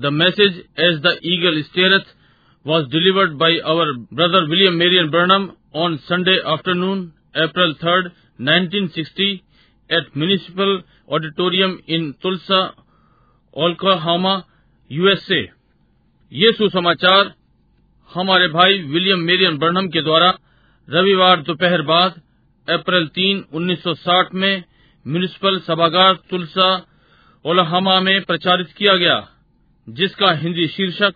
The message as the eagle stirreth was delivered by our brother William Marrion Branham on Sunday afternoon April third nineteen sixty eight municipal auditorium in Tulsa ओल्काहामा USA ये सुसमाचार हमारे भाई William Marrion Barnum के द्वारा रविवार दोपहर बाद अप्रैल तीन 1960 में म्यूनिसिपल सभागार तुलसा ओलाहामा में प्रचारित किया गया। जिसका हिंदी शीर्षक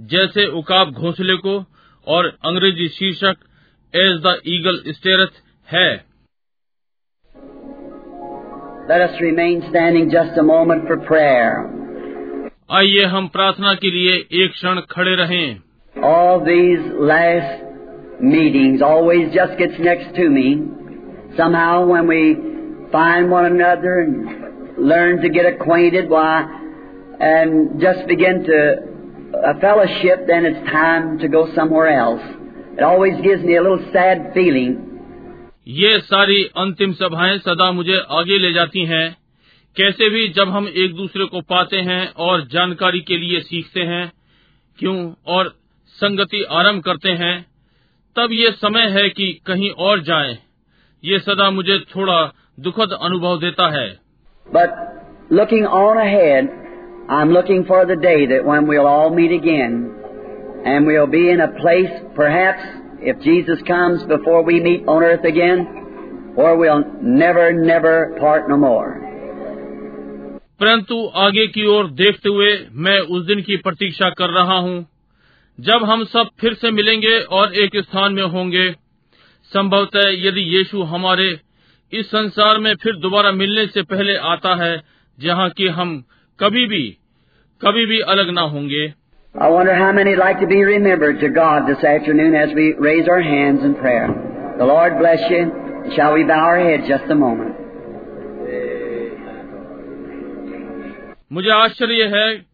जैसे उकाब घोंसले को और अंग्रेज़ी शीर्षक एज द ईगल स्टेरथ है. आइए हम प्रार्थना के लिए एक क्षण खड़े रहें All these last meetings always just gets next to me. Somehow when we find one another and learn to get acquainted, why, and just begin to a fellowship, then it's time to go somewhere else. It always gives me a little sad feeling. ये सारी अंतिम सभाएँ सदा मुझे आगे ले जाती हैं। कैसे भी जब हम एक दूसरे को पाते हैं और जानकारी के लिए सीखते हैं क्यों और संगति आरंभ करते हैं तब ये समय है कि कहीं और जाए ये सदा मुझे थोड़ा दुखद अनुभव देता है बट लुकिंग ऑन अड I'm looking for the day that when we'll all meet again, and we'll be in a place, perhaps, if Jesus comes before we meet on earth again, where we'll never, never part no more. परंतु आगे की ओर देखते हुए मैं उस दिन की प्रतीक्षा कर रहा हूँ जब हम सब फिर से मिलेंगे और एक स्थान में होंगे संभवतः यदि यीशु हमारे इस संसार में फिर दोबारा मिलने से पहले आता है जहाँ की हम कभी भी कभी भी अलग ना होंगे। मुझे आश्चर्य है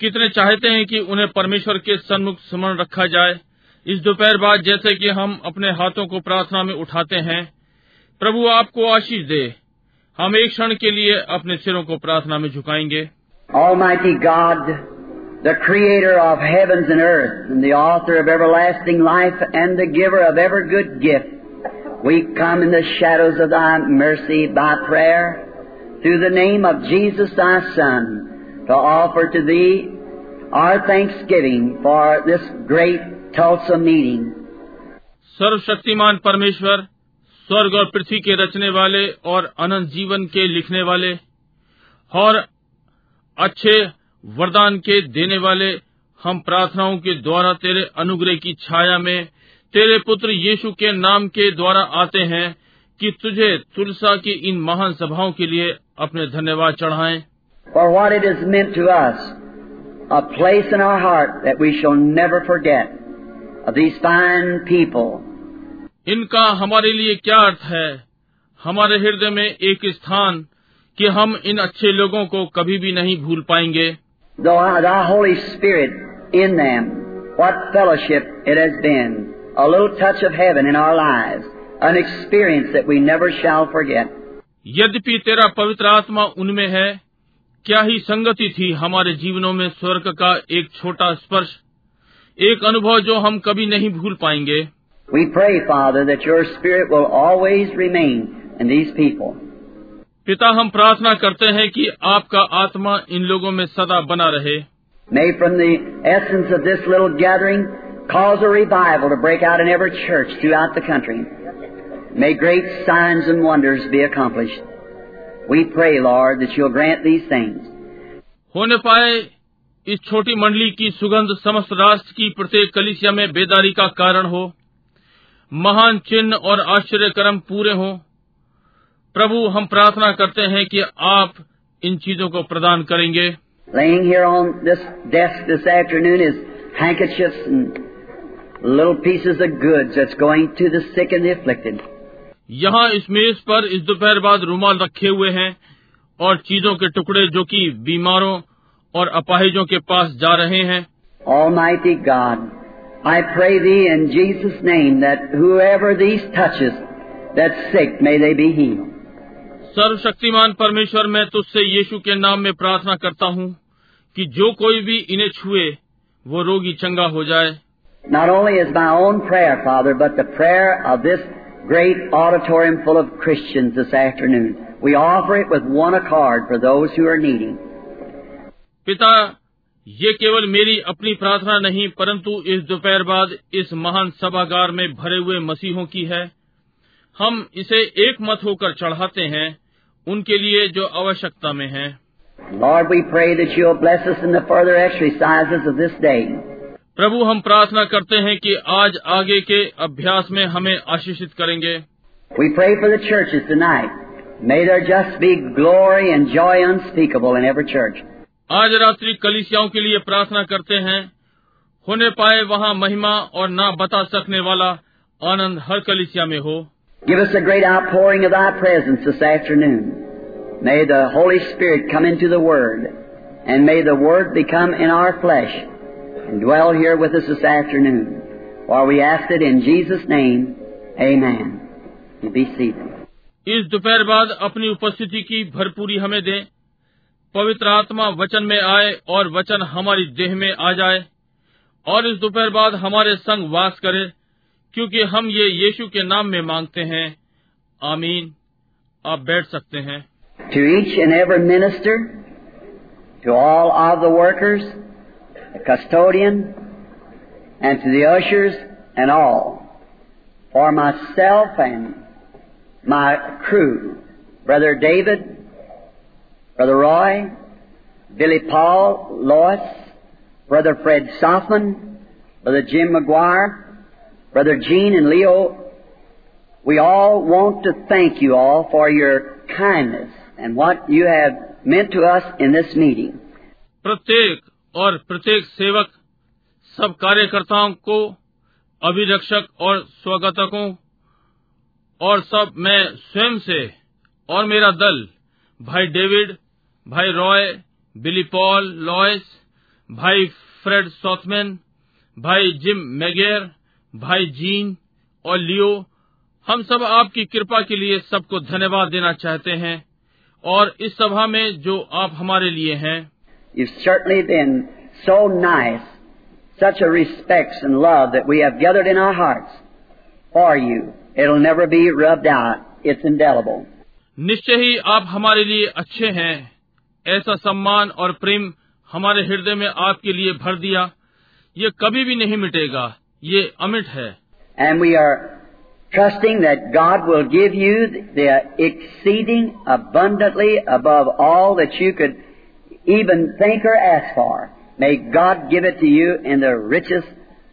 कितने चाहते हैं कि उन्हें परमेश्वर के सन्मुख स्मरण रखा जाए। इस दोपहर बाद जैसे कि हम अपने हाथों को प्रार्थना में उठाते हैं प्रभु आपको आशीष दे। हम एक क्षण के लिए अपने सिरों को प्रार्थना में झुकाएँगे। Almighty God, the creator of heavens and earth, and the author of everlasting life, and the giver of every good gift, we come in the shadows of thy mercy by prayer, through the name of Jesus thy Son, to offer to thee our thanksgiving for this great Tulsa meeting. सर्वशक्तिमान परमेश्वर स्वर्ग और पृथ्वी के रचने वाले और अनंत जीवन के लिखने वाले और अच्छे वरदान के देने वाले हम प्रार्थनाओं के द्वारा तेरे अनुग्रह की छाया में तेरे पुत्र यीशु के नाम के द्वारा आते हैं कि तुझे तुलसा की इन महान सभाओं के लिए अपने धन्यवाद चढ़ाएँ। For what it has meant to us, a place in our heart that we shall never forget of these fine people. इनका हमारे लिए क्या अर्थ है? हमारे हृदय में एक स्थान कि हम इन अच्छे लोगों को कभी भी नहीं भूल पाएँगे। यद्यपि तेरा पवित्र आत्मा उनमें है क्या ही संगति थी हमारे जीवनों में स्वर्ग का एक छोटा स्पर्श एक अनुभव जो हम कभी नहीं भूल पाएँगे। पिता हम प्रार्थना करते हैं कि आपका आत्मा इन लोगों में सदा बना रहे। होने पाए इस छोटी मंडली की सुगंध समस्त राष्ट्र की प्रत्येक कलिसिया में बेदारी का कारण हो। महान चिन्ह और आश्चर्यकर्म पूरे हों। प्रभु हम प्रार्थना करते हैं कि आप इन चीज़ों को प्रदान करेंगे Laying here on this desk this afternoon is handkerchiefs and little pieces of goods that's going to the sick and the afflicted. यहाँ इस मेज पर इस दोपहर बाद रुमाल रखे हुए हैं और चीज़ों के टुकड़े जो कि बीमारों और अपाहिजों के पास जा रहे हैं Almighty God, I pray thee in Jesus' name that whoever these touches that's sick, may they be healed. सर्वशक्तिमान परमेश्वर मैं तुझसे यीशु के नाम में प्रार्थना करता हूँ कि जो कोई भी इन्हें छुए वो रोगी चंगा हो जाए। पिता ये केवल मेरी अपनी प्रार्थना नहीं परंतु इस दोपहर बाद इस महान सभागार में भरे हुए मसीहों की है। हम इसे एक मत होकर चढ़ाते हैं उनके लिए जो आवश्यकता में है। प्रभु हम प्रार्थना करते हैं कि आज आगे के अभ्यास में हमें आशीषित करेंगे। We आज रात्रि कलिसियाओं के लिए प्रार्थना करते हैं। होने पाए वहाँ महिमा और ना बता सकने वाला आनंद हर कलिसिया में हो। Give us a great outpouring of Thy presence this afternoon. May the Holy Spirit come into the Word, and may the Word become in our flesh and dwell here with us this afternoon. For we ask it in Jesus' name. Amen. You be seated. इस दोपहर बाद अपनी उपस्थिति की भरपूरी हमें दें पवित्र आत्मा वचन में आए और वचन हमारी देह में आ जाए और इस दोपहर बाद हमारे संग वास करे क्योंकि हम ये यीशु के नाम में मांगते हैं आमीन आप बैठ सकते हैं To each and every minister, to all of the workers, the custodian, and to the ushers and all, for myself and my crew, Brother David, Brother Roy, Billy Paul, Lois, Brother Fred Soffman, Brother Jim McGuire, Brother Gene and Leo, we all want to thank you all for your kindness and what you have meant to us in this meeting. प्रत्येक और प्रत्येक सेवक सब कार्यकर्ताओं को अभिरक्षक और स्वागतकों और सब मैं स्वयं से और मेरा दल भाई डेविड भाई रॉय बिली पॉल लॉयस भाई फ्रेड सॉथमैन भाई जिम मैगेर भाई जीन और लियो हम सब आपकी कृपा के लिए सबको धन्यवाद देना चाहते हैं और इस सभा में जो आप हमारे लिए हैं। Certainly then so nice such a respect and love that we have gathered in our hearts for you it will never be rubbed out it's indelible निश्चय ही आप हमारे लिए अच्छे हैं। ऐसा सम्मान और प्रेम हमारे हृदय में आपके लिए भर दिया ये कभी भी नहीं मिटेगा। ये अमिट है And we are trusting that God will give you the exceeding abundantly above all that you could even think or ask for. May God give it to you in the riches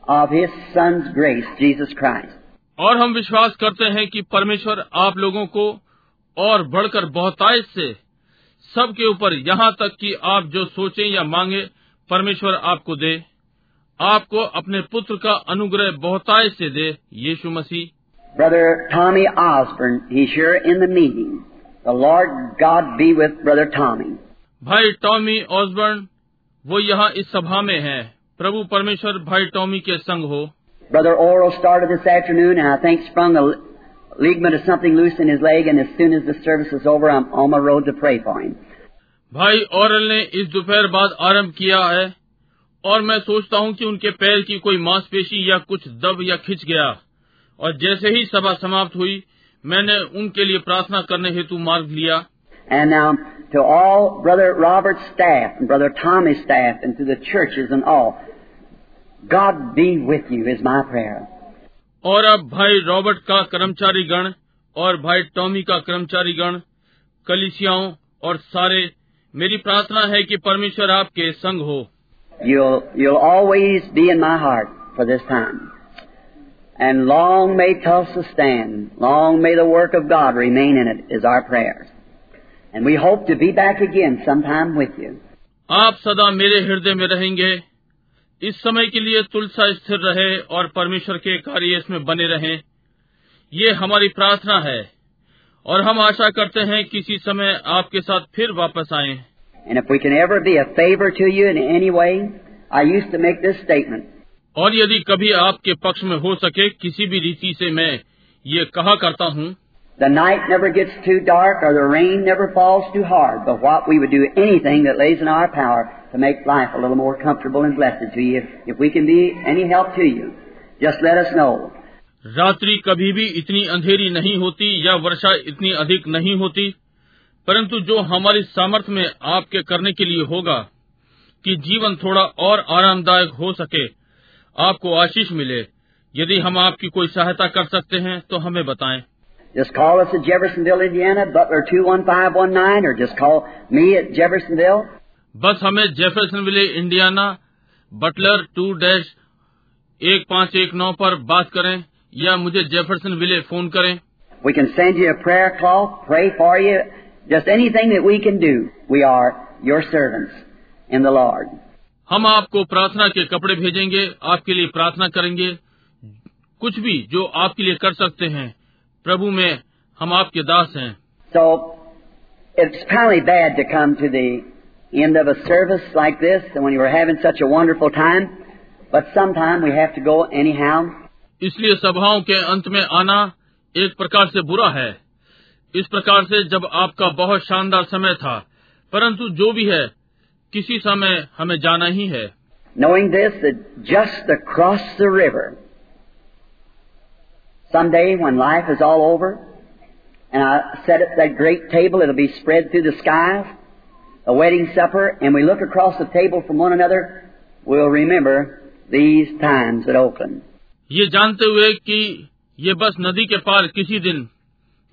of His Son's grace, Jesus Christ. और हम विश्वास करते हैं कि परमेश्वर आप लोगों को और बढ़कर बहुतायत से सबके ऊपर यहाँ तक कि आप जो सोचें या मांगे परमेश्वर आपको दे आपको अपने पुत्र का अनुग्रह बहुताय से दे यीशु मसीह। Brother Tommy Austin he share in the meeting the Lord God be with brother Tommy भाई टॉमी ऑस्टन वो यहाँ इस सभा में है। प्रभु परमेश्वर भाई टॉमी के संग हो। Brother Oral started this afternoon and I think sprung a ligament something loose in his leg and as soon as the service is over I am on my road to pray for him भाई Oral ने इस दोपहर बाद आरंभ किया है। और मैं सोचता हूँ कि उनके पैर की कोई मांसपेशी या कुछ दब या खिंच गया। और जैसे ही सभा समाप्त हुई मैंने उनके लिए प्रार्थना करने हेतु मार्ग लिया। And now to all Brother Robert's staff and Brother Tommy's staff and to the churches and all, God be with you is my prayer. और अब भाई रॉबर्ट का कर्मचारी गण और भाई टॉमी का कर्मचारी गण कलिसियाओं और सारे मेरी प्रार्थना है कि परमेश्वर आपके संग हो। You'll, you'll always be in my heart for this time. And long may Tulsa stand. Long may the work of God remain in it is our prayers. And we hope to be back again sometime with you. आप सदा मेरे हृदय में रहेंगे इस समय के लिए तुलसा स्थिर रहे और परमेश्वर के कार्य इसमें बने रहें ये हमारी प्रार्थना है और हम आशा करते हैं किसी समय आपके साथ फिर वापस आएं And if we can ever be a favor to you in any way, I used to make this statement. और यदि कभी आपके पक्ष में हो सके किसी भी रीति से मैं ये कहा करता हूँ The night never gets too dark or the rain never falls too hard, but what we would do anything that lays in our power to make life a little more comfortable and blessed to you. If, if we can be any help to you, just let us know. रात्रि कभी भी इतनी अंधेरी नहीं होती या वर्षा इतनी अधिक नहीं होती परंतु जो हमारी सामर्थ्य में आपके करने के लिए होगा कि जीवन थोड़ा और आरामदायक हो सके आपको आशीष मिले। यदि हम आपकी कोई सहायता कर सकते हैं तो हमें बताएँ। Just call us at Jeffersonville, Indiana, Butler 21519, or just call me at Jeffersonville. बस हमें Jeffersonville Indiana Butler two dash एक पाँच एक नौ पर बात करें या मुझे जेफरसन विले फ़ोन करें। We can send you a prayer cloth, pray for you, just anything that we can do. We are your servants in the Lord. हम आपको प्रार्थना के कपड़े भेजेंगे आपके लिए प्रार्थना करेंगे कुछ भी जो आपके लिए कर सकते हैं प्रभु में हम आपके दास हैं So, it's probably bad to come to the end of a service like this and when you were having such a wonderful time, but sometime we have to go anyhow. इसलिए सभाओं के अंत में आना एक प्रकार से बुरा है इस प्रकार से जब आपका बहुत शानदार समय था परंतु जो भी है किसी समय हमें जाना ही है Knowing this, that just across the river, someday when life is all over, and I sit at that great table, it'll be spread through the skies, a wedding supper, and we look across the table from one another, we'll remember these times at Oakland. ये जानते हुए कि ये बस नदी के पार किसी दिन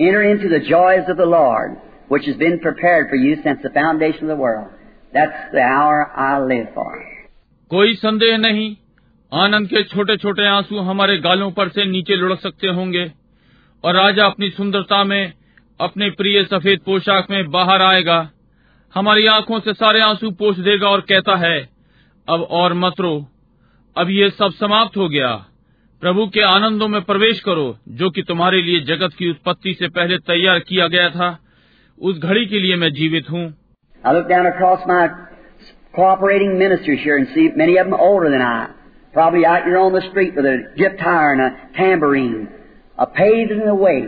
Enter into the joys of the Lord, which has been prepared for you since the foundation of the world. That's the hour I live for. कोई संदेह नहीं। आनंद के छोटे छोटे आँसू हमारे गालों पर से नीचे लुढ़क सकते होंगे। और राजा अपनी सुंदरता में अपने प्रिय सफ़ेद पोशाक में बाहर आएगा। हमारी आँखों से सारे आँसू पोष देगा और कहता है अब और मत रो। अब ये सब समाप्त हो गया। प्रभु के आनंदों में प्रवेश करो जो कि तुम्हारे लिए जगत की उत्पत्ति से पहले तैयार किया गया था उस घड़ी के लिए मैं जीवित हूँ I look down across my cooperating ministers here and see many of them older than I. Probably out here on the street with a guitar and a tambourine, a paving the way,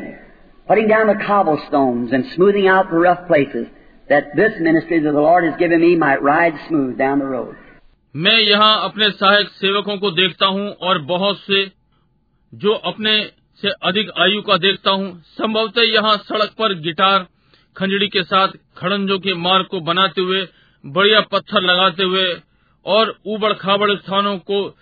putting down the cobblestones and smoothing out the rough places, that this ministry that the Lord has given me might ride smooth down the road. मैं यहाँ अपने सहायक सेवकों को देखता हूँ और बहुत से जो अपने से अधिक आयु का देखता हूँ, संभवतः यहाँ सड़क पर गिटार, खंजड़ी के साथ खड़ंजों के मार्ग को बनाते हुए, बढ़िया पत्थर लगाते हुए और उबड़ खाबड़ स्थानों को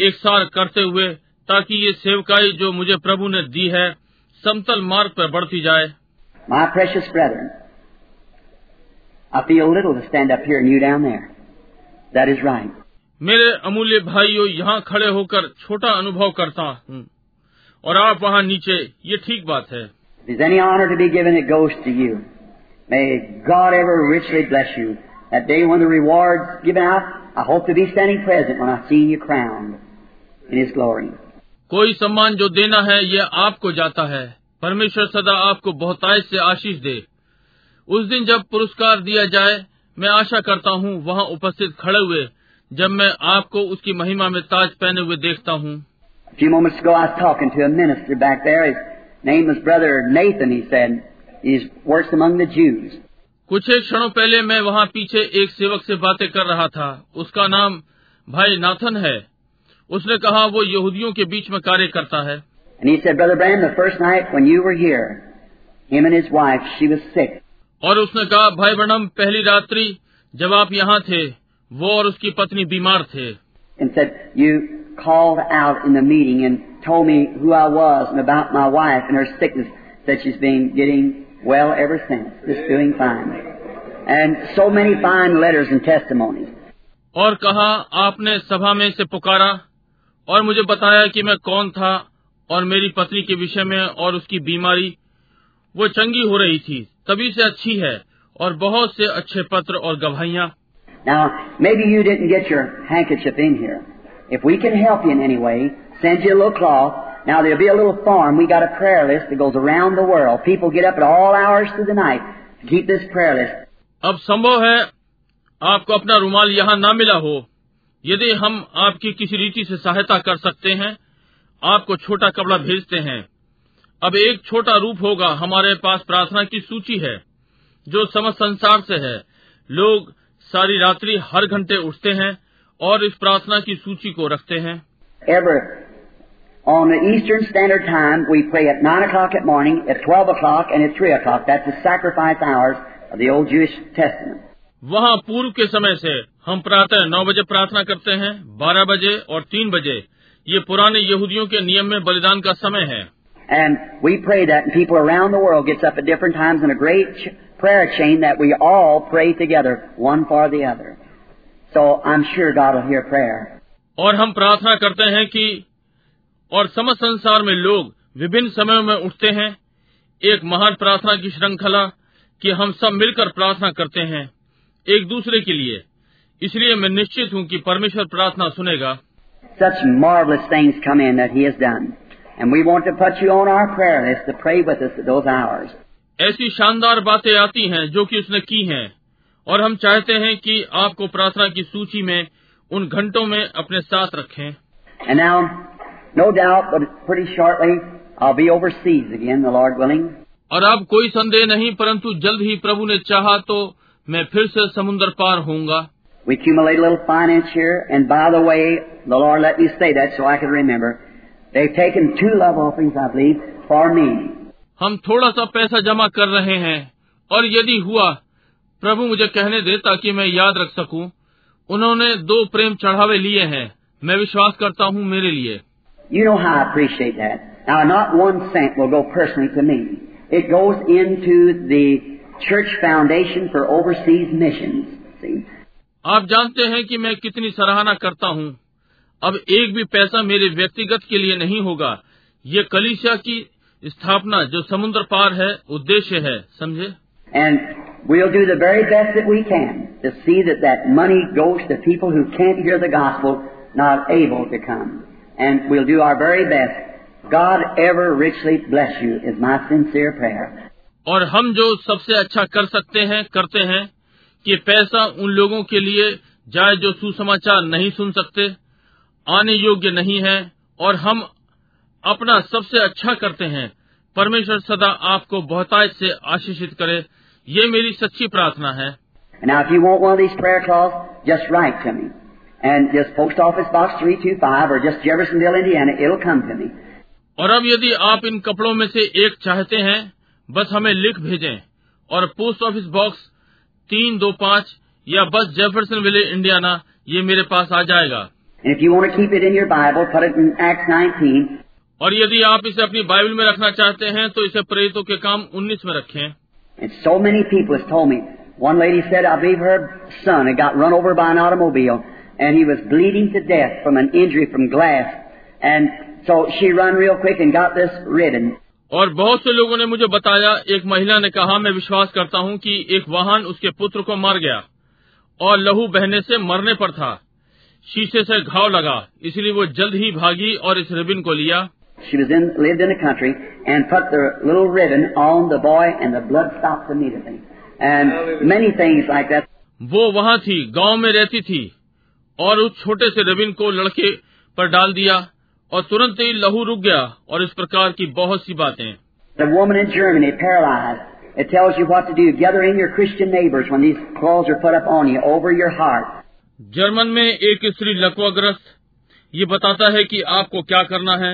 एक सार करते हुए, ताकि ये सेवकाई जो मुझे प्रभु ने दी है, समतल मार्ग पर बढ़ती जाए. That is right. मेरे अमूल्य भाइयों यहाँ खड़े होकर छोटा अनुभव करता हूँ। और आप वहाँ नीचे ये ठीक बात है। कोई सम्मान जो देना है ये आपको जाता है। परमेश्वर सदा आपको बहुतायत से आशीष दे। उस दिन जब पुरस्कार दिया जाए मैं आशा करता हूँ वहाँ उपस्थित खड़े हुए जब मैं आपको उसकी महिमा में ताज पहने हुए देखता हूँ। कुछ एक क्षणों पहले मैं वहाँ पीछे एक सेवक से बातें कर रहा था। उसका नाम भाई नाथन है। उसने कहा वो यहूदियों के बीच में कार्य करता है। और उसने कहा भाई बनम पहली रात्रि जब आप यहाँ थे वो और उसकी पत्नी बीमार थे। और कहा आपने सभा में से पुकारा और मुझे बताया कि मैं कौन था और मेरी पत्नी के विषय में और उसकी बीमारी। वो चंगी हो रही थी। तभी से अच्छी है और बहुत से अच्छे पत्र और गवाहियाँ Now, maybe you didn't get your handkerchief in here. If we can help you in any way, send you a little cloth. Now, there'll be a little form. We got a prayer list that goes around the world. People get up at all hours through the night to keep this prayer list. अब संभव है आपको अपना रुमाल यहाँ ना मिला हो यदि हम आपकी किसी रीति से सहायता कर सकते हैं आपको छोटा कपड़ा भेजते हैं अब एक छोटा रूप होगा हमारे पास प्रार्थना की सूची है जो समस्त संसार से है लोग सारी रात्रि हर घंटे उठते हैं और इस प्रार्थना की सूची को रखते हैं Ever on the Eastern Standard Time, we pray at 9 o'clock at morning, at 12 o'clock, and at 3 o'clock. That's the sacrifice hours of the Old Jewish Testament. वहाँ पूर्व के समय से हम प्रातः नौ बजे प्रार्थना करते हैं बारह बजे और तीन बजे ये पुराने यहूदियों के नियम में बलिदान का समय है And we pray that, and people around the world gets up at different times in a great prayer chain that we all pray together, one for the other. So I'm sure God will hear prayer. और हम प्रार्थना करते हैं कि और समस्त संसार में लोग विभिन्न समयों में उठते हैं एक महान प्रार्थना की श्रृंखला कि हम सब मिलकर प्रार्थना करते हैं एक दूसरे के लिए इसलिए मैं निश्चित हूँ कि परमेश्वर प्रार्थना सुनेगा Such marvelous things come in that He has done. And we want to put you on our prayer list to pray with us at those hours. ऐसी शानदार बातें आती हैं जो कि उसने की हैं और हम चाहते हैं कि आपको प्रार्थना की सूची में उन घंटों में अपने साथ रखें And now, no doubt, but pretty shortly, I'll be overseas again, the Lord willing. और अब कोई संदेह नहीं परंतु जल्द ही प्रभु ने चाहा तो मैं फिर से समुन्दर पार होऊँगा We accumulate a little finance here, and by the way, the Lord let me say that so I can remember. They've taken two love offerings, I believe, for me. हम थोड़ा सा पैसा जमा कर रहे हैं और यदि हुआ प्रभु मुझे कहने दे ताकि मैं याद रख सकूँ उन्होंने दो प्रेम चढ़ावे लिए हैं मैं विश्वास करता हूँ मेरे लिए You know how I appreciate that. Now, not one cent will go personally to me. It goes into the church foundation for overseas missions. See? आप जानते हैं कि मैं कितनी सराहना करता हूँ अब एक भी पैसा मेरे व्यक्तिगत के लिए नहीं होगा ये कलिसिया की स्थापना जो समुद्र पार है उद्देश्य है समझे And we'll do the very best that we can to see that that money goes to people who can't hear the gospel, not able to come. And we'll do our very best. God ever richly bless you is my sincere prayer. और हम जो सबसे अच्छा कर सकते हैं करते हैं कि पैसा उन लोगों के लिए जाए जो सुसमाचार नहीं सुन सकते आने योग्य नहीं है और हम अपना सबसे अच्छा करते हैं। परमेश्वर सदा आपको बहुतायत से आशीषित करे। ये मेरी सच्ची प्रार्थना है। और अब यदि आप इन कपड़ों में से एक चाहते हैं बस हमें लिख भेजें। और पोस्ट ऑफ़िस बॉक्स तीन दो पाँच या बस जेफरसन विले इंडियाना ये मेरे पास आ जाएगा। और यदि आप इसे अपनी बाइबल में रखना चाहते हैं तो इसे प्रेरितों के काम 19 में रखें And so many people has told me. One lady said, I believe her son had got run over by an automobile, and he was bleeding to death from an injury from glass. And so she run real quick and got this ridden. और बहुत से लोगों ने मुझे बताया एक महिला ने कहा मैं विश्वास करता हूँ कि एक वाहन उसके पुत्र को मार गया और लहू बहने से मरने पर था शीशे से घाव लगा इसलिए वो जल्द ही भागी और इस रिबिन को लिया She was in, lived in the country and put the little ribbon on the boy and the blood stopped immediately. And many things like that. वो वहाँ थी गांव में रहती थी और उस छोटे से रिबिन को लड़के पर डाल दिया और तुरंत ही लहू रुक गया और इस प्रकार की बहुत सी बातें The woman in Germany, paralyzed, it tells you what to do. Gather in your Christian neighbors when these clothes are put up on you over your heart. German में एक स्त्री लकवाग्रस्त ये बताता है कि आपको क्या करना है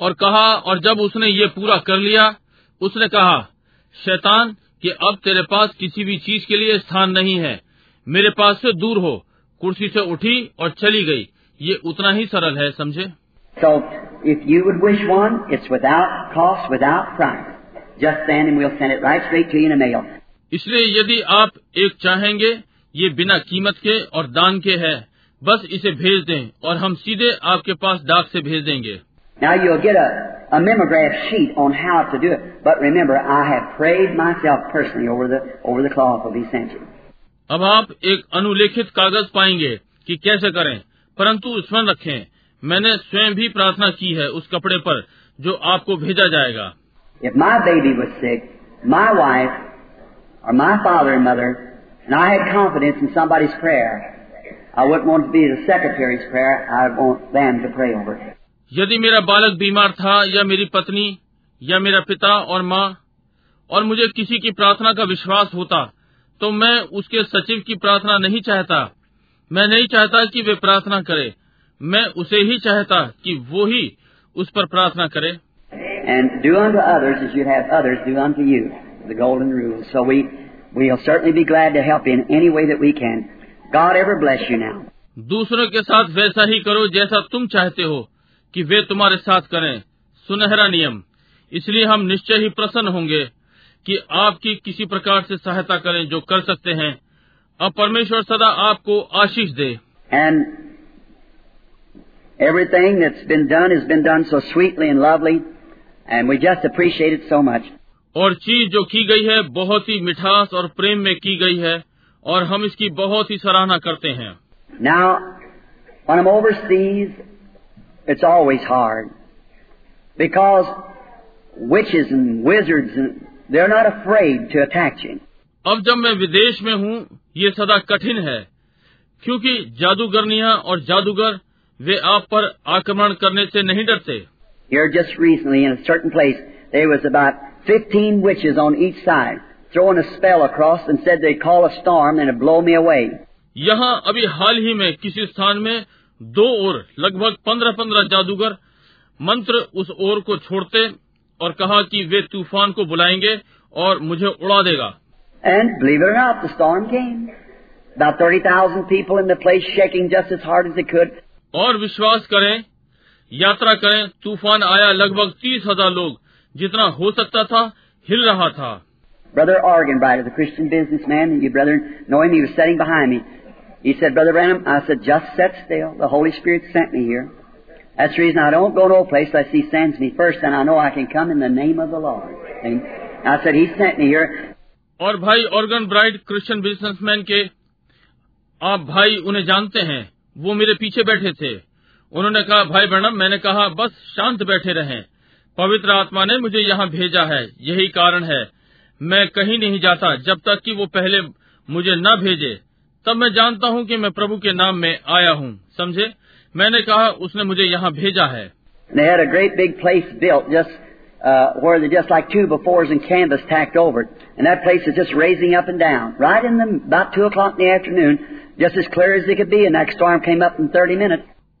और कहा और जब उसने ये पूरा कर लिया उसने कहा शैतान कि अब तेरे पास किसी भी चीज़ के लिए स्थान नहीं है। मेरे पास से दूर हो। कुर्सी से उठी और चली गई। ये उतना ही सरल है समझे? So, if you would wish one, it's without cost, without price. Just send and we'll send it right straight to you in a mail. इसलिए यदि आप एक चाहेंगे ये बिना कीमत के और दान के है बस इसे भेज दें और हम सीधे आपके पास डाक से भेज देंगे। Now you'll get a, a memograph sheet on how to do it. But remember, I have prayed myself personally over the, over the cloth will be sent you. अब आप एक अनुलेखित कागज पाएंगे कि कैसे करें परंतु स्मरण रखें मैंने स्वयं भी प्रार्थना की है उस कपड़े पर जो आपको भेजा जाएगा If my baby was sick, my wife, or my father and mother, and I had confidence in somebody's prayer, I wouldn't want to be the secretary's prayer, I'd want them to pray over it. यदि मेरा बालक बीमार था या मेरी पत्नी या मेरा पिता और माँ और मुझे किसी की प्रार्थना का विश्वास होता तो मैं उसके सचिव की प्रार्थना नहीं चाहता मैं नहीं चाहता कि वे प्रार्थना करे मैं उसे ही चाहता कि वो ही उस पर प्रार्थना करे And do unto others as you'd have others do unto you. The golden rule. So we, we'll certainly be glad to help in any way that we can. God ever bless you now. दूसरों के साथ वैसा ही करो जैसा तुम चाहते हो कि वे तुम्हारे साथ करें। सुनहरा नियम। इसलिए हम निश्चय ही प्रसन्न होंगे कि आपकी किसी प्रकार से सहायता करें जो कर सकते हैं। अब परमेश्वर सदा आपको आशीष दे। And everything that's been done has been done so sweetly and lovely, and we just appreciate it so much. और चीज़ जो की गई है बहुत ही मिठास और प्रेम में की गई है और हम इसकी बहुत ही सराहना करते हैं। Now, when I'm overseas, it's always hard. Because witches and wizards, and they're not afraid to attack you. अब जब मैं विदेश में हूँ ये सदा कठिन है क्योंकि जादूगरनियां और जादूगर वे आप पर आक्रमण करने से नहीं डरते Here just recently in a certain place, there was about 15 witches on each side, throwing a spell across and said they'd call a storm and it'd blow me away. यहाँ अभी हाल ही में किसी स्थान में दो ओर लगभग पंद्रह पंद्रह जादूगर मंत्र उस ओर को छोड़ते और कहा कि वे तूफ़ान को बुलाएँगे और मुझे उड़ा देगा। एंड बिलीवर और विश्वास करें यात्रा करें तूफ़ान आया लगभग तीस हज़ार लोग। जितना हो सकता था हिल रहा था। Brother organ by the Christian businessman brother knowing you sitting behind me He said, Brother Branham, I said, just sit still. The Holy Spirit sent me here. That's the reason I don't go no place unless He sends me first, and I know I can come in the name of the Lord. And I said, He sent me here. और भाई organ bright Christian businessman के आप भाई उन्हें जानते हैं वो मेरे पीछे बैठे थे उन्होंने कहा भाई ब्रणम मैंने कहा बस शांत बैठे रहें पवित्र आत्मा ने मुझे यहाँ भेजा है यही कारण है मैं कहीं नहीं जाता जब तक कि वो पहले मुझे न भेजे तब मैं जानता हूँ कि मैं प्रभु के नाम में आया हूँ। समझे? मैंने कहा उसने मुझे यहाँ भेजा है।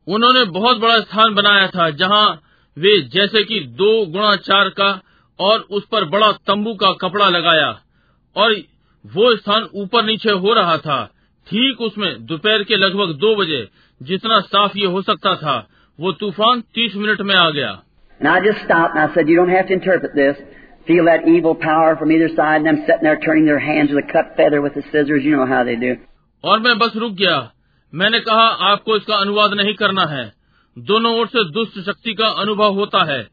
उन्होंने बहुत बड़ा स्थान बनाया था जहाँ वे जैसे कि दो गुणा चार का और उस पर बड़ा तंबू का कपड़ा लगाया। और वो स्थान ऊपर नीचे हो रहा था। ठीक उसमें दोपहर के लगभग दो बजे जितना साफ़ ये हो सकता था वो तूफ़ान तीस मिनट में आ गया और मैं बस रुक गया. मैंने कहा आपको इसका अनुवाद नहीं करना है. दोनों ओर से दुष्ट शक्ति का अनुभव होता है.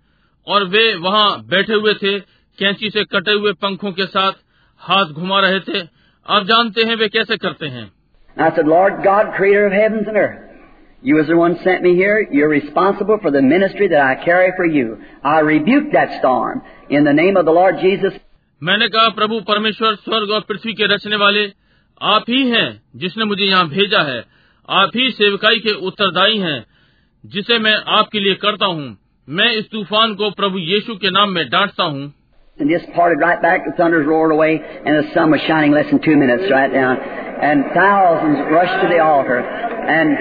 और वे वहाँ बैठे हुए थे, कैंची से कटे हुए पंखों के साथ हाथ घुमा रहे थे. आप जानते हैं वे कैसे करते हैं. And I said, Lord God, creator of heavens and earth, you as the one sent me here, you're responsible for the ministry that I carry for you. I rebuke that storm in the name of the Lord Jesus. मैंने कहा प्रभु परमेश्वर स्वर्ग और पृथ्वी के रचने वाले आप ही हैं जिसने मुझे यहाँ भेजा है आप ही सेवकाई के उत्तरदायी हैं जिसे मैं आपके लिए करता हूँ मैं इस तूफान को प्रभु यीशु के नाम में डांटता हूँ And just parted right back, the thunders roared away, and the sun was shining less than two minutes right down. and thousands rushed to the altar, and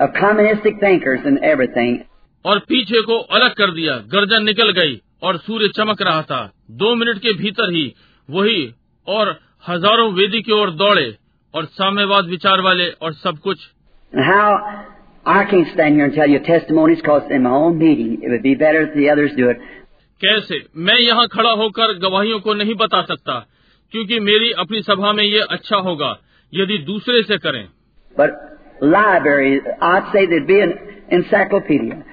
of communistic thinkers and everything. और पीछे को अलग कर दिया गर्जन निकल गई और सूर्य चमक रहा था। दो मिनट के भीतर ही वही और हज़ारों वेदी की ओर दौड़े और साम्यवाद विचार वाले और सब कुछ। कैसे? मैं यहाँ खड़ा होकर गवाहियों को नहीं बता सकता क्योंकि मेरी अपनी सभा में ये अच्छा होगा। यदि दूसरे से करें But library, I'd say there'd be an encyclopedia.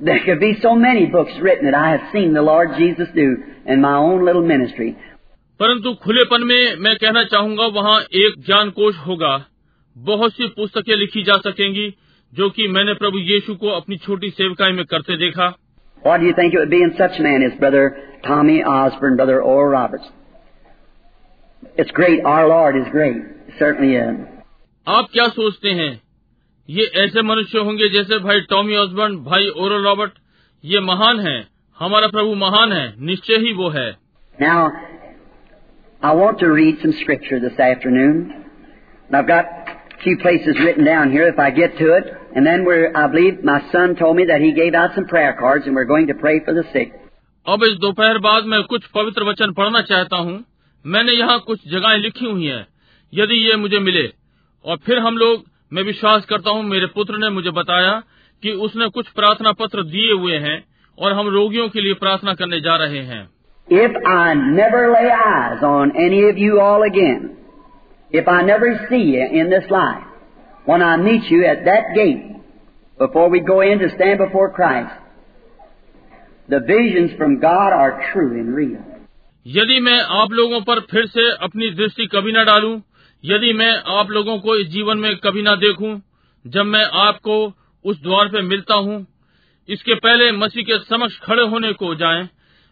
There could be so many books written that I have seen the Lord Jesus do in my own little ministry. परंतु खुलेपन में मैं कहना चाहूँगा वहाँ एक ज्ञान होगा बहुत सी पुस्तकें लिखी जा सकेंगी जो कि मैंने प्रभु यीशु को अपनी छोटी सेवकाई में करते देखा What do you think it would be in such men as Brother Tommy Osborne, Brother Oral Roberts? It's great. Our Lord is great. Certainly is. आप क्या सोचते हैं ये ऐसे मनुष्य होंगे जैसे भाई टॉमी ऑसबर्न भाई ओरल रॉबर्ट ये महान है हमारा प्रभु महान है निश्चय ही वो है Now, I want to read some scripture this afternoon. And I've got a few places written down here if I get to it. And then we're, I believe my son told me that he gave out some prayer cards and we're going to pray for the sick. अब इस दोपहर बाद मैं कुछ पवित्र वचन पढ़ना चाहता हूँ मैंने यहाँ कुछ जगहें लिखी हुई हैं यदि ये मुझे मिले और फिर हम लोग मैं विश्वास करता हूँ मेरे पुत्र ने मुझे बताया कि उसने कुछ प्रार्थना पत्र दिए हुए हैं और हम रोगियों के लिए प्रार्थना करने जा रहे हैं If I never lay eyes on any of you all again, if I never see you in this life, when I meet you at that gate, before we go in to stand before Christ, the visions from God are true and real. यदि मैं आप लोगों पर फिर से अपनी दृष्टि कभी न डालूं, यदि मैं आप लोगों को इस जीवन में कभी न देखूँ, जब मैं आपको उस द्वार पे मिलता हूँ, इसके पहले मसीह के समक्ष खड़े होने को जाएँ,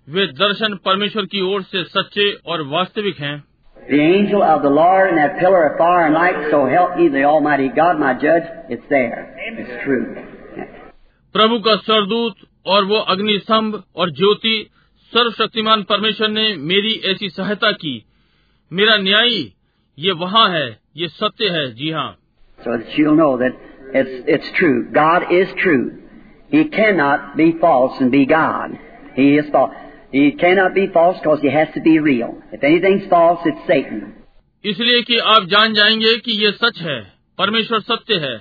वे दर्शन परमेश्वर की ओर से सच्चे और वास्तविक हैं The angel of the Lord in that pillar of fire and light, so help me the Almighty God, my judge, it's there. It's true. प्रभु का सरदूत और वो अग्नि स्तंभ और ज्योति सर्वशक्तिमान परमेश्वर ने मेरी ऐसी सहायता की मेरा न्यायी ये वहाँ है ये सत्य है जी हाँ So that you'll know that it's, it's true. God is true. He cannot be false and be God. He is false. He cannot be false because he has to be real. If anything's false, it's Satan. इसलिए कि आप जान जाएँगे कि ये सच है परमेश्वर सत्य है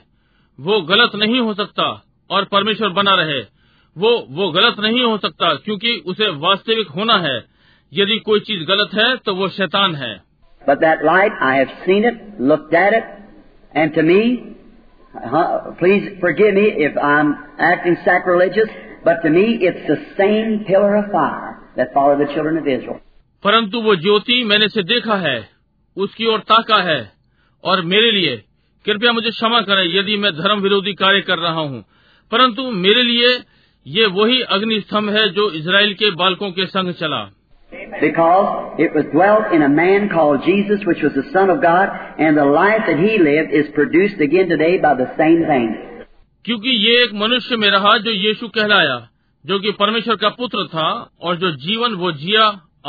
वो गलत नहीं हो सकता और परमेश्वर बना रहे वो वो गलत नहीं हो सकता क्योंकि उसे वास्तविक होना है यदि कोई चीज़ गलत है तो वो शैतान है But that light, I have seen it, looked at it, and to me, uh, please forgive me if I'm acting sacrilegious, but to me it's the same pillar of fire that followed the children of Israel. परंतु वो ज्योति मैंने से देखा है उसकी ओर ताका है और मेरे लिए कृपया मुझे क्षमा करें यदि मैं धर्म विरोधी कार्य कर रहा हूँ परंतु मेरे लिए ये वही अग्नि स्तंभ है जो इसराइल के बालकों के संग चला Because it was dwelt in a man called Jesus, which was the Son of God, and the life that he lived is produced again today by the same thing. क्योंकि ये एक मनुष्य में रहा जो यीशु कहलाया जो कि परमेश्वर का पुत्र था और जो जीवन वो जिया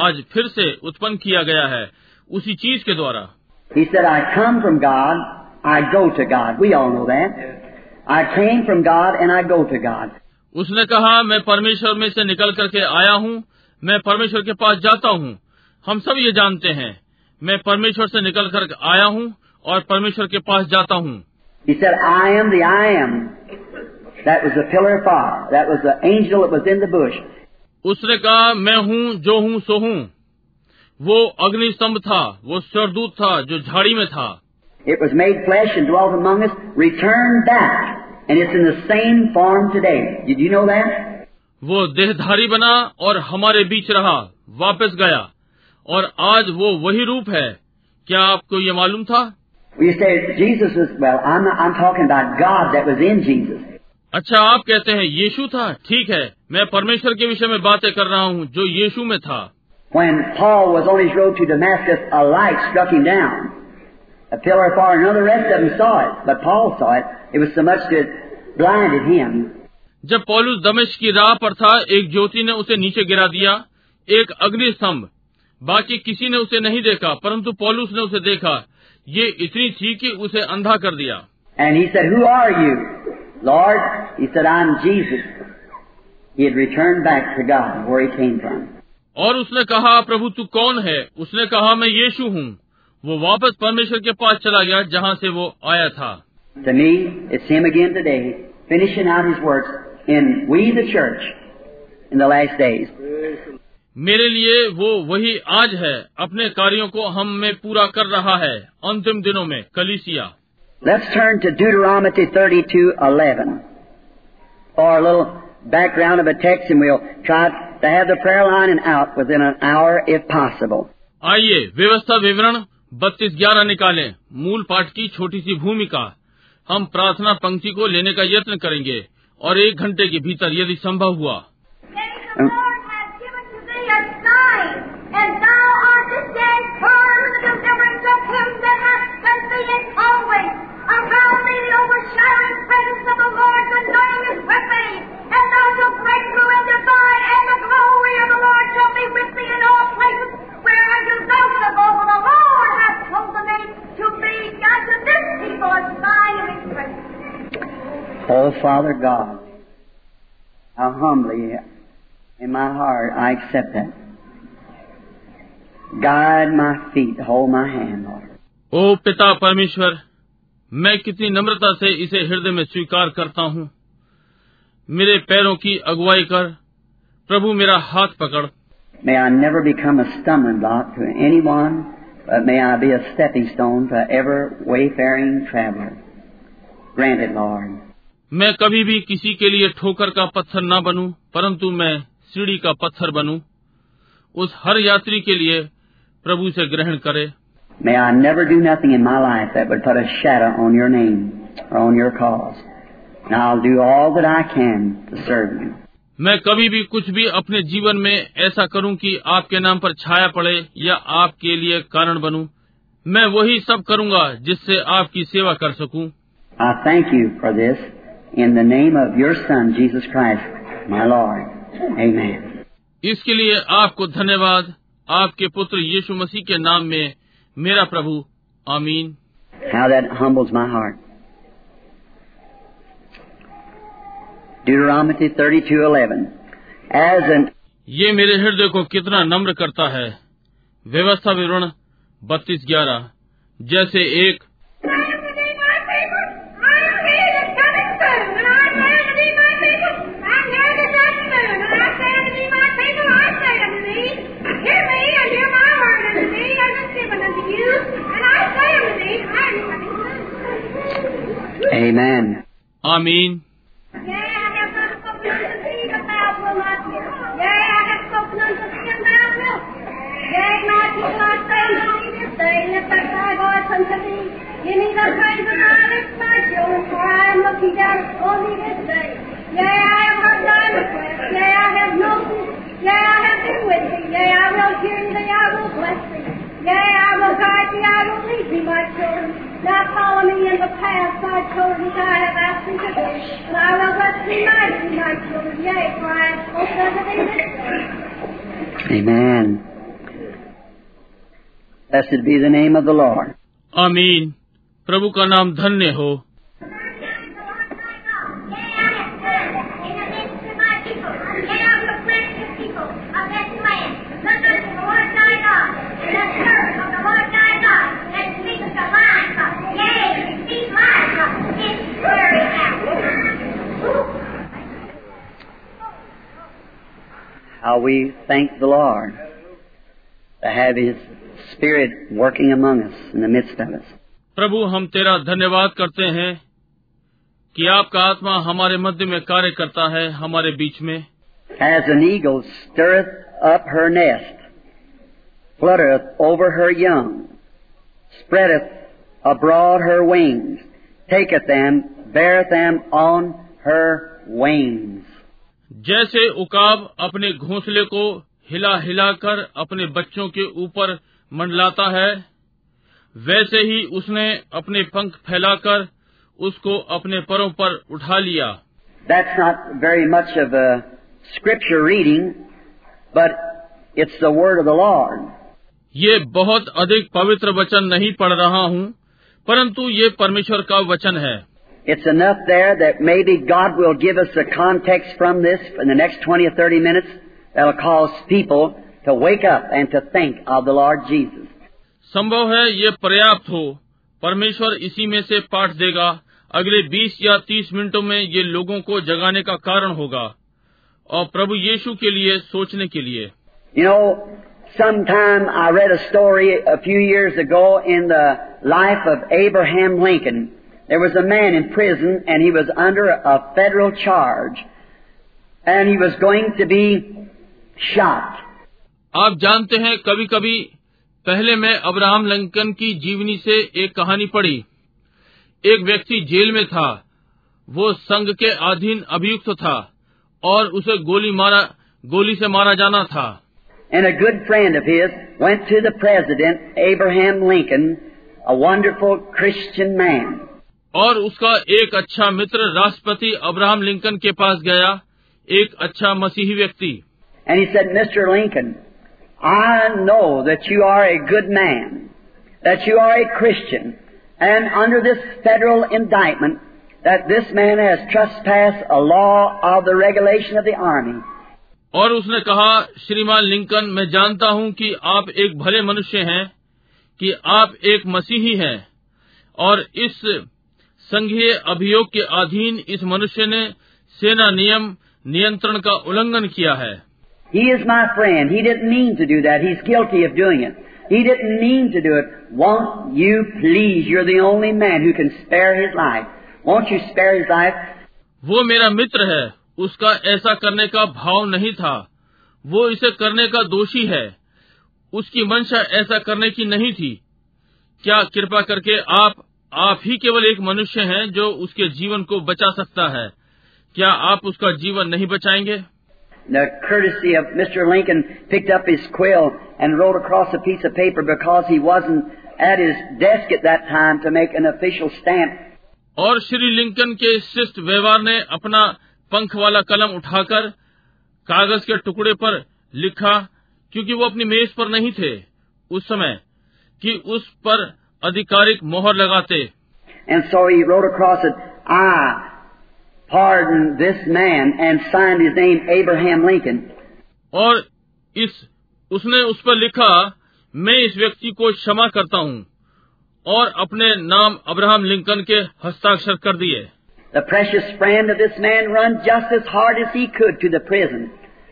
आज फिर से उत्पन्न किया गया है उसी चीज के द्वारा He said, I come from God, I go to God. We all know that. I came from God and I go to God. उसने कहा मैं परमेश्वर में से निकल करके आया हूँ मैं परमेश्वर के पास जाता हूँ। हम सब ये जानते हैं। मैं परमेश्वर से निकल कर आया हूँ और परमेश्वर के पास जाता हूँ। उसने कहा मैं हूँ जो हूँ सो हूँ. वो अग्निस्तंभ था वो स्वरदूत था जो झाड़ी में था। It was made flesh and dwelt among us, returned back, and it's in the same form today. Did you know that? वो देहधारी बना और हमारे बीच रहा वापस गया और आज वो वही रूप है क्या आपको ये मालूम था well, I'm, I'm. अच्छा आप कहते हैं यीशु था ठीक है मैं परमेश्वर के विषय में बातें कर रहा हूँ जो यीशु में था When Paul was on his road to Damascus, a light struck him down. A pillar of fire. Of the rest of them saw it, but Paul saw it. It was so much that blinded him. जब पौलुस दमिश्क की राह पर था एक ज्योति ने उसे नीचे गिरा दिया एक अग्नि स्तंभ बाकी किसी ने उसे नहीं देखा परंतु पौलुस ने उसे देखा ये इतनी थी कि उसे अंधा कर दिया And he said, Who are you? Lord, he said, I'm Jesus. He had returned back to God, where he came from. और उसने कहा प्रभु तू कौन है उसने कहा मैं यीशु हूँ वो वापस परमेश्वर के पास चला गया जहाँ से वो आया था To me, it's Him again today, finishing out His works in we the church in the last days. मेरे लिए वो वही आज है अपने कार्यों को हम में पूरा कर रहा है अंतिम दिनों में कलिसिया Let's turn to Deuteronomy 32:11 for a little background of a text, and we'll try to have the prayer line and out within an hour if possible. आइए व्यवस्था विवरण बत्तीस ग्यारह निकालें मूल पाठ की छोटी सी भूमिका हम प्रार्थना पंक्ति को लेने का यत्न करेंगे और एक घंटे के भीतर यदि संभव हुआ The Lord has given to thee a sign, and thou art this day firm in the deliverance of him that hath sent thee in always. Around thee the overshadowing presence of the Lord's anointing is with thee, and thou shalt break through and divide, and the glory of the Lord shall be with thee in all places whereunto thou shalt go. For the Lord hath chosen thee to be unto this people a sign of his presence. Oh, Father God, how humbly in my heart I accept that. Guide my feet, hold my hand, Lord. ओ पिता परमेश्वर मैं कितनी नम्रता से इसे हृदय में स्वीकार करता हूँ मेरे पैरों की अगुवाई कर प्रभु मेरा हाथ पकड़ May I never become a stumbling block to anyone, but may I be a stepping stone to ever wayfaring traveler. Grant it, Lord. मैं कभी भी किसी के लिए ठोकर का पत्थर न बनूं, परंतु मैं सीढ़ी का पत्थर बनूं। उस हर यात्री के लिए प्रभु से ग्रहण करे May I never do nothing in my life that would put a shadow on your name or on your cause. And I'll do all that I can to serve you. मैं कभी भी कुछ भी अपने जीवन में ऐसा करूँ कि आपके नाम पर छाया पड़े या आपके लिए कारण बनूं। मैं वही सब करूँगा जिससे आपकी सेवा कर सकूँ। I thank you for this in the name of your Son, Jesus Christ, my Lord. Amen. इसके लिए आपको धन्यवाद आपके पुत्र यीशु मसीह के नाम में मेरा प्रभु आमीन How that humbles my heart. Deuteronomy 32:11. As an ये मेरे हृदय को कितना नम्र करता है व्यवस्था विवरण बत्तीस ग्यारह जैसे एक Yea, I have been with thee. I will hear thee. I will bless thee. Yea, I will guide thee. I will lead thee, my children. Now follow me in the path, my children, that I have asked thee to do. And I will bless thee mightily, my children. Yea, for I have spoken unto thee this day. Amen. Blessed be the name of the Lord. आमीन प्रभु का नाम धन्य हो we thank the Lord to have His Spirit working among us in the midst of us. प्रभु हम तेरा धन्यवाद करते हैं कि आपका आत्मा हमारे मध्य में कार्य करता है हमारे बीच में As an eagle stirreth up her nest, fluttereth over her young, spreadeth abroad her wings, taketh them, beareth them on her wings. जैसे उकाब अपने घोंसले को हिला हिलाकर अपने बच्चों के ऊपर मंडलाता है वैसे ही उसने अपने पंख फैलाकर उसको अपने परों पर उठा लिया That's not very much of a scripture reading, but it's the word of the Lord. ये बहुत अधिक पवित्र वचन नहीं पढ़ रहा हूँ परंतु ये परमेश्वर का वचन है It's enough there that maybe God will give us a context from this in the next 20 or 30 minutes that'll cause people to wake up and to think of the Lord Jesus. संभव है ये पर्याप्त हो परमेश्वर इसी में से पाठ देगा अगले 20 या 30 मिनटों में ये लोगों को जगाने का कारण होगा और प्रभु यीशु के लिए सोचने के लिए You know, sometime I read a story a few years ago in the life of Abraham Lincoln. There was a man in prison and he was under a federal charge and he was going to be shot. आप जानते हैं कभी कभी पहले मैं Abraham Lincoln की जीवनी से एक कहानी पढ़ी एक व्यक्ति जेल में था वो संघ के अधीन अभियुक्त था और उसे गोली मारा गोली से मारा जाना था And a good friend of his went to the President, Abraham Lincoln, a wonderful Christian man. और उसका एक अच्छा मित्र राष्ट्रपति अब्राहम लिंकन के पास गया एक अच्छा मसीही व्यक्ति। Good man that you are a and man has trust पास और उसने कहा श्रीमान लिंकन मैं जानता हूँ कि आप एक भले मनुष्य हैं कि आप एक मसीही हैं और इस संघीय अभियोग के अधीन इस मनुष्य ने सेना नियम नियंत्रण का उल्लंघन किया है। वो मेरा मित्र है। उसका ऐसा करने का भाव नहीं था। वो इसे करने का दोषी है। उसकी मंशा ऐसा करने की नहीं थी। क्या कृपा करके आप आप ही केवल एक मनुष्य हैं जो उसके जीवन को बचा सकता है। क्या आप उसका जीवन नहीं बचाएँगे? और श्री लिंकन के शिष्ट व्यवहार ने अपना पंख वाला कलम उठाकर कागज़ के टुकड़े पर लिखा क्योंकि वो अपनी मेज पर नहीं थे उस समय कि उस पर आधिकारिक मोहर लगाते। और इस उसने उस पर लिखा मैं इस व्यक्ति को क्षमा करता हूँ और अपने नाम अब्राहम लिंकन के हस्ताक्षर कर दिए।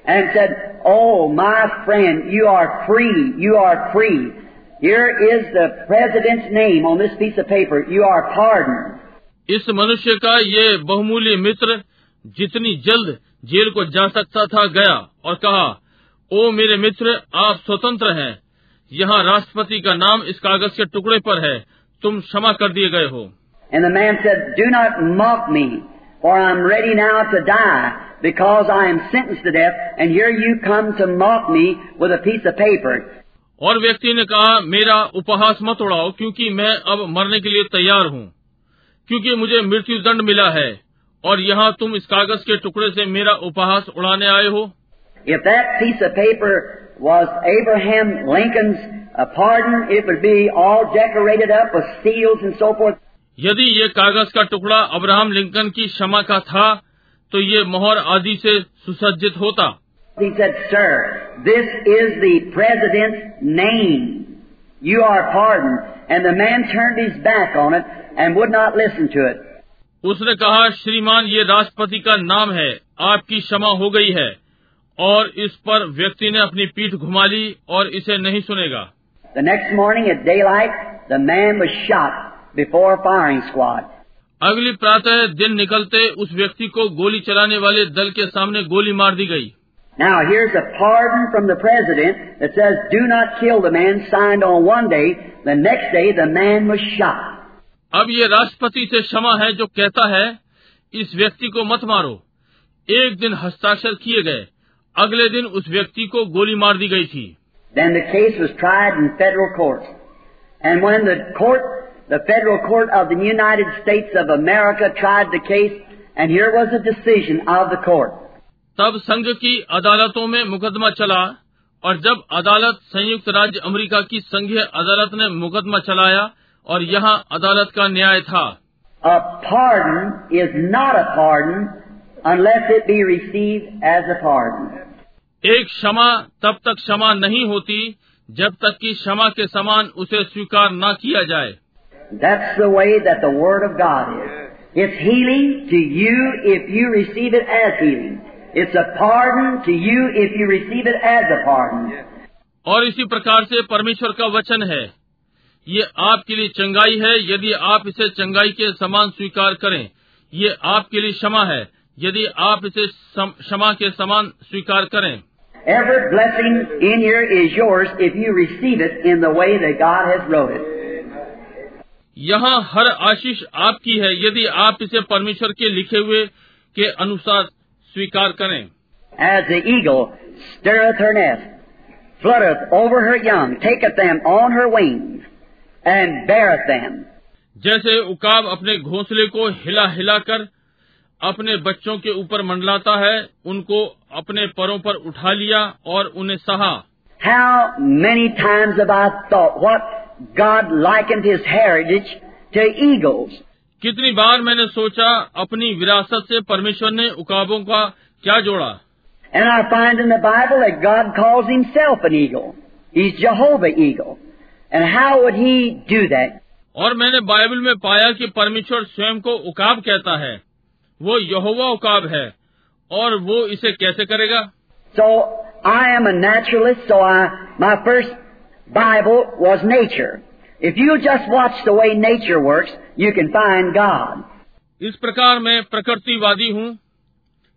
And said, Oh, my friend, you are free, you are free. Here is the president's name on this piece of paper. You are pardoned. इस मनुष्य का ये बहुमूल्य मित्र जितनी जल्द जेल को जा सकता था गया और कहा ओ मेरे मित्र आप स्वतंत्र हैं यहाँ राष्ट्रपति का नाम इस कागज के टुकड़े पर है तुम क्षमा कर दिए गए हो And the man said, Do not mock me, for I'm ready now to die, because I am sentenced to death, and here you come to mock me with a piece of paper. और व्यक्ति ने कहा मेरा उपहास मत उड़ाओ क्योंकि मैं अब मरने के लिए तैयार हूँ क्योंकि मुझे मृत्यु दंड मिला है और यहाँ तुम इस कागज़ के टुकड़े से मेरा उपहास उड़ाने आए हो If that piece of paper was Abraham Lincoln's uh, pardon, it would be all decorated up with seals and so forth. यदि ये कागज़ का टुकड़ा अब्राहम लिंकन की क्षमा का था तो ये मोहर आदि से सुसज्जित होता He said, Sir, this is the President's name. You are pardoned. And the man turned his back on it and would not listen to it. उसने कहा श्रीमान ये राष्ट्रपति का नाम है आपकी क्षमा हो गई है और इस पर व्यक्ति ने अपनी पीठ घुमा ली और इसे नहीं सुनेगा The next morning at daylight, the man was shot before a firing squad. अगली प्रातः दिन निकलते उस व्यक्ति को गोली चलाने वाले दल के सामने गोली मार दी गई Now here's a pardon from the President that says, do not kill the man, signed on one day. The next day the man was shot. अब ये राष्ट्रपति से क्षमा है जो कहता है इस व्यक्ति को मत मारो एक दिन हस्ताक्षर किए गए अगले दिन उस व्यक्ति को गोली मार दी गई थी Then the case was tried in federal court. And when the court, the federal court of the United States of America tried the case, and here was the decision of the court. तब संघ की अदालतों में मुकदमा चला और जब अदालत संयुक्त राज्य अमेरिका की संघीय अदालत ने मुकदमा चलाया और यहाँ अदालत का न्याय था A pardon is not a pardon unless it be received as a pardon. एक क्षमा तब तक क्षमा नहीं होती जब तक कि क्षमा के समान उसे स्वीकार न किया जाए That's the way that the Word of God is. It's healing to you if you receive it as healing. It's a pardon to you if you receive it as a pardon. और इसी प्रकार से परमेश्वर का वचन है ये आपके लिए चंगाई है यदि आप इसे चंगाई के समान स्वीकार करें ये आपके लिए क्षमा है यदि आप इसे क्षमा के समान स्वीकार करें Every blessing in here is yours if you receive it in the way that God has wrote it. यहाँ हर आशीष आपकी है यदि आप इसे परमेश्वर के लिखे हुए के अनुसार स्वीकार करें As the eagle stirreth her nest, flutteth over her young, taketh them on her wings, and beareth them. जैसे उकाब अपने घोंसले को हिला हिला कर अपने बच्चों के ऊपर मंडलाता है उनको अपने परों पर उठा लिया और उन्हें सहा How many times have I thought what God likened His heritage to eagles? कितनी बार मैंने सोचा अपनी विरासत से परमेश्वर ने उकाबों का क्या जोड़ा? And I find in Bible that God calls himself an eagle he is Jehovah eagle and how would और मैंने बाइबल में पाया कि परमेश्वर स्वयं को उकाब कहता है। वो यहोवा उकाब है। और वो इसे कैसे करेगा? So I am a naturalist so I my first Bible was nature If you just watch the way nature works, you can find God. इस प्रकार मैं प्रकृतिवादी हूँ।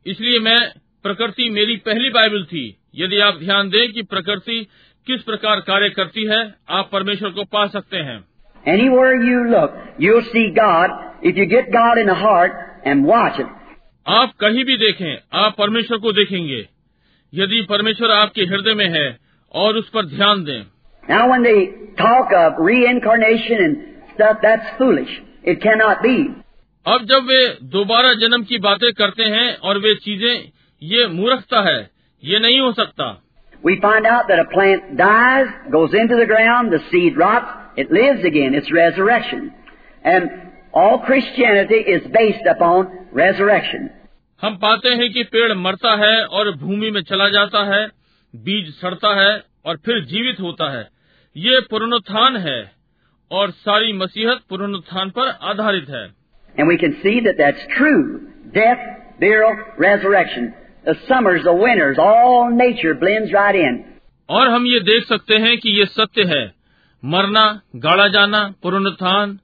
इसलिए मैं प्रकृति मेरी पहली बाइबल थी। यदि आप ध्यान दें कि प्रकृति किस प्रकार कार्य करती है आप परमेश्वर को पा सकते हैं। Anywhere you look, you'll see God. If you get God in the heart and watch it. आप कहीं भी देखें आप परमेश्वर को देखेंगे। यदि परमेश्वर आपके हृदय में है और उस पर ध्यान दें। Now when they talk of reincarnation and stuff, that's foolish. It cannot be. अब जब वे दोबारा जन्म की बातें करते हैं और वे चीजें ये मूर्खता है ये नहीं हो सकता We find out that a plant dies, goes into the ground, the seed rots, it lives again. It's resurrection. And all Christianity is based upon resurrection. हम पाते हैं कि पेड़ मरता है और भूमि में चला जाता है बीज सड़ता है और फिर जीवित होता है ये पुनरुत्थान है और सारी मसीहत पुनरुत्थान पर आधारित है And we can see that that's true. Death, burial, resurrection. The summers, the winters, all nature blends right in. और हम ये देख सकते हैं कि ये सत्य है मरना गाड़ा जाना पुनरुत्थान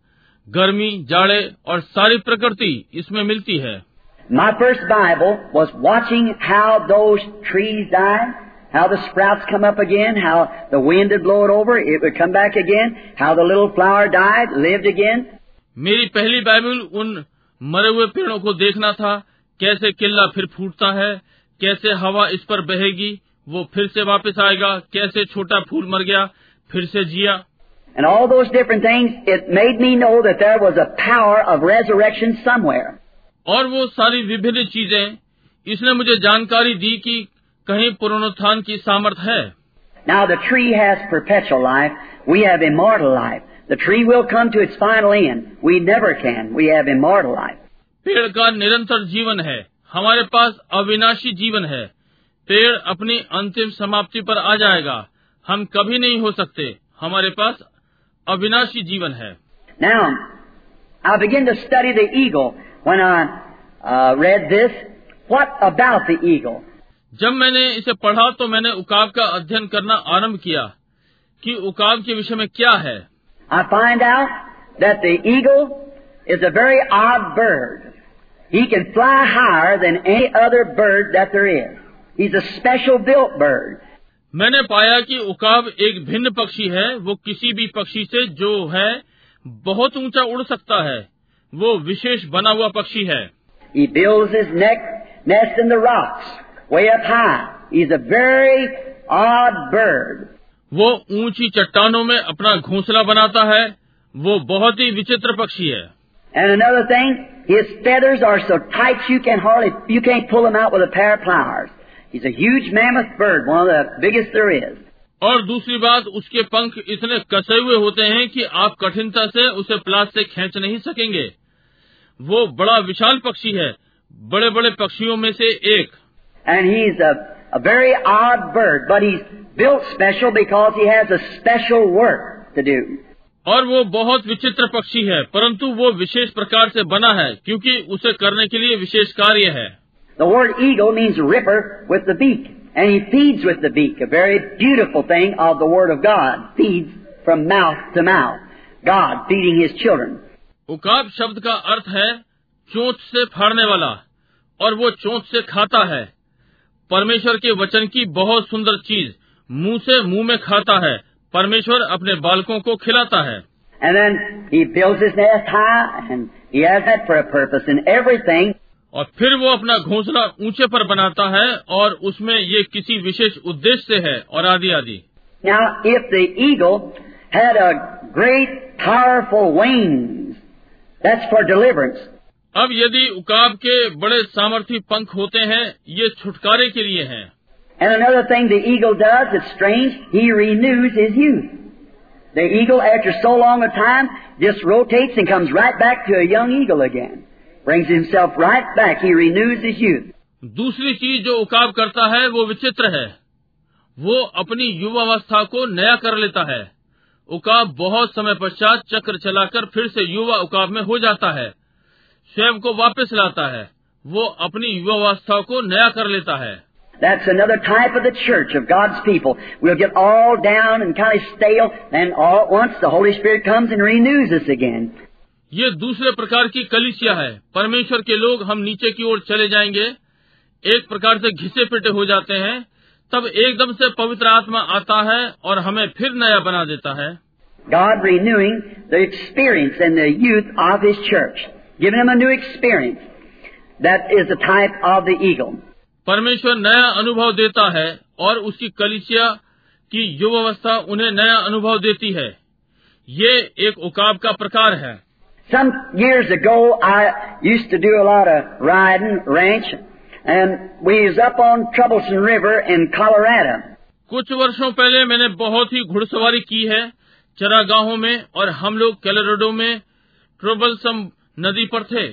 गर्मी जाड़े और सारी प्रकृति इसमें मिलती है My first Bible was watching how those trees died, how the sprouts come up again, how the wind would blow it over, it would come back again, how the little flower died, lived again. मेरी पहली Bible उन मरे हुए पेड़ों को देखना था कैसे किल्ला फिर फूटता है कैसे हवा इस पर बहेगी वो फिर से वापस आएगा कैसे छोटा फूल मर गया फिर से जिया And all those different things, it made me know that there was a power of resurrection somewhere. और वो सारी विभिन्न चीजें इसने मुझे जानकारी दी कि कहीं पुनरुत्थान की सामर्थ है Now the tree has perpetual life. We have immortal life. The tree will come to its final end. We never can. We have immortal life. पेड़ का निरंतर जीवन है हमारे पास अविनाशी जीवन है पेड़ अपनी अंतिम समाप्ति पर आ जाएगा हम कभी नहीं हो सकते हमारे पास अविनाशी जीवन है Now, I began to study the eagle when I uh, read this. What about the eagle? जब मैंने इसे पढ़ा तो मैंने उकाब का अध्ययन करना आरंभ किया कि उकाब के विषय में क्या है। I is bird he is he मैंने पाया कि उकाब एक भिन्न पक्षी है। वो किसी भी पक्षी से जो है बहुत ऊँचा उड़ सकता है। वो विशेष बना हुआ पक्षी है। He builds his neck way up high. He's a very odd bird. वो ऊँची चट्टानों में अपना घोंसला बनाता है वो बहुत ही विचित्र पक्षी है And another thing, his feathers are so tight you can hardly, you can't pull them out with a pair of pliers. He's a huge mammoth bird, one of the biggest there is. और दूसरी बात उसके पंख इतने कसे हुए होते हैं कि आप कठिनता से उसे प्लास से खींच नहीं सकेंगे वो बड़ा विशाल पक्षी है बड़े बड़े पक्षियों में से एक And he's a, a very odd bird, but he's built special because he has a special work to do. और वो बहुत विचित्र पक्षी है परंतु वो विशेष प्रकार से बना है क्योंकि उसे करने के लिए विशेष कार्य है The word eagle means ripper with the beak, and he feeds with the beak, a very beautiful thing of the Word of God. Feeds from mouth to mouth. God feeding His children. उकाब शब्द का अर्थ है चोंच से फाड़ने वाला और वो चोंच से खाता है परमेश्वर के वचन की बहुत सुंदर चीज़ मुँह से मुँह में खाता है। परमेश्वर अपने बालकों को खिलाता है। और फिर वो अपना घोंसला ऊँचे पर बनाता है और उसमें ये किसी विशेष उद्देश्य से है और आदि आदि। Now, if अब यदि उकाब के बड़े सामर्थी पंख होते हैं ये छुटकारे के लिए हैं And another thing the eagle does that's strange, he renews his youth. The eagle, after so long a time, just rotates and comes right back to a young eagle again. Brings himself right back. He renews his youth. दूसरी चीज़ जो उकाब करता है वो विचित्र है वो अपनी युवावस्था को नया कर लेता है उकाब बहुत समय पश्चात चक्र चलाकर फिर से युवा उकाब में हो जाता है स्वयं को वापस लाता है वो अपनी युवावस्था को नया कर लेता है That's another type of the church of God's people. We'll get all down and kind of stale, then all at once the Holy Spirit comes and renews us again. ये दूसरे प्रकार की कलिसिया है परमेश्वर के लोग हम नीचे की ओर चले जाएँगे एक प्रकार से घिसे पिटे हो जाते हैं तब एकदम से पवित्र आत्मा आता है और हमें फिर नया बना देता है God renewing the experience and the youth of His church, giving them a new experience. That is the type of the eagle. परमेश्वर नया अनुभव देता है और उसकी कलिसिया की युवावस्था उन्हें नया अनुभव देती है ये एक उकाब का प्रकार है Some years ago, I used to do a lot of riding, ranch, and we was up on Troublesome River in Colorado. कुछ वर्षों पहले मैंने बहुत ही घुड़सवारी की है चरागाहों में और हम लोग कैलोराडो में ट्रोबलसम नदी पर थे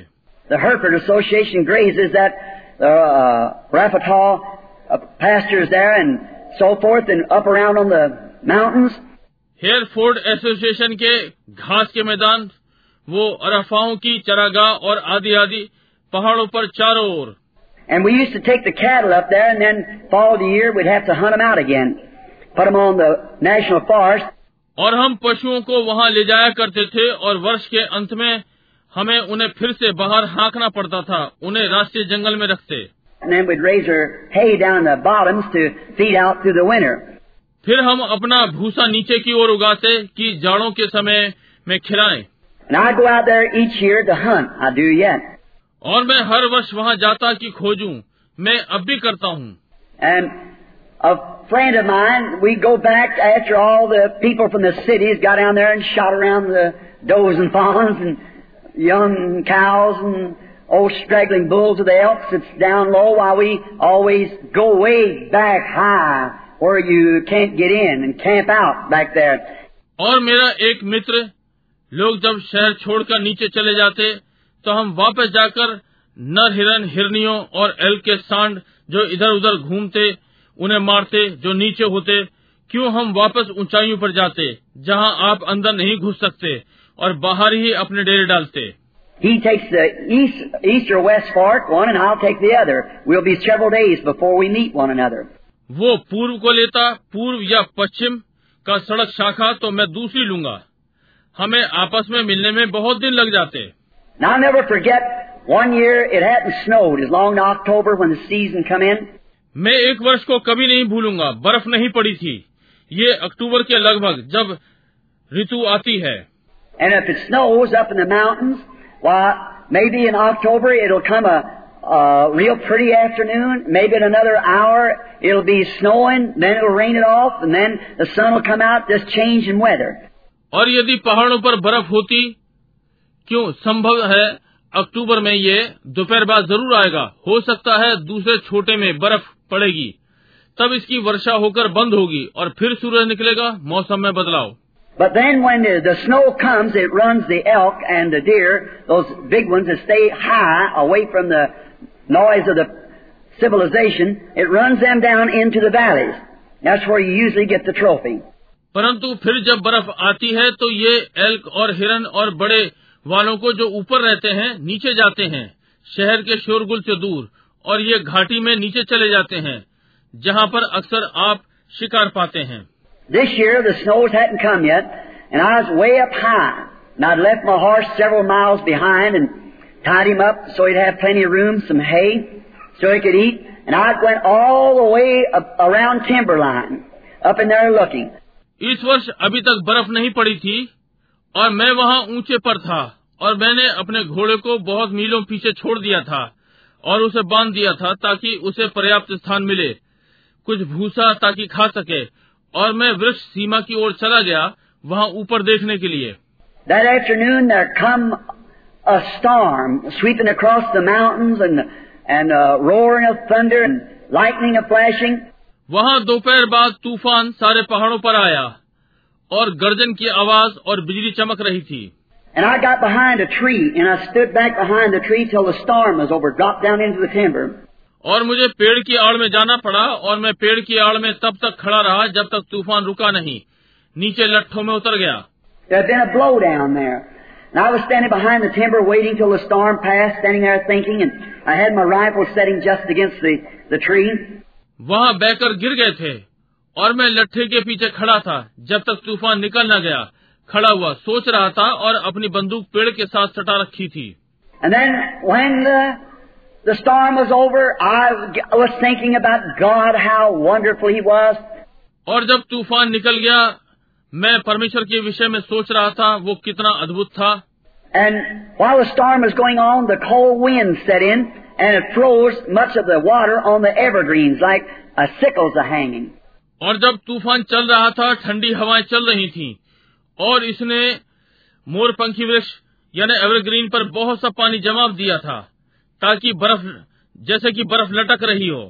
The Hereford Association grazes that the uh, Rapital uh, pastures there and so forth and up around on the mountains. Hereford association के घास के मैदान वो अरफाओं की चरागाह और आदि आदि पहाड़ों पर चारों ओर And we used to take the cattle up there and then fall of the year we'd have to hunt them out again. Put them on the national forest. और हम पशुओं को वहाँ ले जाया करते थे और वर्ष के अंत में हमें उन्हें फिर से बाहर हाँकना पड़ता था उन्हें राष्ट्रीय जंगल में रखते. फिर हम अपना भूसा नीचे की ओर उगाते कि जाड़ों के समय में खिलाएँ. और मैं हर वर्ष वहाँ जाता कि खोजूं मैं अब भी करता हूँ a friend of mine, we go back after all the people from the cities got down there and shot around the does and fawns and young cows and old straggling bulls of the elks that's down low while we always go way back high where you can't get in and camp out back there. और मेरा एक मित्र लोग जब शहर छोड़कर नीचे चले जाते तो हम वापस जाकर नर हिरन हिरनियों और एल के सांड जो इधर उधर घूमते उन्हें मारते जो नीचे होते क्यों हम वापस ऊंचाइयों पर जाते जहाँ आप अंदर नहीं घुस सकते और बाहर ही अपने डेरे डालते He takes the east, east or west fork, one, and I'll take the other. We'll be several days before we meet one another. वो पूर्व को लेता पूर्व या पश्चिम का सड़क शाखा तो मैं दूसरी लूँगा हमें आपस में मिलने में बहुत दिन लग जाते Now I'll never forget, one year it hadn't snowed as long in October when the season come in. मैं एक वर्ष को कभी नहीं भूलूँगा बर्फ़ नहीं पड़ी थी ये अक्टूबर के लगभग जब ऋतु आती है And if it snows up in the mountains, why, maybe in October it'll come a, a real pretty afternoon. Maybe in another hour it'll be snowing, then it'll rain it off, and then the sun will come out, just change in weather. और यदि पहाड़ों पर बर्फ होती क्यों संभव है अक्टूबर में ये दोपहर बाद जरूर आएगा हो सकता है दूसरे छोटे में बर्फ पड़ेगी तब इसकी वर्षा होकर बंद होगी और फिर सूरज निकलेगा मौसम में बदलाव But then when the, the snow comes, it runs the elk and the deer, those big ones that stay high away from the noise of the civilization, it runs them down into the valleys. That's where you usually get the trophy. परंतु फिर जब बर्फ आती है तो ये elk और हिरन और बड़े वालों को जो ऊपर रहते हैं नीचे जाते हैं शहर के शोरगुल से दूर और ये घाटी में नीचे चले जाते हैं जहाँ पर अक्सर आप शिकार पाते हैं This year the snows hadn't come yet, and I was way up high. And I'd left my horse several miles behind and tied him up so he'd have plenty of room, some hay, so he could eat. And I went all the way up around Timberline, up in there looking. इस वर्ष अभी तक बर्फ नहीं पड़ी थी और मैं वहाँ ऊंचे पर था और मैंने अपने घोड़े को बहुत मीलों पीछे छोड़ दिया था और उसे बांध दिया था ताकि उसे पर्याप्त स्थान मिले कुछ भूसा ताकि खा सके और मैं वृक्ष सीमा की ओर चला गया वहाँ ऊपर देखने के लिए That afternoon there come a storm sweeping across the mountains and, and a roaring of thunder and lightning a flashing. वहाँ दोपहर बाद तूफ़ान सारे पहाड़ों पर आया और गर्जन की आवाज़ और बिजली चमक रही थी And I got behind a tree and I stood back behind the tree till the storm was over, dropped down into the timber. और मुझे पेड़ की आड़ में जाना पड़ा और मैं पेड़ की आड़ में तब तक खड़ा रहा जब तक तूफ़ान रुका नहीं नीचे लट्ठों में उतर गया. And I was standing behind the timber waiting till the storm passed, standing there thinking, and I had my rifle setting just against the, the tree. वहाँ बहकर गिर गए थे और मैं लट्ठे के पीछे खड़ा था जब तक तूफ़ान निकल न गया खड़ा हुआ सोच रहा था और अपनी बंदूक पेड़ के साथ सटा रखी थी And then when the, the storm was over, I was thinking about God, how wonderful He was. और जब तूफान निकल गया मैं परमेश्वर के विषय में सोच रहा था वो कितना अद्भुत था And while the storm was going on, the cold wind set in, and it froze much of the water on the evergreens like uh, sickles are hanging. और जब तूफान चल रहा था ठंडी हवाएं चल रही थीं और इसने मोर पंखी वृक्ष यानी एवरग्रीन पर बहुत सा पानी जमा दिया था ताकि बर्फ़ जैसे कि बर्फ़ लटक रही हो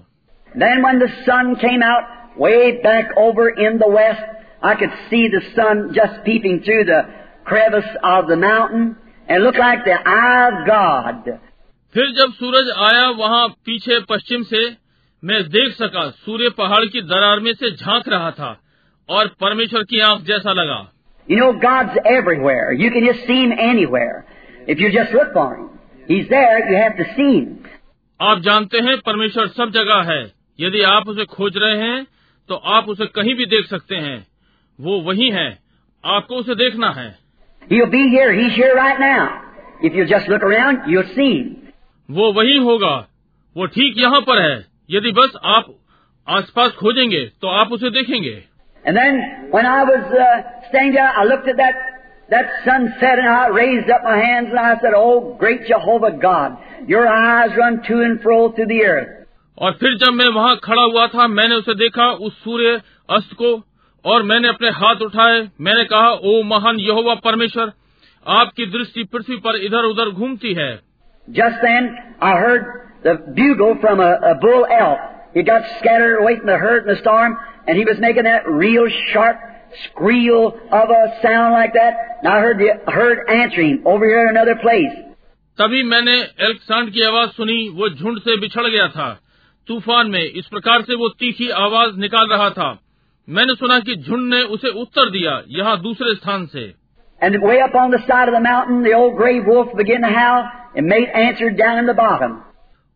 Then when the sun came out way back over in the west, I could see the sun just peeping through the crevice of the mountain and looked like the eye of God. फिर जब सूरज आया वहाँ पीछे पश्चिम से मैं देख सका सूर्य पहाड़ की दरार में से झाँक रहा था और परमेश्वर की आँख जैसा लगा You know, God's everywhere. You can just see Him anywhere. If you just look for Him. आप जानते हैं परमेश्वर सब जगह है। यदि आप उसे खोज रहे हैं तो आप उसे कहीं भी देख सकते हैं। वो वही है। आपको उसे देखना है। वो वही होगा। वो ठीक यहाँ पर है। यदि बस आप आसपास खोजेंगे तो आप उसे देखेंगे। that sunset and I raised up my hands and I said, "Oh, great Jehovah God, Your eyes run to and fro through the earth." और फिर जब मैं वहाँ खड़ा हुआ था मैंने उसे देखा उस सूर्य अस्त को और मैंने अपने हाथ उठाए मैंने कहा ओ महान यहोवा परमेश्वर आपकी दृष्टि पृथ्वी पर इधर उधर घूमती है Just then, I heard the bugle from a, a bull elk. He got scattered away from the herd in the storm, and he was making that real sharp squeal of a sound like that. And I heard the herd answering over here in another place. तभी मैंने elk सांड की आवाज़ सुनी वो झुंड से बिछड़ गया था। तूफ़ान में इस प्रकार से वो तीखी आवाज़ निकाल रहा था। मैंने सुना कि झुंड ने उसे उत्तर दिया यहाँ दूसरे स्थान से।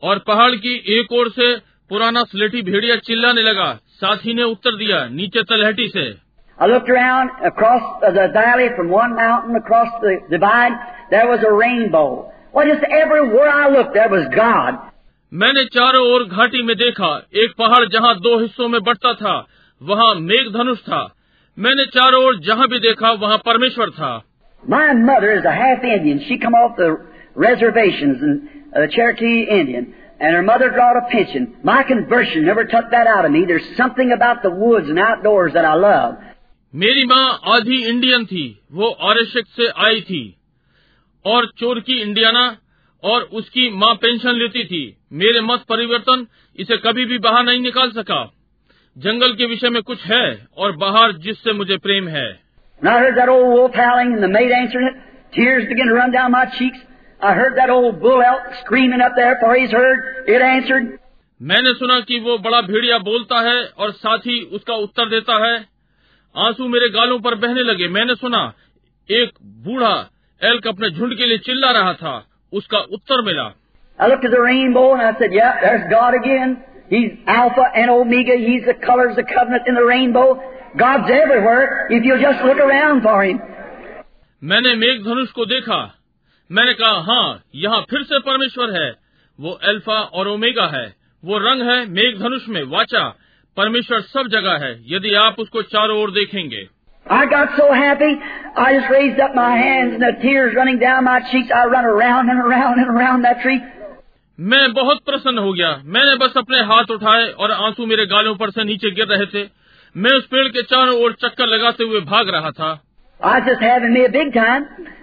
और पहाड़ की एक ओर से पुराना स्लेटी भेड़िया चिल्लाने लगा। साथ ही ने उत्तर दिया नीचे तलहटी से। I looked around across the valley from one mountain across the divide. There was a rainbow. Well, just everywhere I looked, there was God. मैंने चारों ओर घाटी में देखा एक पहाड़ जहाँ दो हिस्सों में बढ़ता था वहाँ मेघ धनुष था मैंने चारों ओर जहाँ भी देखा वहाँ परमेश्वर था My mother is a half Indian. She come off the reservations in uh, Cherokee Indian, and her mother drawed a pension. My conversion never took that out of me. There's something about the woods and outdoors that I love. मेरी माँ आधी Indian थी वो आरक्षक से आई थी। और चोर की इंडियाना और उसकी माँ पेंशन लेती थी। मेरे मत परिवर्तन इसे कभी भी बाहर नहीं निकाल सका। जंगल के विषय में कुछ है और बाहर जिससे मुझे प्रेम है। मैंने सुना कि वो बड़ा भेड़िया बोलता है और साथ ही उसका उत्तर देता है। आँसू मेरे गालों पर बहने लगे। मैंने सुना एक बूढ़ा एल्क अपने झुंड के लिए चिल्ला रहा था। उसका उत्तर मिला। मैंने मेघ धनुष को देखा। मैंने कहा हाँ यहाँ फिर से परमेश्वर है। वो अल्फ़ा और ओमेगा है। वो रंग है मेघ धनुष में। वाचा परमेश्वर सब जगह है यदि आप उसको चारों ओर देखेंगे I got so happy, I just raised up my hands and the tears running down my cheeks. I run around and around and around that tree. मैं बहुत प्रसन्न हो गया मैंने बस अपने हाथ उठाए और आँसू मेरे गालों पर से नीचे गिर रहे थे मैं उस पेड़ के चारों ओर चक्कर लगाते हुए भाग रहा था I was just having me a big time.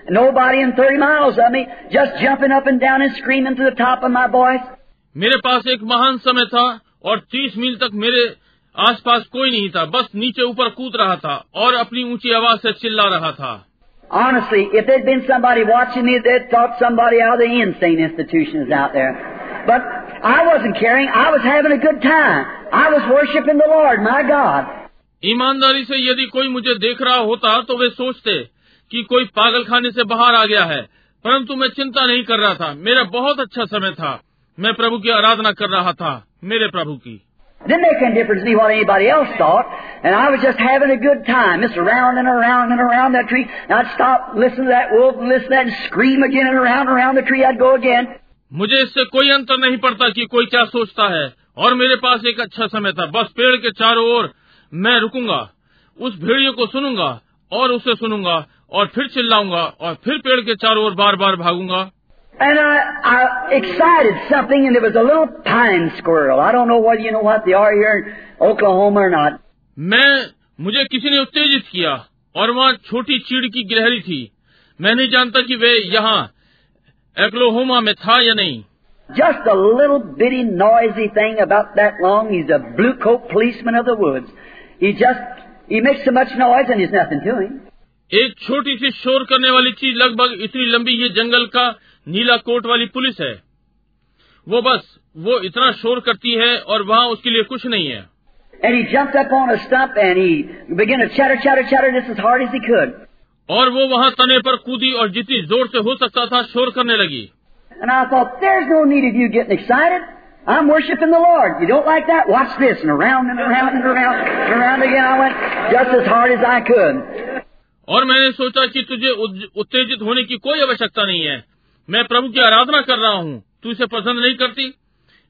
Nobody in 30 miles of me, just jumping up and down and screaming to the top of my voice. मेरे पास एक महान समय था और तीस मील तक मेरे आसपास कोई नहीं था बस नीचे ऊपर कूद रहा था और अपनी ऊँची आवाज़ से चिल्ला रहा था Honestly, if there'd been somebody watching me, they'd thought somebody out of the insane institution is out there. But I wasn't caring. I was having a good time. I was worshiping the Lord, my God. ईमानदारी से यदि कोई मुझे देख रहा होता तो वे सोचते कि कोई पागल खाने से बाहर आ गया है परंतु मैं चिंता नहीं कर रहा था मेरा बहुत अच्छा समय था मैं प्रभु की आराधना कर रहा था मेरे प्रभु की Didn't make any difference to me what anybody else thought. And I was just having a good time, just around and around and around that tree. And I'd stop, listen to that wolf, and listen to that, and scream again and around and around the tree. I'd go again. मुझे इससे कोई अंतर नहीं पड़ता कि कोई क्या सोचता है और मेरे पास एक अच्छा समय था बस पेड़ के चारों ओर मैं रुकूँगा उस भेड़ियों को सुनूँगा और उसे सुनूँगा और फिर चिल्लाऊँगा और फिर पेड़ के चारों ओर बार बार भागूँगा And I, I excited something, and there was a little pine squirrel. I don't know whether you know what they are here in Oklahoma or not. मैं मुझे किसी ने उत्तेजित किया और वहाँ छोटी चीड़ की गिलहरी थी मैं नहीं जानता कि वे यहाँ एक्लोहोमा में था या नहीं Just a little bitty noisy thing about that long. He's a blue coat policeman of the woods. He just, he makes so much noise and there's nothing to him. एक छोटी सी शोर करने वाली चीज लगभग इतनी लंबी ये जंगल का नीला कोट वाली पुलिस है। वो बस वो इतना शोर करती है और वहाँ उसके लिए कुछ नहीं है। और वो वहाँ तने पर कूदी और जितनी ज़ोर से हो सकता था शोर करने लगी। और मैंने सोचा कि तुझे उत्तेजित होने की कोई आवश्यकता नहीं है। मैं प्रभु की आराधना कर रहा हूँ तू इसे पसंद नहीं करती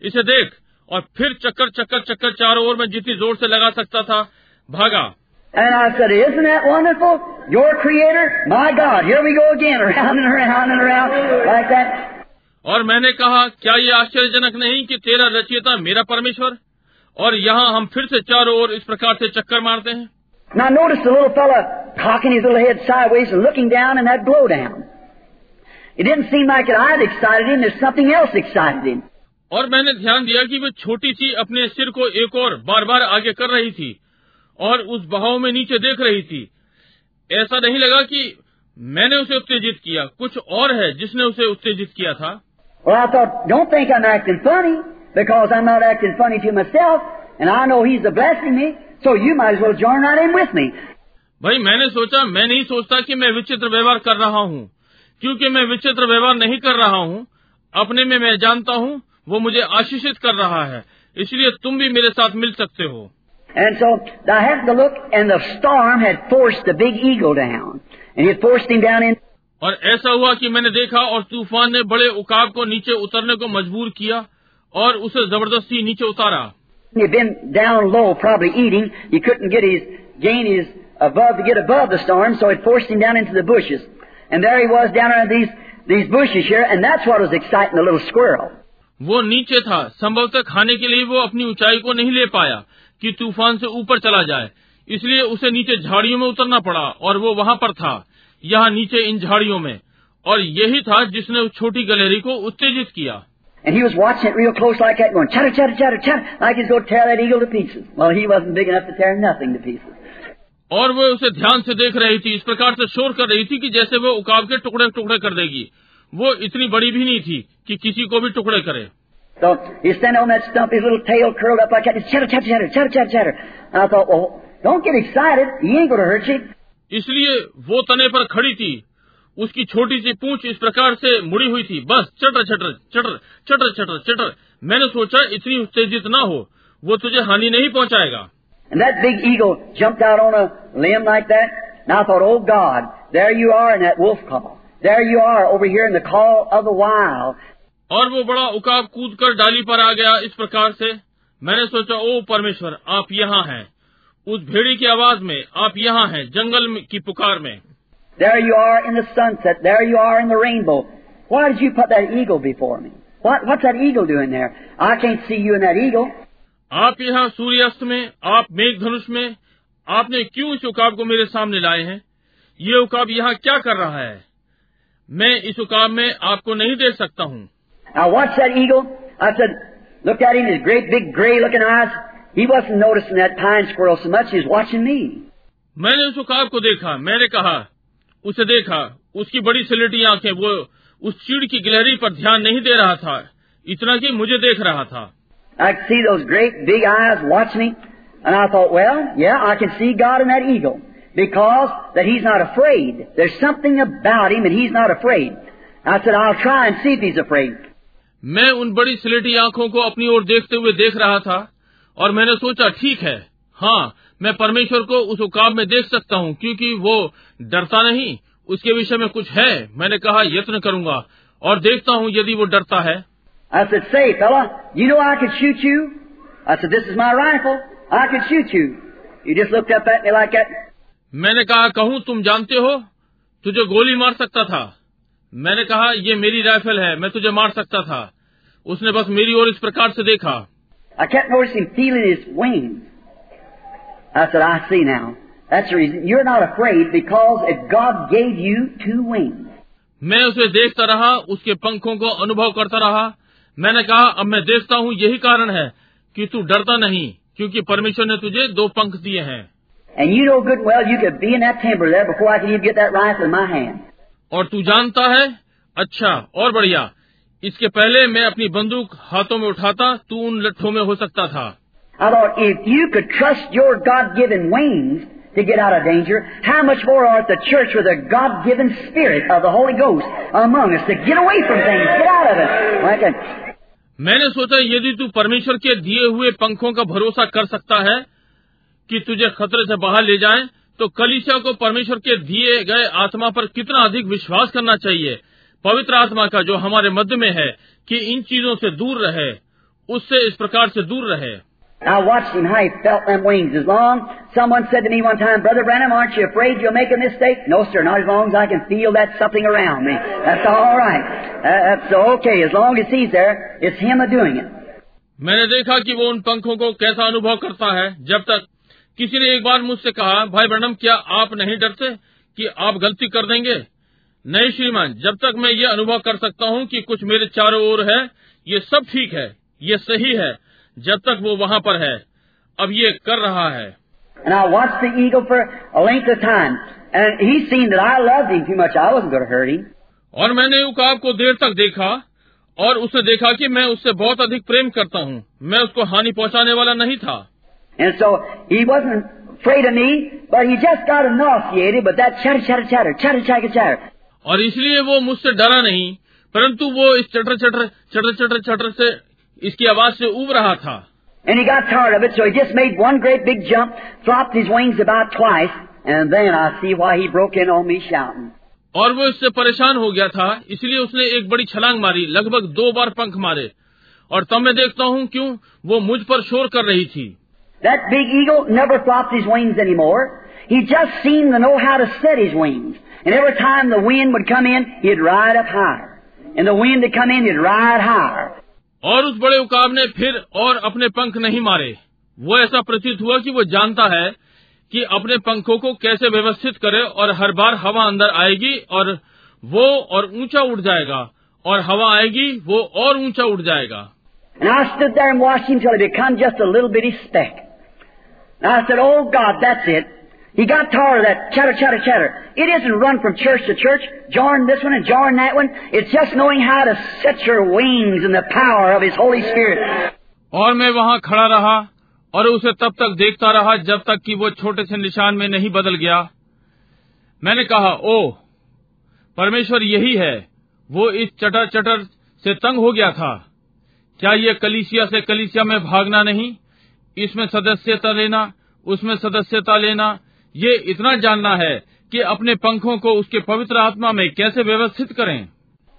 इसे देख और फिर चक्कर चक्कर चक्कर चारों ओर मैं जितनी ज़ोर से लगा सकता था भागा And I said, isn't that wonderful? Your creator, my God. Here we go again, around and around and around like that. और मैंने कहा क्या ये आश्चर्यजनक नहीं कि तेरा रचयिता मेरा परमेश्वर और यहाँ हम फिर से चारों ओर इस प्रकार से चक्कर मारते हैं Now notice the little fella cocking his little head sideways and looking down in that blow down. और मैंने ध्यान दिया कि वे छोटी सी अपने सिर को एक और बार बार आगे कर रही थी और उस बहाव में नीचे देख रही थी। ऐसा नहीं लगा कि मैंने उसे उत्तेजित किया। कुछ और है जिसने उसे उत्तेजित किया था। भाई मैंने सोचा मैं नहीं सोचता कि मैं विचित्र व्यवहार कर रहा हूँ। क्योंकि मैं विचित्र व्यवहार नहीं कर रहा हूँ अपने में मैं जानता हूँ वो मुझे आशीषित कर रहा है इसलिए तुम भी मेरे साथ मिल सकते हो। और ऐसा हुआ कि मैंने देखा और तूफ़ान ने बड़े उकाब को नीचे उतरने को मजबूर किया और उसे ज़बरदस्ती नीचे उतारा। Bushes And there he was down under these these bushes here, and that's what was exciting the little squirrel. वो नीचे था संभवतः खाने के लिए वो अपनी ऊंचाई को नहीं ले पाया कि तूफान से ऊपर चला जाए इसलिए उसे नीचे झाड़ियों में उतरना पड़ा और वो वहां पर था यहाँ नीचे इन झाड़ियों में और यही था जिसने उस छोटी गलेरी को उत्तेजित किया And he was watching it real close like that, going chatter, chatter, chatter, chatter, like he's going to tear that eagle to pieces. Well, he wasn't big enough to tear nothing to pieces. और वह उसे ध्यान से देख रही थी इस प्रकार से शोर कर रही थी कि जैसे वह उकाब के टुकड़े टुकड़े कर देगी। वो इतनी बड़ी भी नहीं थी कि किसी को भी टुकड़े करे। इसलिए वो तने पर खड़ी थी। उसकी छोटी सी पूछ इस प्रकार से मुड़ी हुई थी। बस चटर चटर चटर चटर चटर चटर। मैंने सोचा इतनी उत्तेजित ना हो। वो तुझे हानि नहीं पहुंचाएगा। And that big eagle jumped out on a limb like that. And I thought, oh God, there you are in that wolf call. There you are over here in the call of the wild. और वो बड़ा उकाब कूद कर डाली पर आ गया इस प्रकार से मैंने सोचा ओ परमेश्वर आप यहाँ हैं उस भेड़ी की आवाज में आप यहाँ हैं जंगल में- की पुकार में There you are in the sunset. There you are in the rainbow. Why did you put that eagle before me? What, what's that eagle doing there? I can't see you in that eagle. आप यहाँ सूर्यास्त में आप मेघ धनुष में आपने क्यों इस उकाब को मेरे सामने लाए हैं? ये उकाब यहाँ क्या कर रहा है? मैं इस उकाब में आपको नहीं देख सकता हूँ। Now watch that eagle. I said, look at him, his great big gray looking eyes. He wasn't noticing that pine squirrel so much, he was watching me. मैंने उस उकाब को देखा। मैंने कहा उसे देखा। उसकी बड़ी सिलेटी आँखें वो उस चीड़ की गिलहरी पर ध्यान नहीं दे रहा था। इतना कि मुझे देख रहा था। I could see those great big eyes watching me. And I thought, well, yeah, I can see God in that eagle. Because that he's not afraid. There's something about him and he's not afraid. I said, I'll try and see if he's afraid. मैं उन बड़ी सिलेटी आंखों को अपनी ओर देखते हुए देख रहा था और मैंने सोचा ठीक है हाँ मैं परमेश्वर को उस उकाब में देख सकता हूँ क्योंकि वो डरता नहीं उसके विषय में कुछ है मैंने कहा यत्न करूंगा और देखता हूँ यदि वो डरता है I said, say, fella, you know I could shoot you? I said, this is my rifle. I could shoot you. He just looked up at me like that. मैंने कहा कहूँ तुम जानते हो तुझे गोली मार सकता था मैंने कहा ये मेरी राइफल है मैं तुझे मार सकता था उसने बस मेरी ओर इस प्रकार से देखा I kept noticing feeling his wings. I said, I see now. That's the reason. You're not afraid because if God gave you two wings. मैं उसे देखता रहा उसके पंखों को अनुभव करता रहा मैंने कहा अब मैं देखता हूँ यही कारण है कि तू डरता नहीं क्योंकि परमेश्वर ने तुझे दो पंख दिए हैं And you know good and well you could be in that timber there before I could even get that rifle in my hand. और तू जानता है अच्छा और बढ़िया इसके पहले मैं अपनी बंदूक हाथों में उठाता तू उन लट्ठों में हो सकता था I thought, if you could trust your God-given wings to get out of danger, how much more ought the church with a God-given spirit of the Holy Ghost among us to get away from things, get out of it. Like a, मैंने सोचा, यदि तू परमेश्वर के दिए हुए पंखों का भरोसा कर सकता है कि तुझे खतरे से बाहर ले जाए तो कलिशा को परमेश्वर के दिए गए आत्मा पर कितना अधिक विश्वास करना चाहिए? पवित्र आत्मा का जो हमारे मध्य में है, कि इन चीज़ों से दूर रहे, उससे इस प्रकार से दूर रहे। I watched him how he felt them wings. As long, someone said to me one time, Brother Branham, aren't you afraid you'll make a mistake? No, sir, not as long as I can feel that something around me. That's all right. Uh, that's okay. As long as he's there, it's him a doing it. मैंने देखा कि वो उन पंखों को कैसा अनुभव करता है जब तक किसी ने एक बार मुझसे कहा भाई ब्रणम क्या आप नहीं डरते कि आप गलती कर देंगे नहीं श्रीमान जब तक मैं ये अनुभव कर सकता हूँ कि कुछ मेरे चारों ओर है ये सब ठीक है ये सही है जब तक वो वहाँ पर है अब ये कर रहा है। और मैंने उकाब को देर तक देखा और उसे देखा कि मैं उससे बहुत अधिक प्रेम करता हूँ। मैं उसको हानि पहुँचाने वाला नहीं था। और इसलिए वो मुझसे डरा नहीं परंतु वो इस चटर चटर चटर चटर चटर से इसकी आवाज़ से उब रहा था And he got tired of it, so he just made one great big jump, flopped his wings about twice, and then I see why he broke in on me shouting. और वो इससे परेशान हो गया था इसलिए उसने एक बड़ी छलांग मारी लगभग दो बार पंख मारे और तब मैं देखता हूँ क्यों वो मुझ पर शोर कर रही थी That big eagle never flopped his wings anymore. He just seemed to know how to set his wings. And every time the wind would come in, he'd ride up higher. And the wind would come in, he'd ride higher. और उस बड़े उकाब ने फिर और अपने पंख नहीं मारे। वो ऐसा प्रतीत हुआ कि वो जानता है कि अपने पंखों को कैसे व्यवस्थित करे और हर बार हवा अंदर आएगी और वो और ऊँचा उड़ जाएगा। और हवा आएगी, वो और ऊँचा उड़ जाएगा। And I stood there and. He got tired of that chatter, chatter, chatter. It isn't run from church to church, join this one and join that one. It's just knowing how to set your wings in the power of His Holy Spirit. और मैं वहाँ खड़ा रहा और उसे तब तक देखता रहा जब तक कि वो छोटे से निशान में नहीं बदल गया मैंने कहा ओ परमेश्वर यही है वो इस चटर चटर से तंग हो गया था क्या ये कलिसिया से कलिसिया में भागना नहीं इसमें सदस्यता लेना उसमें सदस्यता लेना ये इतना जानना है कि अपने पंखों को उसके पवित्र आत्मा में कैसे व्यवस्थित करें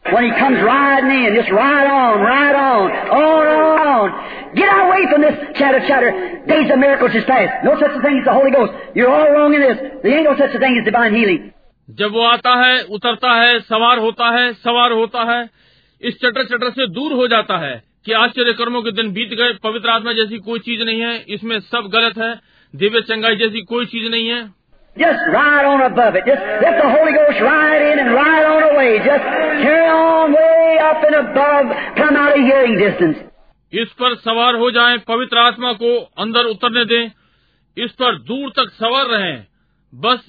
When He comes riding in, just ride on, ride on, on, on, on. Get away from this chatter, chatter. Days of miracles is past. No such a thing as the Holy Ghost. You're all wrong in this. There ain't no such a thing as divine healing. जब वो आता है उतरता है सवार होता है सवार होता है इस चटर चटर से दूर हो जाता है कि आश्चर्य कर्मों के दिन बीत गए पवित्र आत्मा जैसी कोई चीज़ नहीं है इसमें सब गलत है दिव्य चंगाई जैसी कोई चीज़ नहीं है Just ride on above it. Just let the Holy Ghost ride in and ride on away. Just carry on way up and above. Come out of hearing distance. इस पर सवार हो जाएँ पवित्र आत्मा को अंदर उतरने दें इस पर दूर तक सवार रहें बस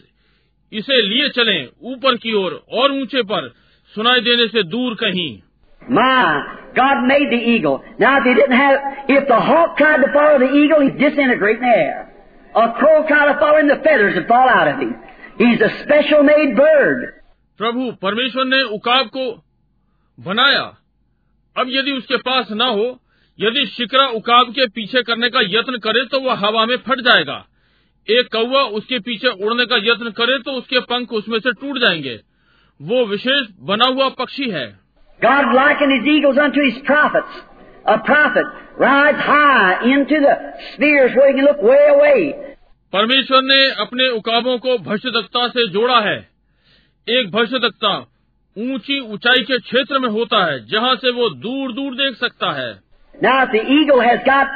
इसे लिए चलें ऊपर की ओर और ऊँचे पर सुनाई देने से दूर कहीं My, God made the eagle. Now if he didn't have, if the hawk tried to follow the eagle, he'd disintegrate in the air. A crow tried to follow him, the feathers would fall out of him. He's a special made bird. प्रभु परमेश्वर ने उकाब को बनाया अब यदि उसके पास न हो यदि शिकरा उकाब के पीछे करने का यत्न करे तो वह हवा में फट जाएगा एक कौवा उसके पीछे उड़ने का यत्न करे तो उसके पंख उसमें से टूट जाएँगे वो विशेष बना हुआ पक्षी है God likened his eagles unto his prophets. A prophet rides high into the spheres where he can look way away. परमेश्वर ने अपने उकाबों को भविष्यदक्ता से जोड़ा है एक भविष्यदक्ता ऊंची ऊंचाई के क्षेत्र में होता है जहाँ से वो दूर दूर देख सकता है Now if the eagle has got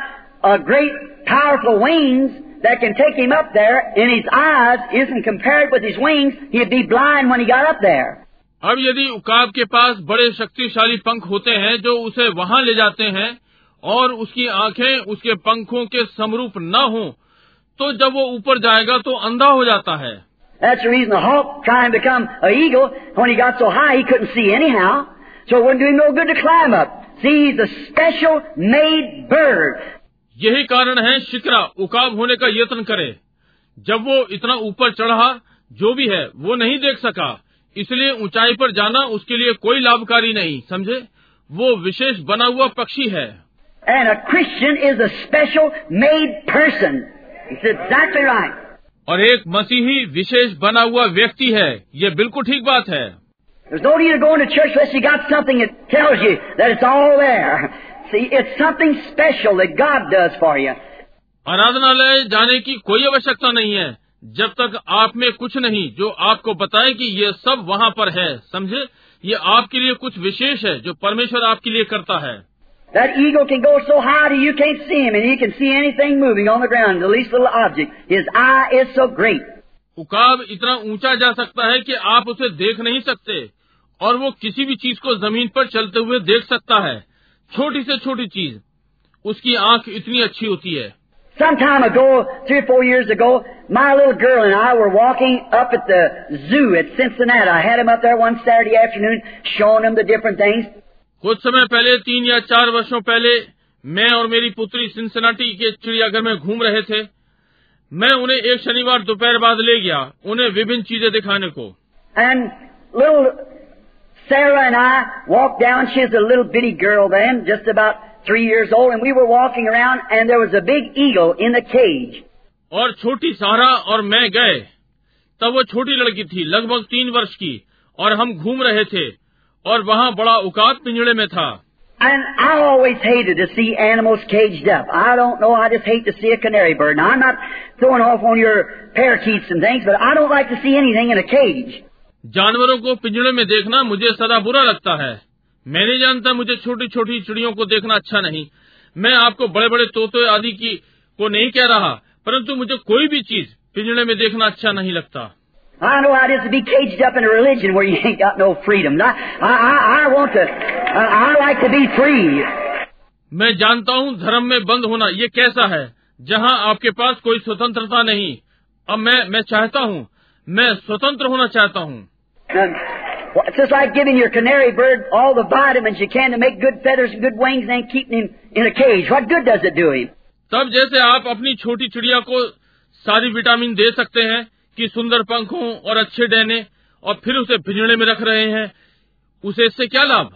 a great powerful wings that can take him up there and his eyes isn't compared with his wings, he'd be blind when he got up there. अब यदि उकाब के पास बड़े शक्तिशाली पंख होते हैं जो उसे वहाँ ले जाते हैं और उसकी आँखें उसके पंखों के समरूप न हो तो जब वो ऊपर जाएगा तो अंधा हो जाता है। यही कारण है शिकरा उकाब होने का यत्न करे। जब वो इतना ऊपर चढ़ा जो भी है वो नहीं देख सका। इसलिए ऊंचाई पर जाना उसके लिए कोई लाभकारी नहीं समझे? वो विशेष बना हुआ पक्षी है। And is special made person right और एक मसीही विशेष बना हुआ व्यक्ति है ये बिल्कुल ठीक बात है। आराधनालय जाने की कोई आवश्यकता नहीं है। जब तक आप में कुछ नहीं जो आपको बताए कि ये सब वहाँ पर है समझे ये आपके लिए कुछ विशेष है जो परमेश्वर आपके लिए करता है That eagle can go so high that you can't see him, and he can see anything moving on the ground, the least little object. His eye is so great. उकाब इतना ऊँचा जा सकता है कि आप उसे देख नहीं सकते और वो किसी भी चीज़ को ज़मीन पर चलते हुए देख सकता है छोटी से छोटी चीज़ उसकी आँख इतनी अच्छी होती है Some time ago, three or four years ago, my little girl and I were walking up at the zoo at Cincinnati. I had him up there one Saturday afternoon, showing him the different things. कुछ समय पहले तीन या चार वर्षों पहले मैं और मेरी पुत्री सिंसनाटी के चिड़ियाघर में घूम रहे थे मैं उन्हें एक शनिवार दोपहर बाद ले गया उन्हें विभिन्न चीजें दिखाने को And little Sarah and I walked down. She was a little bitty girl then, just about three years old, and we were walking around, and there was a big eagle in the cage. और छोटी सारा और मैं गए तब वो छोटी लड़की थी लगभग तीन वर्ष की और हम घूम रहे थे और वहाँ बड़ा उकाब पिंजड़े में था And I always hated to see animals caged up. I don't know, I just hate to see a canary bird. Now, I'm not throwing off on your parakeets and things, but I don't like to see anything in a cage. जानवरों को पिंजड़े में देखना मुझे सदा बुरा लगता है मैं नहीं जानता मुझे छोटी छोटी चिड़ियों को देखना अच्छा नहीं मैं आपको बड़े बड़े तोते आदि की को नहीं कह रहा परंतु मुझे कोई भी चीज़ पिंजड़े में देखना अच्छा नहीं लगता I know how it is to be caged up in a religion where you ain't got no freedom. I, I, I want to, I, I like to be free. मैं जानता हूँ धर्म में बंद होना ये कैसा है जहाँ आपके पास कोई स्वतंत्रता नहीं अब मैं मैं चाहता हूँ मैं स्वतंत्र होना चाहता हूँ well, it's just like giving your canary bird all the vitamins you can to make good feathers and good wings and then keeping him in a cage. What good does it do him? तब जैसे आप अपनी छोटी चिड़िया को सारी vitamin दे सकते हैं कि सुंदर पंख हों और अच्छे डहने और फिर उसे पिंजड़े में रख रहे हैं उसे इससे क्या लाभ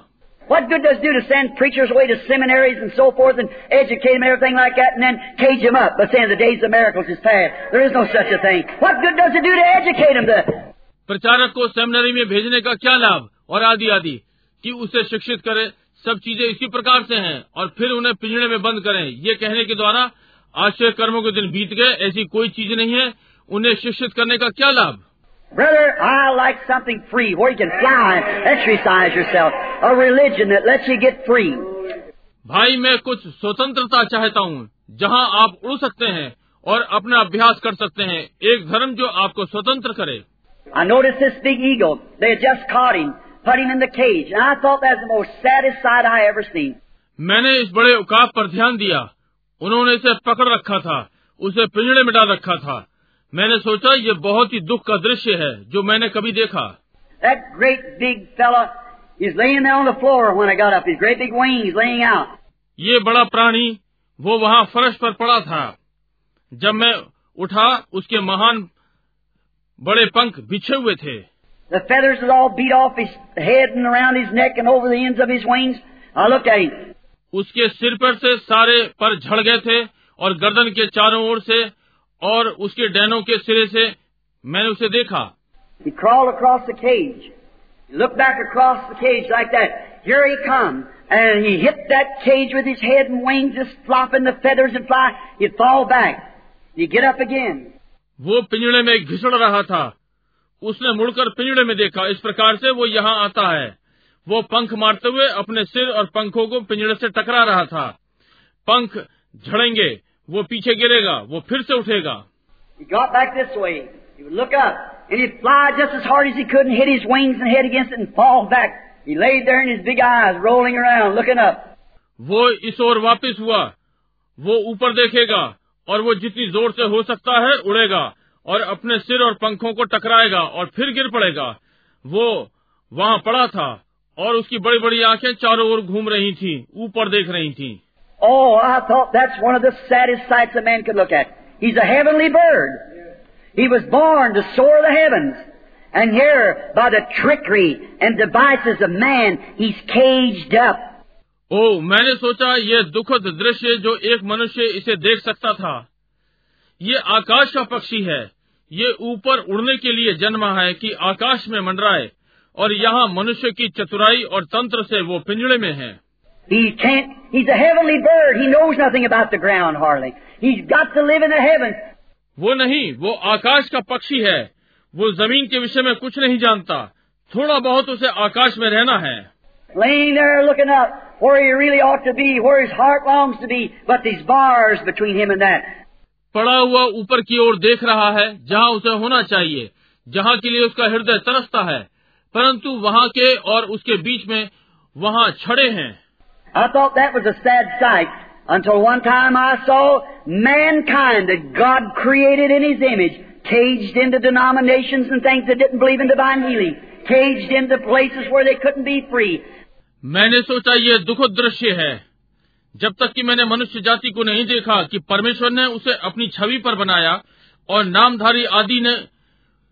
What good does it do to send preachers away to seminaries and so forth and educate them and everything like that and then cage them up by saying the days of miracles is past? There is no such a thing. What good does it do to educate them to प्रचारक को seminary में भेजने का क्या लाभ? और आदि आदि। कि उसे शिक्षित करें। सब चीज़ें इसी प्रकार से हैं और फिर उन्हें पिंजड़े में बंद करें। ये कहने के द्वारा आश्चर्य कर्मों के दिन बीत गए। ऐसी कोई चीज़ नहीं है। उन्हें शिक्षित करने का क्या लाभ? Brother, I like something free where you can fly and exercise yourself. A religion that lets you get free. भाई मैं कुछ स्वतंत्रता चाहता हूँ जहाँ आप उड़ सकते हैं और अपना अभ्यास कर सकते हैं। एक धर्म जो आपको स्वतंत्र करे। I noticed this big eagle. They had just caught him, put him in the cage, and I thought that was the most saddest sight I ever seen. मैंने इस बड़े उकाब पर ध्यान दिया उन्होंने इसे पकड़ रखा था उसे पिंजड़े में डाल रखा था मैंने सोचा ये बहुत ही दुख का दृश्य है जो मैंने कभी देखा That great big fella is laying there on the floor when I got up. His great big wings laying out. ये बड़ा प्राणी वो वहाँ फर्श पर पड़ा था जब मैं उठा उसके महान बड़े पंख बिछे हुए थे The feathers had all beat off his head and around his neck and over the ends of his wings. I looked at him. उसके सिर पर से सारे पर झड़ गए थे और गर्दन के चारों ओर से और उसके डैनों के सिरे से मैंने उसे देखा He crawled across the cage. He looked back across the cage like that. Here he come. And he hit that cage with his head and wings just flopping the feathers and fly. He'd fall back. He'd get up again. वो पिंजड़े में घिसड़ रहा था। उसने मुड़कर पिंजड़े में देखा। इस प्रकार से वो यहाँ आता है। वो पंख मारते हुए अपने सिर और पंखों को पिंजड़े से टकरा रहा था। पंख झड़ेंगे वो पीछे गिरेगा वो फिर से उठेगा। वो इस ओर वापस हुआ। वो ऊपर देखेगा। और वो जितनी ज़ोर से हो सकता है उड़ेगा और अपने सिर और पंखों को टकराएगा और फिर गिर पड़ेगा। वो वहाँ पड़ा था और उसकी बड़ी बड़ी आँखें चारों ओर घूम रही थी ऊपर देख रही थी। Oh, He. And here, by the trickery and devices of man, he's caged up ओ मैंने सोचा ये दुखद दृश्य जो एक मनुष्य इसे देख सकता था ये आकाश का पक्षी है ये ऊपर उड़ने के लिए जन्मा है कि आकाश में मंडराए और यहाँ मनुष्य की चतुराई और तंत्र से वो पिंजड़े में है He can't, he's a heavenly bird. He knows nothing about the ground hardly. He's got to live in the heavens. वो नहीं वो आकाश का पक्षी है वो ज़मीन के विषय में कुछ नहीं जानता थोड़ा बहुत उसे आकाश में रहना है Laying there looking up where he really ought to be, where his heart longs to be, but these bars between him and that. पड़ा हुआ ऊपर की ओर देख रहा है जहाँ उसे होना चाहिए जहाँ के लिए उसका हृदय तरसता है परंतु वहाँ के और उसके बीच में वहाँ छड़े हैं I thought that was a sad sight until one time I saw mankind that God created in His image caged into denominations and things that didn't believe in divine healing, caged into places where they couldn't be free. मैंने सोचा ये दुखद दृश्य है। जब तक कि मैंने मनुष्य जाति को नहीं देखा कि परमेश्वर ने उसे अपनी छवि पर बनाया और नामधारी आदि ने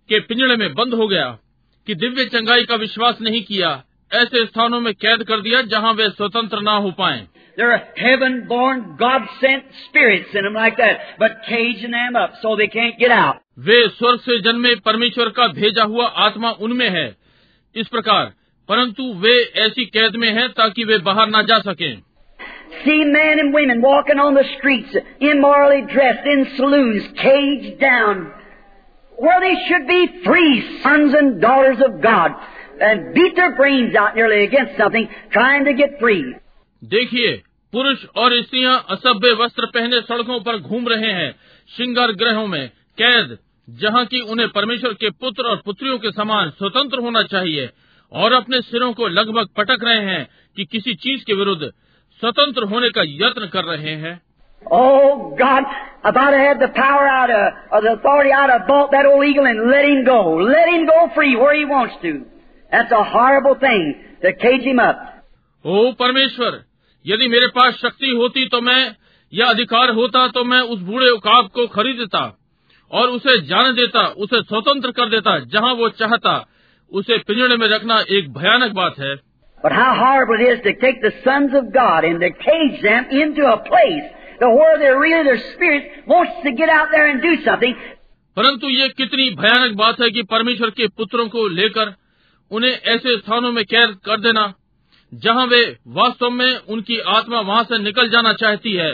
के पिंजड़े में बंद हो गया कि दिव्य चंगाई का विश्वास नहीं किया ऐसे स्थानों में कैद कर दिया जहाँ वे स्वतंत्र ना हो पाए। There are heaven-born, God-sent spirits in them like that, but caging them up so they can't get out. वे स्वर्ग से जन्मे परमेश्वर का भेजा हुआ आत्मा उनमें है। इस प्रकार परंतु वे ऐसी कैद में हैं ताकि वे बाहर ना जा सकें See men and women walking on the streets, immorally dressed in saloons, caged down, where they should be free sons and daughters of God, and beat their brains out nearly against something, trying to get free. देखिए पुरुष और स्त्रियाँ असभ्य वस्त्र पहने सड़कों पर घूम रहे हैं श्रृंगार ग्रहों में कैद जहाँ की उन्हें परमेश्वर के पुत्र और पुत्रियों के समान स्वतंत्र होना चाहिए और अपने सिरों को लगभग पटक रहे हैं कि किसी चीज़ के विरुद्ध स्वतंत्र होने का यत्न कर रहे हैं Oh God, If I'd had the power out of, or the authority, I'd have bought that old eagle and let him go. Let him go free where he wants to. That's a horrible thing to cage him up. ओ परमेश्वर यदि मेरे पास शक्ति होती तो मैं या अधिकार होता तो मैं उस बूढ़े उकाब को खरीद देता और उसे जाने देता उसे स्वतंत्र कर देता जहाँ वो चाहता उसे पिंजड़े में रखना एक भयानक बात है परंतु ये कितनी भयानक बात है कि परमेश्वर के पुत्रों को लेकर उन्हें ऐसे स्थानों में कैद कर देना जहाँ वे वास्तव में उनकी आत्मा वहाँ से निकल जाना चाहती है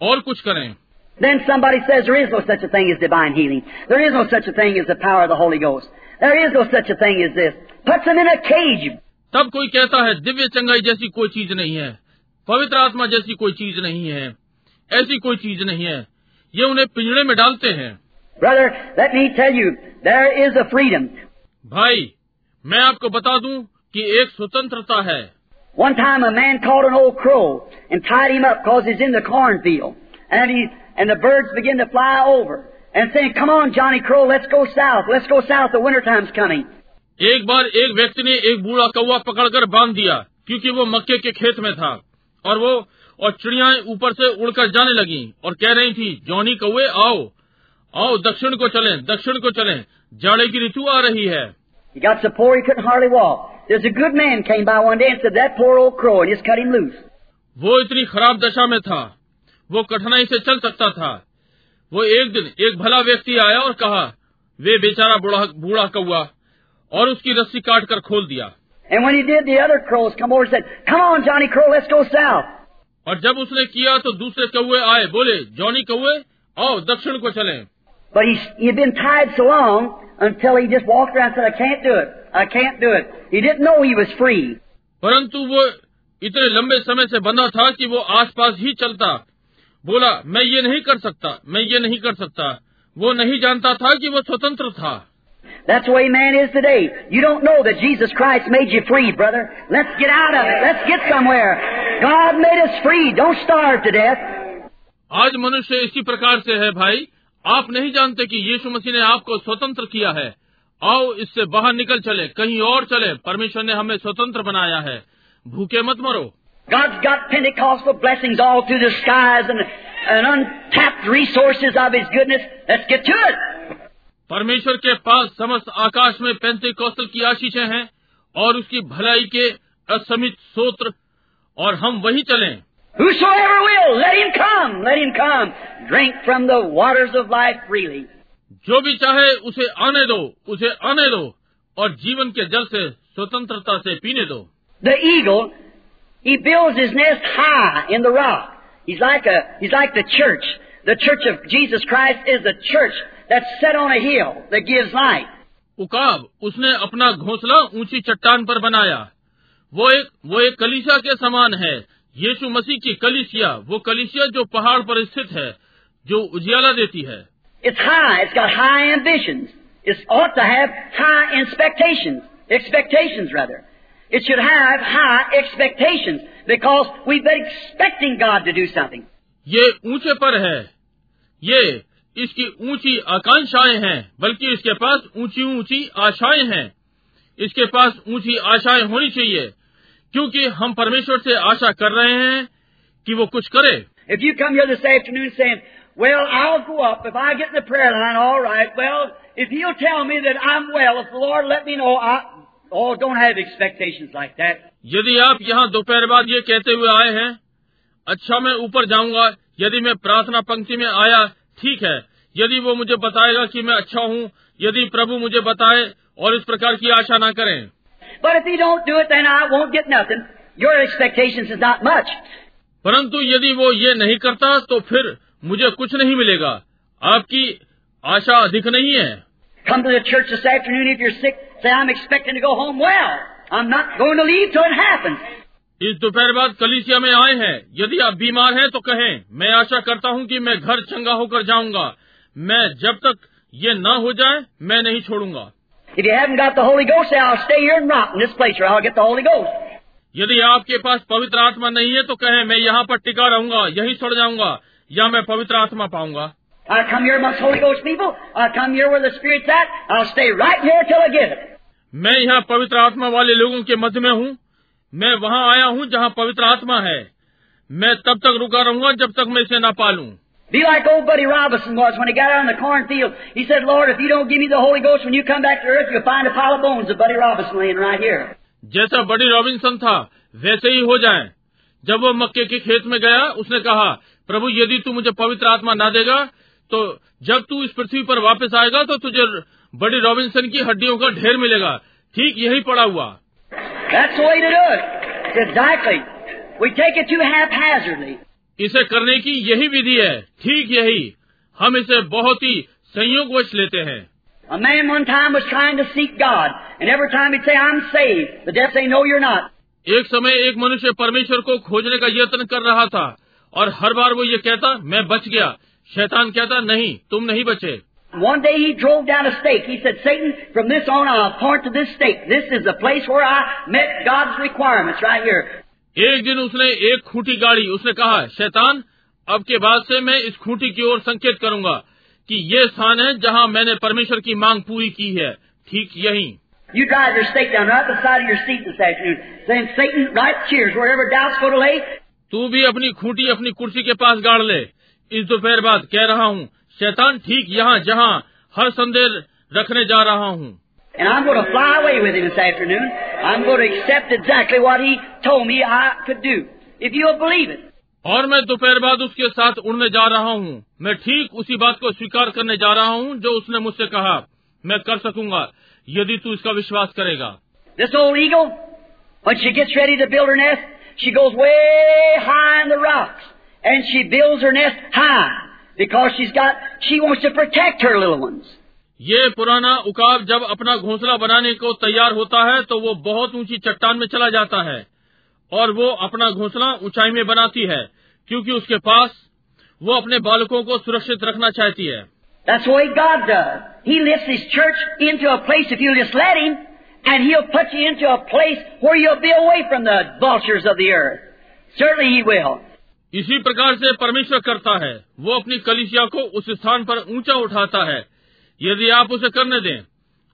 और कुछ करें Then somebody says there is no such a thing as divine healing. There is no such a thing as the power of the Holy Ghost. There is no such a thing as this. Puts them in a cage. तब कोई कहता है दिव्य चंगाई जैसी कोई चीज नहीं है पवित्र आत्मा जैसी कोई चीज नहीं है ऐसी कोई चीज नहीं है ये उन्हें पिंजड़े में डालते हैं Brother, let me tell you, there is a freedom. भाई मैं आपको बता दूं कि एक स्वतंत्रता है One time a man caught an old crow and tied him up because he's in the cornfield. And he, and the birds began to fly over and saying, come on Johnny Crow, let's go south, let's go south, the winter time's coming. एक बार एक व्यक्ति ने एक बूढ़ा कौवा पकड़कर बांध दिया क्योंकि वो मक्के के खेत में था और वो और चिड़ियाएं ऊपर से उड़कर जाने लगी और कह रही थी जॉनी कौवे आओ आओ दक्षिण को चलें दक्षिण को चलें जाड़े की ऋतु आ रही है He got so poor he couldn't hardly walk. There's a good man came by one day and said, that poor old crow, and just cut him loose. वो इतनी खराब दशा में था वो कठिनाई से चल सकता था वो एक दिन एक भला व्यक्ति आया और कहा वे बेचारा बूढ़ा कौआ और उसकी रस्सी काट कर खोल दिया। और जब उसने किया तो दूसरे कौए आए बोले जॉनी कौए आओ दक्षिण को चले। परंतु वो इतने लंबे समय से बंधा था कि वो आसपास ही चलता। बोला मैं ये नहीं कर सकता मैं ये नहीं कर सकता वो नहीं जानता था कि वो स्वतंत्र था That's the way man is today. You don't know that Jesus Christ made you free, brother. Let's get out of it. Let's get somewhere. God made us free. Don't starve to death. आज मनुष्य इसी प्रकार से है भाई आप नहीं जानते कि यीशु मसीह ने आपको स्वतंत्र किया है आओ इससे बाहर निकल चले कहीं और चले परमेश्वर ने हमें स्वतंत्र बनाया है भूखे मत मरो God's got Pentecostal blessings all through the skies and, and untapped resources of His goodness. Let's get to it. परमेश्वर के पास समस्त आकाश में पैंतीस कौशल की आशीषें हैं और उसकी भलाई के असमित सोत्र और हम वही चलें Whosoever will, let him come. Let him come. Drink from the waters of life freely. जो भी चाहे उसे आने दो उसे आने दो और जीवन के जल से स्वतंत्रता से पीने दो The eagle, he builds his nest high in the rock. He's like a, he's like the church. The church of Jesus Christ is the church that's set on a hill that gives light. उकाब उसने अपना घोंसला ऊंची चट्टान पर बनाया वो एक वो एक कलिसिया के समान है यीशु मसीह की कलिसिया वो कलिसिया जो पहाड़ पर स्थित है जो उजियाला देती है It's high. It's got high ambitions. It ought to have high expectations. Expectations, rather. It should have high expectations because we've been expecting God to do something. ये ऊंचे पर है ये इसकी ऊंची आकांक्षाएं हैं बल्कि इसके पास ऊंची ऊंची आशाएं हैं इसके पास ऊंची आशाएं होनी चाहिए क्योंकि हम परमेश्वर से आशा कर रहे हैं कि वो कुछ करे If you come here this afternoon saying, well, I'll go up if I get in the prayer line, all right. Well, if he'll tell me that I'm well, if the Lord let me know, I, यदि आप यहाँ दोपहर बाद ये कहते हुए आए हैं अच्छा मैं ऊपर जाऊँगा यदि मैं प्रार्थना पंक्ति में आया ठीक है। यदि वो मुझे बताएगा कि मैं अच्छा हूँ यदि प्रभु मुझे बताए और इस प्रकार की आशा न करें। परंतु यदि वो ये नहीं करता तो फिर मुझे कुछ नहीं मिलेगा। आपकी आशा अधिक नहीं है। Say, I'm expecting to go home well. I'm not going to leave till it happens. इस दोपहर बाद कलिसिया में आए हैं यदि आप बीमार हैं तो कहें मैं आशा करता हूँ कि मैं घर चंगा होकर जाऊँगा मैं जब तक ये न हो जाए मैं नहीं छोड़ूँगा If you haven't got the Holy Ghost, say, I'll stay here and rot in this place or I'll get the Holy यदि आपके पास पवित्र आत्मा नहीं है तो कहें मैं यहाँ पर टिका रहूँगा यही सड़ जाऊँगा या मैं पवित्र आत्मा पाऊँगा I come here amongst Holy Ghost people. I come here where the Spirit's at. I'll stay right here till I get it. मैं यहाँ पवित्र आत्मा वाले लोगों के मध्य में हूँ। मैं वहाँ आया हूँ जहाँ पवित्र आत्मा है। मैं तब तक रुका रहूँगा जब तक मैं इसे ना पालू। जैसा बड़ी रॉबिन्सन था वैसे ही हो जाए। जब वो मक्के के खेत में गया उसने कहा प्रभु यदि तू मुझे पवित्र आत्मा ना देगा तो जब तू इस पृथ्वी पर वापस आएगा तो तुझे बड़ी रॉबिन्सन की हड्डियों का ढेर मिलेगा। ठीक यही पड़ा हुआ। इसे करने की यही विधि है। ठीक यही। हम इसे बहुत ही संयोग वश लेते हैं। एक समय एक मनुष्य परमेश्वर को खोजने का यत्न कर रहा था और हर बार वो ये कहता मैं बच गया। शैतान कहता नहीं तुम नहीं बचे। One day he drove down a stake. He said, Satan, from this on I'll point to this stake. This is the place where I met God's requirements right here. एक दिन उसने एक खूंटी गाड़ी उसने कहा शैतान अब के बाद से मैं इस खूंटी की ओर संकेत करूंगा कि ये स्थान है जहाँ मैंने परमेश्वर की मांग पूरी की है ठीक यही You drive your stake down right beside of your seat this afternoon, saying, Satan, right cheers, wherever doubts go to lay. तू भी अपनी खूंटी अपनी कुर्सी के पास गाड़ ले इस दोपहर बाद कह रहा हूँ शैतान ठीक यहाँ जहाँ हर संदेह रखने जा रहा हूँ And I'm going to fly away with him this afternoon. I'm going to accept exactly what he told me I could do. If you'll believe it. और मैं दोपहर बाद उसके साथ उड़ने जा रहा हूँ मैं ठीक उसी बात को स्वीकार करने जा रहा हूँ जो उसने मुझसे कहा मैं कर सकूँगा यदि तू इसका विश्वास करेगा This old eagle, when she gets ready to build her nest, she goes way high in the rocks. And she builds her nest high. Because she's got, she wants to protect her little ones. ये पुराना उकाब जब अपना घोंसला बनाने को तैयार होता है तो वो बहुत ऊंची चट्टान में चला जाता है और वो अपना घोंसला ऊंचाई में बनाती है क्योंकि उसके पास वो अपने बालकों को सुरक्षित रखना चाहती है That's the way God does. He lifts His church into a place if you just let Him, and He'll put you into a place where you'll be away from the vultures of the earth. Certainly He will. इसी प्रकार से परमेश्वर करता है वो अपनी कलिसिया को उस स्थान पर ऊँचा उठाता है यदि आप उसे करने दें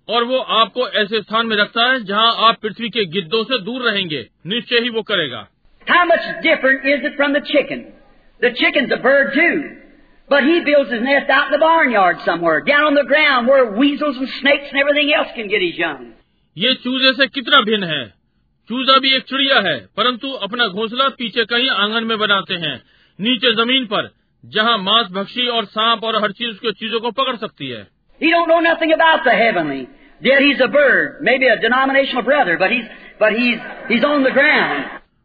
और वो आपको ऐसे स्थान में रखता है जहाँ आप पृथ्वी के गिद्धों से दूर रहेंगे निश्चय ही वो करेगा How much different is it from the chicken? The chicken's a bird too. But he builds his nest out in the barnyard somewhere, down on the ground where weasels and snakes and everything else can get his young. ये चूजे से कितना भिन्न है चूजा भी एक चिड़िया है परंतु अपना घोंसला पीछे कहीं आँगन में बनाते हैं। नीचे ज़मीन पर जहाँ मांस भक्षी और सांप और हर चीज़ उसके चीज़ों को पकड़ सकती है।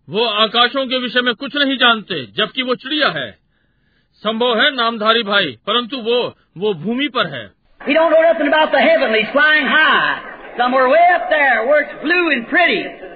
वो आकाशों के विषय में कुछ नहीं जानते जबकि वो चिड़िया है। संभव है नामधारी भाई परंतु वो वो भूमि पर है। He don't know nothing about the heavenlies flying high. Somewhere way up there where it's blue and pretty.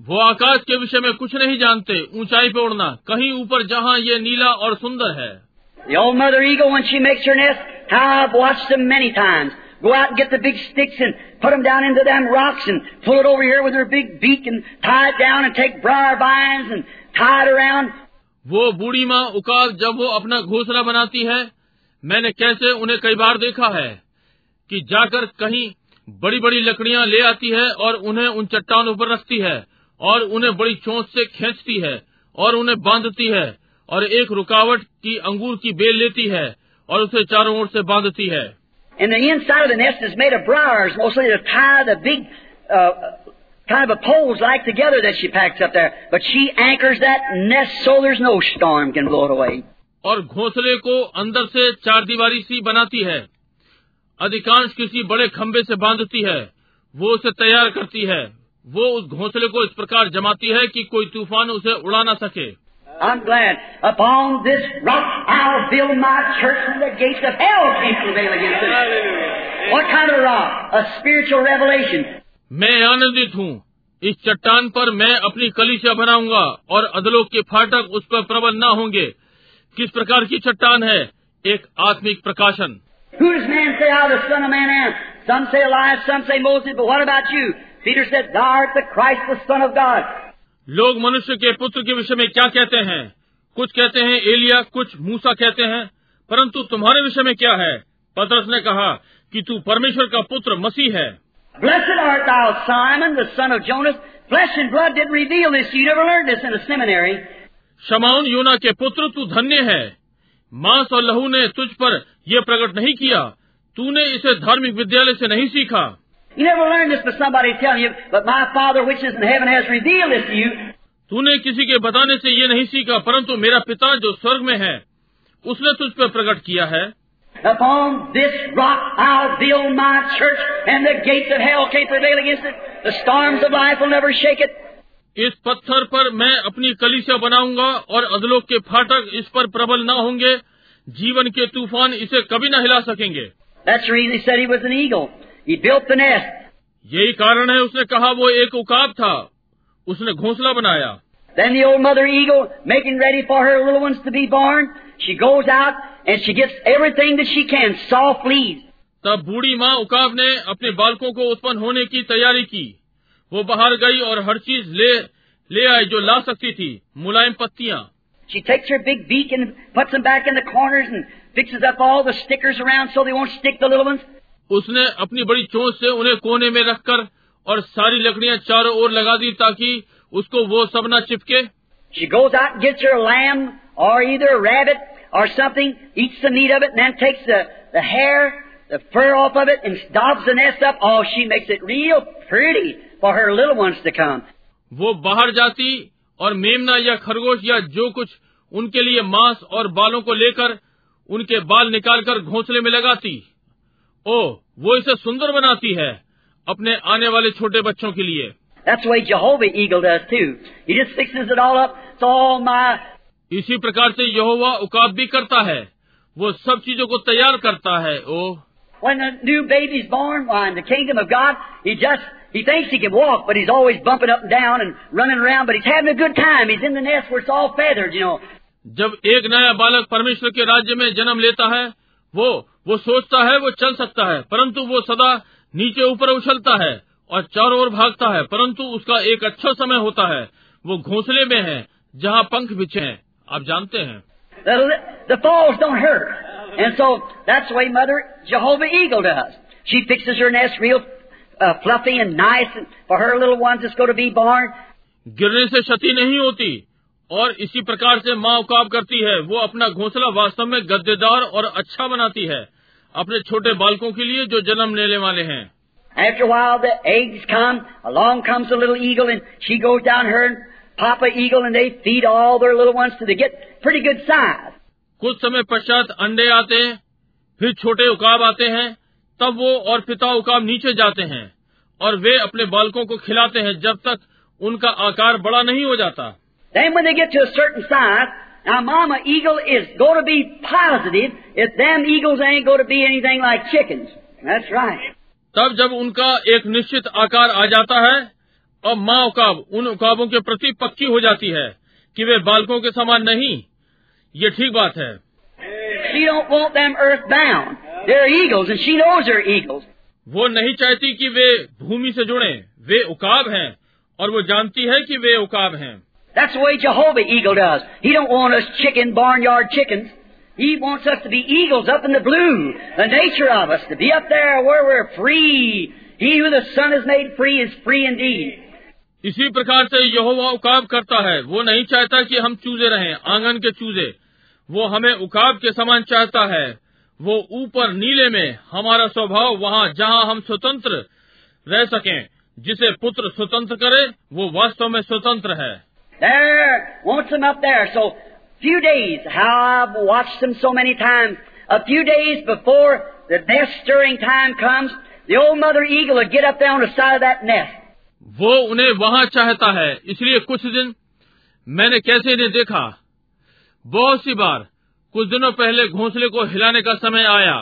वो आकाश के विषय में कुछ नहीं जानते ऊंचाई पे उड़ना कहीं ऊपर जहाँ ये नीला और सुंदर है The old mother eagle, when she makes her nest, I've watched them many times. Go out and get the big sticks and put them down into them rocks and pull it over here with her big beak and tie it down and take briar vines and tie it around. वो बूढ़ी माँ उकाब जब वो अपना घोंसला बनाती है मैंने कैसे उन्हें कई बार देखा है कि जाकर कहीं बड़ी बड़ी लकड़ियाँ ले आती है और उन्हें उन चट्टानों पर रखती है और उन्हें बड़ी चोट से खींचती है और उन्हें बांधती है और एक रुकावट की अंगूर की बेल लेती है और उसे चारों ओर से बांधती है। और घोसले को अंदर से चार दीवार सी बनाती है। अधिकांश किसी बड़े खम्बे से बांधती है। वो उसे तैयार करती है। वो उस घोंसले को इस प्रकार जमाती है कि कोई तूफ़ान उसे उड़ा ना सके। मैं आनंदित हूँ। इस चट्टान पर मैं अपनी कली कलिशा भराऊँगा और अदलोक के फाटक उस पर प्रबल न होंगे। किस प्रकार की चट्टान है? एक आत्मिक प्रकाशन। Peter said, Thou art the Christ, the Son of God. लोग मनुष्य के पुत्र के विषय में क्या कहते हैं कुछ कहते हैं एलिया कुछ मूसा कहते हैं परंतु तुम्हारे विषय में क्या है पतरस ने कहा कि तू परमेश्वर का पुत्र मसीह है Blessed art thou, Simon, the son of Jonas. Flesh and blood didn't reveal this. You never learned this in a seminary. शमाउन योना के पुत्र तू धन्य है मांस और लहू ने तुझ पर यह प्रकट नहीं किया तूने इसे धार्मिक विद्यालय से नहीं सीखा You never learned this by somebody telling you, but my Father which is in heaven has revealed this to you. तूने किसी के बताने से ये नहीं सीखा परंतु मेरा पिता जो स्वर्ग में है उसने तुझ पर प्रकट किया है Upon this rock I'll build my church, and the gates of hell can't prevail against it. The storms of life will never shake it. इस पत्थर पर मैं अपनी कलिसिया बनाऊँगा और अधलोक के फाटक इस पर प्रबल न होंगे जीवन के तूफ़ान इसे कभी न हिला सकेंगे That's the reason he said he was an eagle. He built the nest. यही कारण है उसने कहा वो एक उकाब था उसने घोंसला बनाया Then the old mother eagle, making ready for her little ones to be born, she goes out and she gets everything that she can, soft leaves. तब बूढ़ी माँ उकाब ने अपने बालकों को उत्पन्न होने की तैयारी की वो बाहर गई और हर चीज ले ले आई जो ला सकती थी मुलायम पत्तियां She takes her big beak and puts them back in the corners and fixes up all the stickers around so they won't stick the little ones. उसने अपनी बड़ी चोंच से उन्हें कोने में रखकर और सारी लकड़ियाँ चारों ओर लगा दी ताकि उसको वो सब न चिपके। वो बाहर जाती और मेमना या खरगोश या जो कुछ उनके लिए मांस और बालों को लेकर उनके बाल निकालकर घोंसले में लगाती। ओ वो इसे सुंदर बनाती है अपने आने वाले छोटे बच्चों के लिए That's the way Jehovah Eagle does too. He just fixes it all up. It's all my. इसी प्रकार से यहोवा उकाब भी करता है वो सब चीज़ों को तैयार करता है ओ When a new baby's born, why in the kingdom of God, he just he thinks he can walk, but he's always bumping up and down and running around. But he's having a good time. He's in the nest where it's all feathered, you know. जब एक नया बालक परमेश्वर के राज्य में जन्म लेता है वो वो सोचता है वो चल सकता है परंतु वो सदा नीचे ऊपर उछलता है और चारों ओर भागता है परंतु उसका एक अच्छा समय होता है। वो घोंसले में है जहाँ पंख बिछे हैं। आप जानते हैं। गिरने से क्षति नहीं होती। और इसी प्रकार से माँ उकाब करती है वो अपना घोंसला वास्तव में गद्देदार और अच्छा बनाती है अपने छोटे बालकों के लिए जो जन्म लेने वाले हैं After a while, the eggs come. Along comes the little eagle, and she goes down her and Papa Eagle, and they feed all their little ones till they get pretty good size. कुछ समय पश्चात अंडे आते हैं फिर छोटे उकाब आते हैं तब वो और पिता उकाब नीचे जाते हैं और वे अपने बालकों को खिलाते हैं जब तक उनका आकार बड़ा नहीं हो जाता Then when they get to a certain size, now Mama Eagle is going to be positive if them eagles ain't going to be anything like chickens. That's right. तब जब उनका एक निश्चित आकार आ जाता है अब माँ उकाब उन उकाबों के प्रति पक्की हो जाती है कि वे बालकों के समान नहीं ये ठीक बात है She don't want them earthbound. They're eagles, and she knows they're eagles. वो नहीं चाहती कि वे भूमि से जुड़े वे उकाब हैं और वो जानती है कि वे उकाब हैं That's the way Jehovah Eagle does. He don't want us chicken barnyard chickens. He wants us to be eagles up in the blue. The nature of us to be up there where we're free. He who the Son has made free is free indeed. इसी प्रकार से यहोवा उकाब करता है वो नहीं चाहता कि हम चूजे रहें आँगन के चूजे वो हमें उकाब के समान चाहता है वो ऊपर नीले में हमारा स्वभाव वहाँ जहाँ हम स्वतंत्र रह सकें जिसे पुत्र स्वतंत्र करे वो वास्तव में स्वतंत्र है There, wants them up there. So, few days, how I've watched them so many times. A few days before the nest stirring time comes, the old mother eagle will get up there on the side of that nest. वो उन्हें वहाँ चाहता है इसलिए कुछ दिन मैंने कैसे इन्हें देखा बहुत सी बार कुछ दिनों पहले घोंसले को हिलाने का समय आया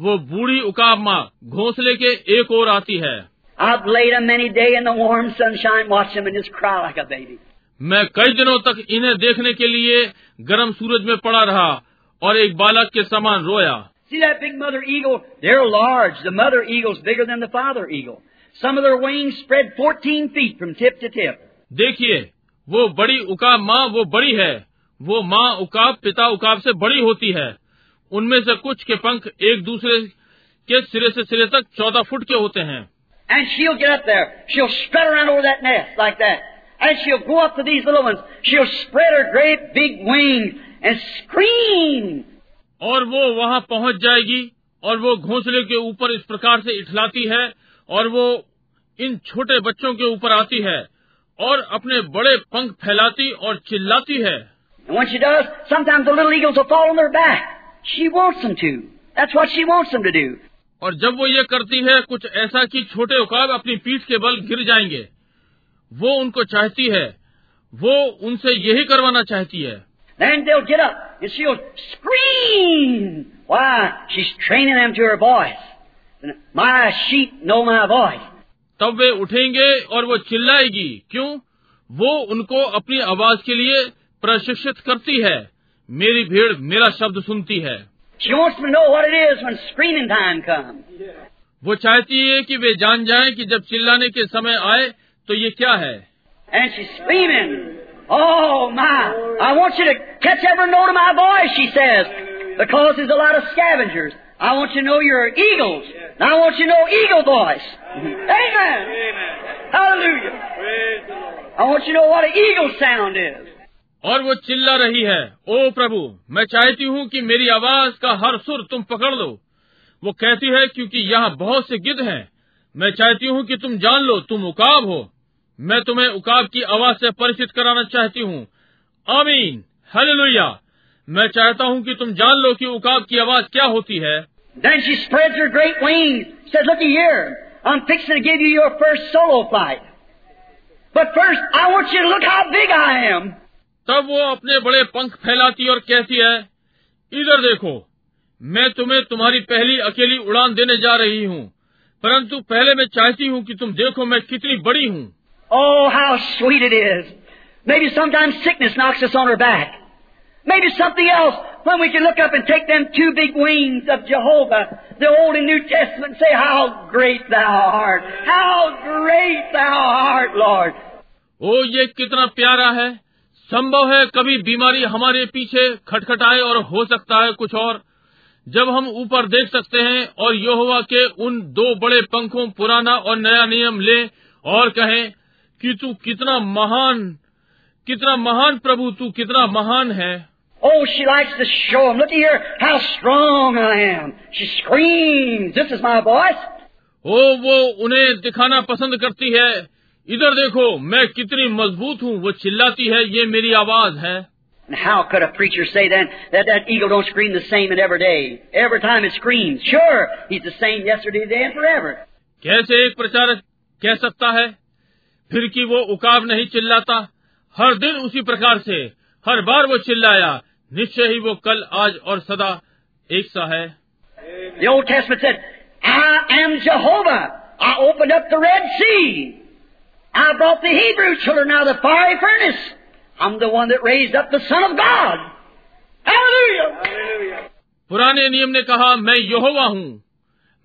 वो बूढ़ी उकाब माँ घोंसले के एक ओर आती है I've laid a many day in the warm sunshine, watch them and just cry like a baby. मैं कई दिनों तक इन्हें देखने के लिए गर्म सूरज में पड़ा रहा और एक बालक के समान रोया See that big mother eagle? They're large. The mother eagle's bigger than the father eagle. Some of their wings spread 14 feet from tip to tip. देखिए वो बड़ी उकाब माँ वो बड़ी है वो माँ उकाब पिता उकाब से बड़ी होती है उनमें से कुछ के पंख एक दूसरे के सिरे से सिरे तक चौदह फुट के होते हैं And she'll get up there. She'll strut around over that nest like that. and she'll go up to these little ones. She'll spread her great big wings and scream. और वो वहाँ पहुँच जाएगी और वो घोंसले के ऊपर इस प्रकार से इठलाती है और वो इन छोटे बच्चों के ऊपर आती है और अपने बड़े पंख फैलाती और चिल्लाती है। और जब वो ये करती है कुछ ऐसा कि छोटे उकाब अपनी पीठ के बल गिर जाएँगे। वो उनको चाहती है वो उनसे यही करवाना चाहती है। तब वे उठेंगे और वो चिल्लाएगी। क्यों? वो उनको अपनी आवाज़ के लिए प्रशिक्षित करती है। मेरी भीड़ मेरा शब्द सुनती है। वो चाहती है कि वे जान जाएँ कि जब चिल्लाने के समय आए तो ये क्या है? और वो चिल्ला रही है ओ प्रभु मैं चाहती हूँ कि मेरी आवाज़ का हर सुर तुम पकड़ लो। वो कहती है क्योंकि यहाँ बहुत से गिद्ध हैं। मैं चाहती हूँ कि तुम जान लो तुम उकाब हो। मैं तुम्हें उकाब की आवाज़ से परिचित कराना चाहती हूँ आमीन हालेलुया मैं चाहता हूँ कि तुम जान लो कि उकाब की आवाज़ क्या होती है Then she spreads her great wings. Says, looky here. I'm fixing to give you your first solo flight. But first, I want you to look how big I am. तब वो अपने बड़े पंख फैलाती और कहती है इधर देखो मैं तुम्हें तुम्हारी पहली अकेली उड़ान देने जा रही हूँ परंतु पहले मैं चाहती हूँ कि तुम देखो मैं कितनी बड़ी हूँ Oh, how sweet it is. Maybe sometimes sickness knocks us on our back. Maybe something else when we can look up and take them two big wings of Jehovah, the Old and New Testament, and say, How great thou art! How great thou art, Lord! ओ ये कितना प्यारा है संभव है कभी बीमारी हमारे पीछे खटखटाए और हो सकता है कुछ और जब हम ऊपर देख सकते हैं और यहोवा के उन दो बड़े पंखों पुराना और नया नियम ले और कहें कि तू कितना महान कितना महान प्रभु तू कितना महान है Oh, she likes to show them. Look here, how strong I am. She screams. This is my voice. ओ वो उन्हें दिखाना पसंद करती है इधर देखो मैं कितनी मज़बूत हूँ वो चिल्लाती है ये मेरी आवाज़ है And how could a preacher say then that that eagle don't scream the same in every day? Every time it screams. Sure, he's the same yesterday, today, and forever. कैसे एक प्रचारक कह सकता है फिर की वो उकाब नहीं चिल्लाता। हर दिन उसी प्रकार से हर बार वो चिल्लाया। निश्चय ही वो कल आज और सदा एक सा है। पुराने नियम ने कहा मैं यहोवा हूँ।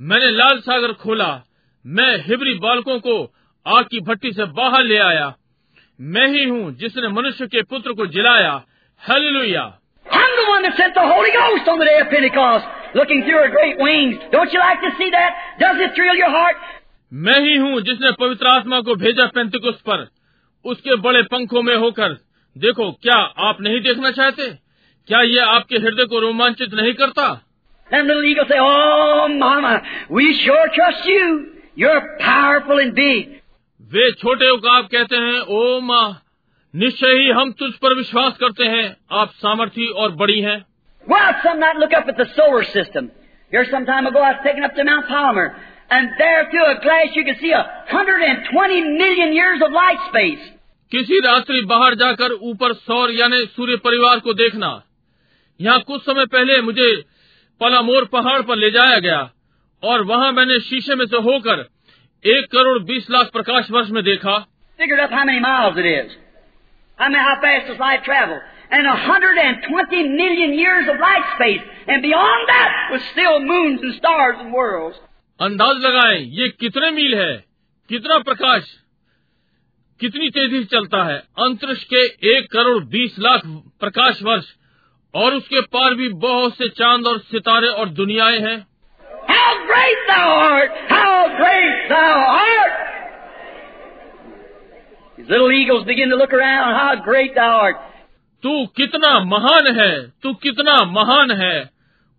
मैंने लाल सागर खोला। मैं हिब्री बालकों को आग की भट्टी से बाहर ले आया। मैं ही हूँ जिसने मनुष्य के पुत्र को जिलाया। हेलुया मैं ही हूँ जिसने पवित्र आत्मा को भेजा पेंतिकुस पर। उसके बड़े पंखों में होकर। देखो क्या आप नहीं देखना चाहते? क्या ये आपके हृदय को रोमांचित नहीं करता? Say, oh, mama, we sure trust you. You're powerful indeed. वे छोटे उकाब कहते हैं ओ माँ निश्चय ही हम तुझ पर विश्वास करते हैं आप सामर्थी और बड़ी हैं out some night look up at the solar system. Here some time ago I was taken up to Mount Palmer, and there through a glass you could see a 120 million years of light space. किसी रात्रि बाहर जाकर ऊपर सौर यानी सूर्य परिवार को देखना यहाँ कुछ समय पहले मुझे पलामोर पहाड़ पर ले जाया गया और वहाँ मैंने शीशे में से होकर एक करोड़ बीस लाख प्रकाश वर्ष में देखा। And a hundred and twenty million अंदाज लगाए ये कितने मील है? कितना प्रकाश? कितनी तेज़ी से चलता है? अंतरिक्ष के एक करोड़ बीस लाख प्रकाश वर्ष। और उसके पार भी बहुत से चाँद और सितारे और दुनियाएँ हैं। How great thou art! How great thou art! These little eagles begin to look around. How great thou art! तू कितना महान है तू कितना महान है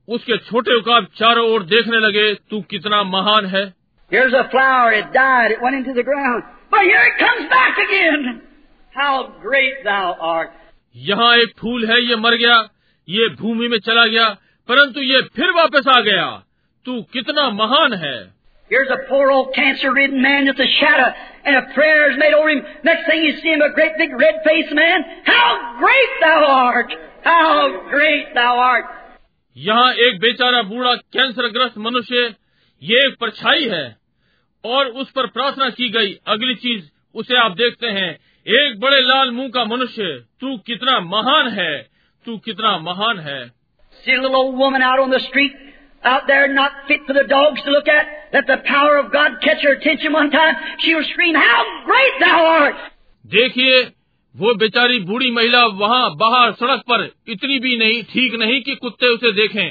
उसके छोटे उकाब चारों ओर देखने लगे तू कितना महान है Here's a flower. It died. It went into the ground. But here it comes back again. How great thou art! यहाँ एक फूल है ये मर गया ये भूमि में चला गया परंतु ये फिर वापस आ गया तू कितना महान है Here's a poor old cancer-ridden man that's a shadow, and a prayer is made over him. Next thing you see him, a great big red-faced man. How great thou art! How great thou art! यहाँ एक बेचारा बूढ़ा कैंसरग्रस्त मनुष्य ये एक परछाई है और उस पर प्रार्थना की गई अगली चीज़ उसे आप देखते हैं एक बड़े लाल मुँह का मनुष्य तू कितना महान है तू कितना महान है See a little old woman out on the street, out there not fit for the dogs to look at. Let the power of God catch her attention one time. She will scream, How great thou art! देखिए वो बेचारी बूढ़ी महिला वहाँ बाहर सड़क पर इतनी भी नहीं ठीक नहीं कि कुत्ते उसे देखें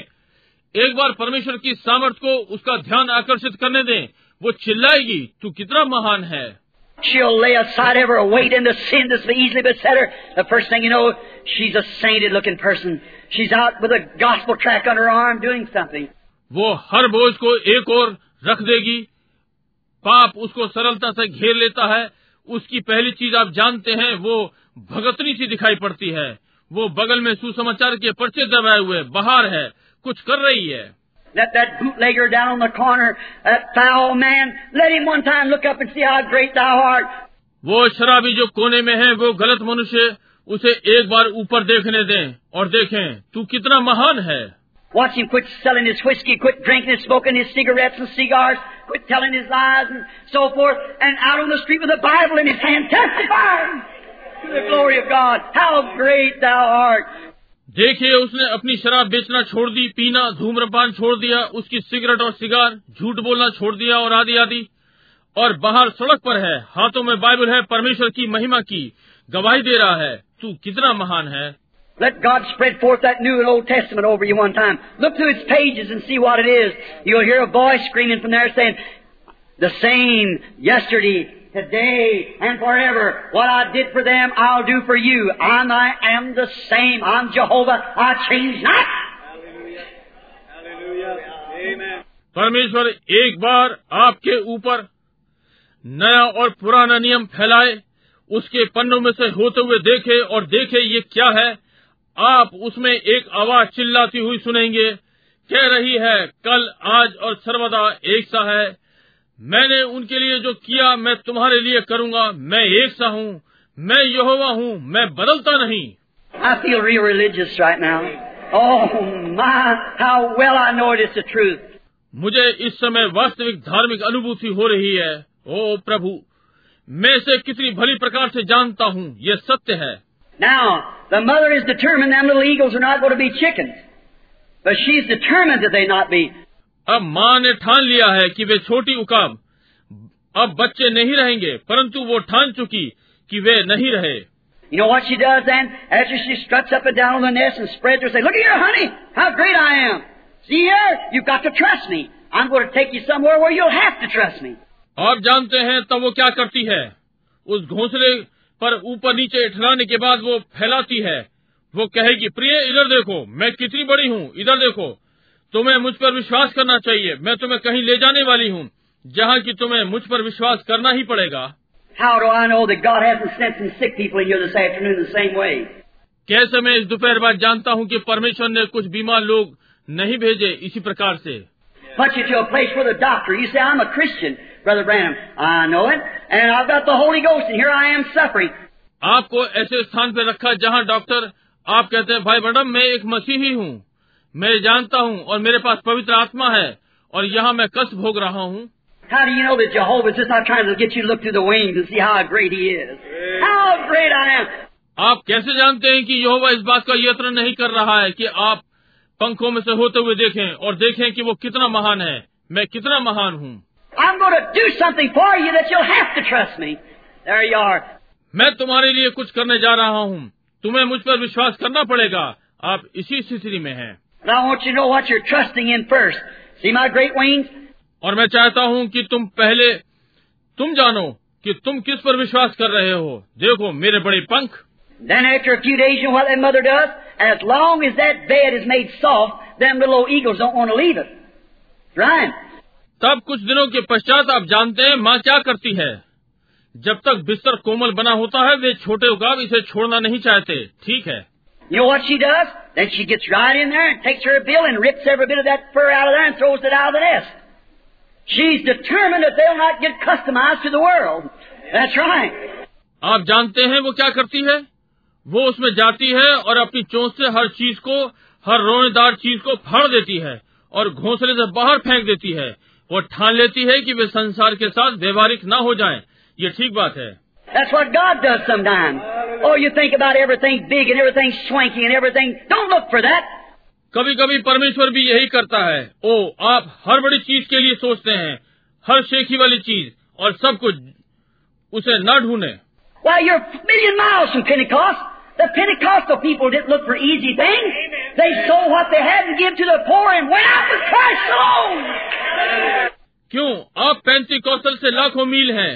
एक बार परमेश्वर की सामर्थ को उसका ध्यान आकर्षित करने दें वो चिल्लाएगी तू कितना महान है She'll lay aside every weight and the sin that's so easily beset her. The first thing you know, she's a sainted looking person. She's out with a gospel track on her arm doing something. वो हर बोझ को एक और रख देगी। पाप उसको सरलता से घेर लेता है। उसकी पहली चीज़ आप जानते हैं वो भगतनी सी दिखाई पड़ती है। वो बगल में सुसमाचार के पर्चे दबाए हुए बाहर है। कुछ कर रही है। Let that bootlegger down on the corner, that foul man, let him one time look up and see how great thou art. वो शराबी जो कोने में है वो गलत मनुष्य उसे एक बार ऊपर देखने दें और देखें तू कितना महान है। Watch him quit selling his whiskey, quit drinking and smoking his cigarettes and cigars, quit telling his lies and so forth, and out on the street with a Bible in his hand, testifying to the glory of God. How great thou art! देखिए उसने अपनी शराब बेचना छोड़ दी पीना धूम्रपान छोड़ दिया उसकी सिगरेट और सिगार झूठ बोलना छोड़ दिया और आदि आदि और बाहर सड़क पर है हाथों में बाइबल है परमेश्वर की महिमा की गवाही दे रहा है तू कितना महान है Let God spread forth that New and Old Testament over you one time. Look through its pages and see what it is. You'll hear a voice screaming from there saying, The same yesterday, today, and forever. What I did for them, I'll do for you. I'm, I am the same. I'm Jehovah. I change not. परमेश्वर एक बार आपके ऊपर नया और पुराना नियम फैलाए उसके पन्नों में से होते हुए देखे और देखे ये क्या है आप उसमें एक आवाज़ चिल्लाती हुई सुनेंगे कह रही है कल आज और सर्वदा एक सा है। मैंने उनके लिए जो किया मैं तुम्हारे लिए करूँगा। मैं एक सा हूँ। मैं यहोवा हूँ। मैं बदलता नहीं। I feel real religious right now. Oh my, how well I know it is the truth. मुझे इस समय वास्तविक धार्मिक अनुभूति हो रही है। ओ प्रभु मैं इसे कितनी भली प्रकार से जानता हूँ। ये सत्य है। Now, the mother is determined them little eagles are not going to be chickens. But she's determined that they not be. अब माँ ने ठान लिया है कि वे छोटी उकाब अब बच्चे नहीं रहेंगे परंतु वो ठान चुकी कि वे नहीं रहे You know what she does then? After she struts up and down on the nest and spreads her, say, look here, honey, how great I am. See here, you've got to trust me. I'm going to take you somewhere where you'll have to trust me. आप जानते हैं तब वो क्या करती है उस घोंसले पर ऊपर नीचे ठहराने के बाद वो फैलाती है। वो कहेगी प्रिय इधर देखो मैं कितनी बड़ी हूँ इधर देखो। तुम्हें मुझ पर विश्वास करना चाहिए मैं तुम्हें कहीं ले जाने वाली हूँ जहाँ की तुम्हें मुझ पर विश्वास करना ही पड़ेगा? कैसे मैं इस दोपहर बाद जानता हूँ कि परमेश्वर ने कुछ बीमार लोग नहीं भेजे इसी प्रकार से? Put you to a place where the doctor, you say, I'm a Christian, Brother Branham. I know it. And I've got the Holy Ghost, and here I am suffering. आपको ऐसे स्थान पर रखा जहाँ डॉक्टर आप कहते हैं भाई मैडम मैं एक मसीही हूँ मैं जानता हूँ और मेरे पास पवित्र आत्मा है और यहाँ मैं कष्ट भोग रहा हूँ How do you know that Jehovah's just not trying to get you to look through the wings and see how great He is? How great I am! आप कैसे जानते हैं कि यहोवा इस बात का यत्न नहीं कर रहा है कि आप पंखों में से होते हुए देखें और देखें कि वो कितना महान है मैं कितना महान हूँ I'm going to do something for you that you'll have to trust me. There you are. मैं तुम्हारे लिए कुछ करने जा रहा हूँ तुम्हें मुझ पर विश्वास करना पड़ेगा आप इसी स्थिति में हैं And I want you to know what you're trusting in first. See my great wings? और मैं चाहता हूँ कि तुम पहले तुम जानो कि तुम किस पर विश्वास कर रहे हो देखो मेरे बड़े पंख Then after a few days, you know what that mother does? As long as that bed is made soft, them little old eagles don't want to leave it. Right? तब कुछ दिनों के पश्चात आप जानते हैं माँ क्या करती है जब तक बिस्तर कोमल बना होता है वे छोटे उगाव इसे छोड़ना नहीं चाहते ठीक है You know what she does? Then she gets right in there and takes her bill and rips every bit of that fur out of there and throws it out of the nest. She's determined that they'll not get customized to the world. That's right. आप जानते हैं वो क्या करती है वो उसमें जाती है और अपनी चोंच से हर चीज़ को हर रोनेदार चीज़ को फाड़ देती है और घोंसले से बाहर फेंक देती है वो ठान लेती है कि वे संसार के साथ व्यवहारिक न हो जाएँ। ये ठीक बात है That's what God does sometimes. Oh, you think about everything big and everything swanky and everything. Don't look for that. कभी कभी परमेश्वर भी यही करता है ओ आप हर बड़ी चीज़ के लिए सोचते हैं हर शेखी वाली चीज़ और सब कुछ उसे न ढूंढे Why, you're a million miles from Pentecost. The Pentecostal people didn't look for easy things. They sold what they had and gave to the poor and went out with Christ alone. क्यों आप पैंती कौशल से लाखों मील हैं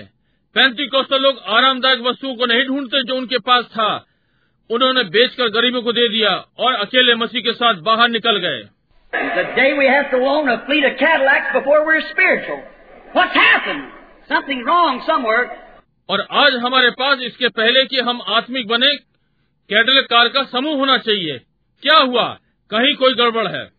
पैंती कौशल लोग आरामदायक वस्तुओं को नहीं ढूंढते जो उनके पास था उन्होंने बेचकर गरीबों को दे दिया और अकेले मसीह के साथ बाहर निकल गए The day we have to own a fleet of Cadillacs before we're spiritual. What's happened? Something wrong somewhere. और आज हमारे पास इसके पहले कि हम आत्मिक बने कैटल कार का समूह होना चाहिए। क्या हुआ? कहीं कोई गड़बड़ है?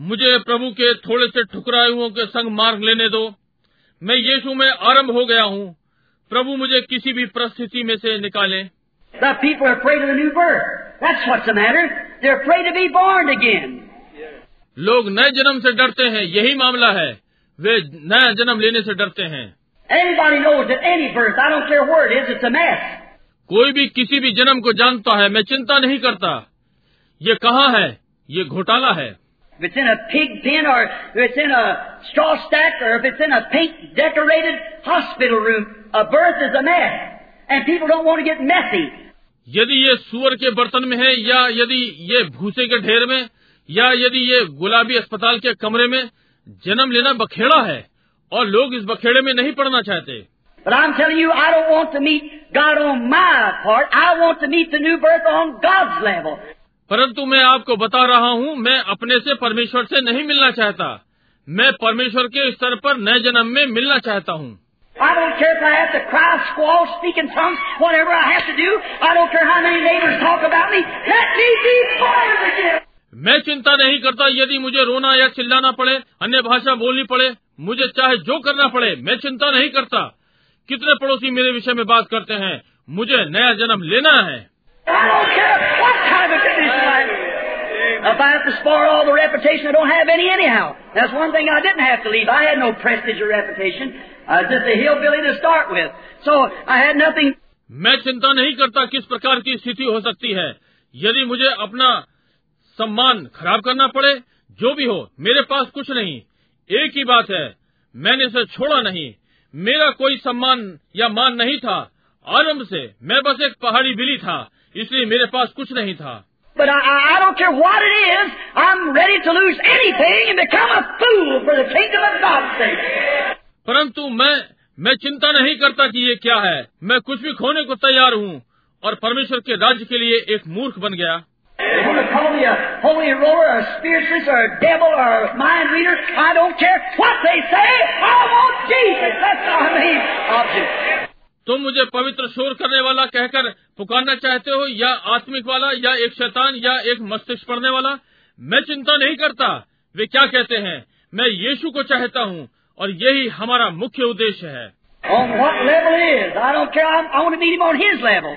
मुझे प्रभु के थोड़े से ठुकराए हुओं के संग मार्ग लेने दो। मैं यीशु में आरंभ हो गया हूँ। प्रभु मुझे किसी भी परिस्थिति में से निकाले। The people लोग नए जन्म से डरते हैं यही मामला है। वे नया जन्म लेने से डरते हैं। कोई भी किसी भी जन्म को जानता है मैं चिंता नहीं करता। ये कहाँ है? ये घोटाला है। यदि ये सुअर के बर्तन में है या यदि ये भूसे के ढेर में या यदि ये गुलाबी अस्पताल के कमरे में जन्म लेना बखेड़ा है और लोग इस बखेड़े में नहीं पड़ना चाहते But I'm telling you, I don't want to meet God on my part. I want to meet the new birth on God's level. परंतु मैं आपको बता रहा हूँ मैं अपने से परमेश्वर से नहीं मिलना चाहता मैं परमेश्वर के स्तर पर नए जन्म में मिलना चाहता हूँ I don't care if I have to cry, squall, speak in tongues, whatever I have to do. I don't care how many neighbors talk about me. Let me be born again. मैं चिंता नहीं करता यदि मुझे रोना या चिल्लाना पड़े अन्य भाषा बोलनी पड़े मुझे चाहे जो करना पड़े मैं चिंता नहीं करता। कितने पड़ोसी मेरे विषय में बात करते हैं मुझे नया जन्म लेना है। मैं चिंता नहीं करता किस प्रकार की स्थिति हो सकती है। यदि मुझे अपना सम्मान खराब करना पड़े जो भी हो मेरे पास कुछ नहीं। एक ही बात है मैंने इसे छोड़ा नहीं। मेरा कोई सम्मान या मान नहीं था। आरंभ से मैं बस एक पहाड़ी बिली था इसलिए मेरे पास कुछ नहीं था। But I, I, I don't care what it is. I'm ready to lose anything and become a fool for the kingdom of God's sake. परंतु मैं मैं चिंता नहीं करता कि ये क्या है। मैं कुछ भी खोने को तैयार हूँ और परमेश्वर के राज्य के लिए एक मूर्ख बन गया। They want to call me a holy roller, a spiritualist, or a devil, or a mind reader. I don't care what they say. I want Jesus. That's our main object. तुम मुझे पवित्र शोर करने वाला कहकर पुकारना चाहते हो या आत्मिक वाला या एक शैतान या एक मस्तिष्क पढ़ने वाला मैं चिंता नहीं करता वे क्या कहते हैं मैं यीशु को चाहता हूँ और यही हमारा मुख्य उद्देश्य है On what level is. I don't care. I'm, I want to meet him on his level.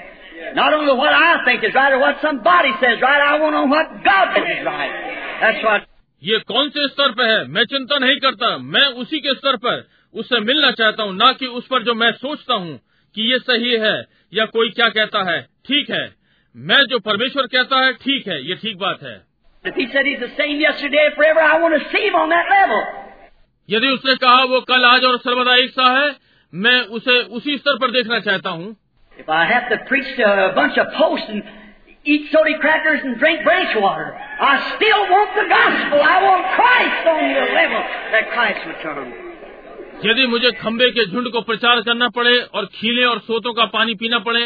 Not only what I think is right or what somebody says right, I want to know what God thinks is right. That's what ये कौन से स्तर पर है? मैं चिंता नहीं करता। मैं उसी के स्तर पर उससे मिलना चाहता हूँ न कि उस पर जो मैं सोचता हूँ कि ये सही है या कोई क्या कहता है। ठीक है। मैं जो परमेश्वर कहता है ठीक है। ये ठीक बात है। यदि उसने कहा वो कल आज और सर्वदा एक सा है मैं उसे उसी स्तर पर देखना चाहता हूँ। If I have to preach to a bunch of posts and eat soda crackers and drink branch water, I still want the gospel. I want Christ on the level that Christ returns. यदि मुझे खम्बे के झुंड को प्रचार करना पड़े और खीले और सोतों का पानी पीना पड़े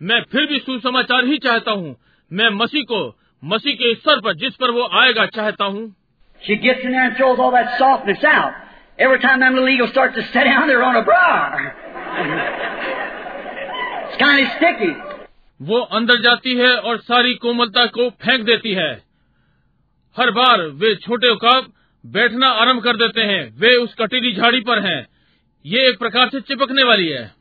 मैं फिर भी सुसमाचार ही चाहता हूँ मैं मसीह को मसीह के स्तर पर जिस पर वो आएगा चाहता हूँ She gets in there and throws all that softness out. Every time them little eagles start to sit down, they're on a briar. वो अंदर जाती है और सारी कोमलता को फेंक देती है। हर बार वे छोटे उकाब बैठना आरंभ कर देते हैं। वे उस कटीली झाड़ी पर हैं। ये एक प्रकार से चिपकने वाली है।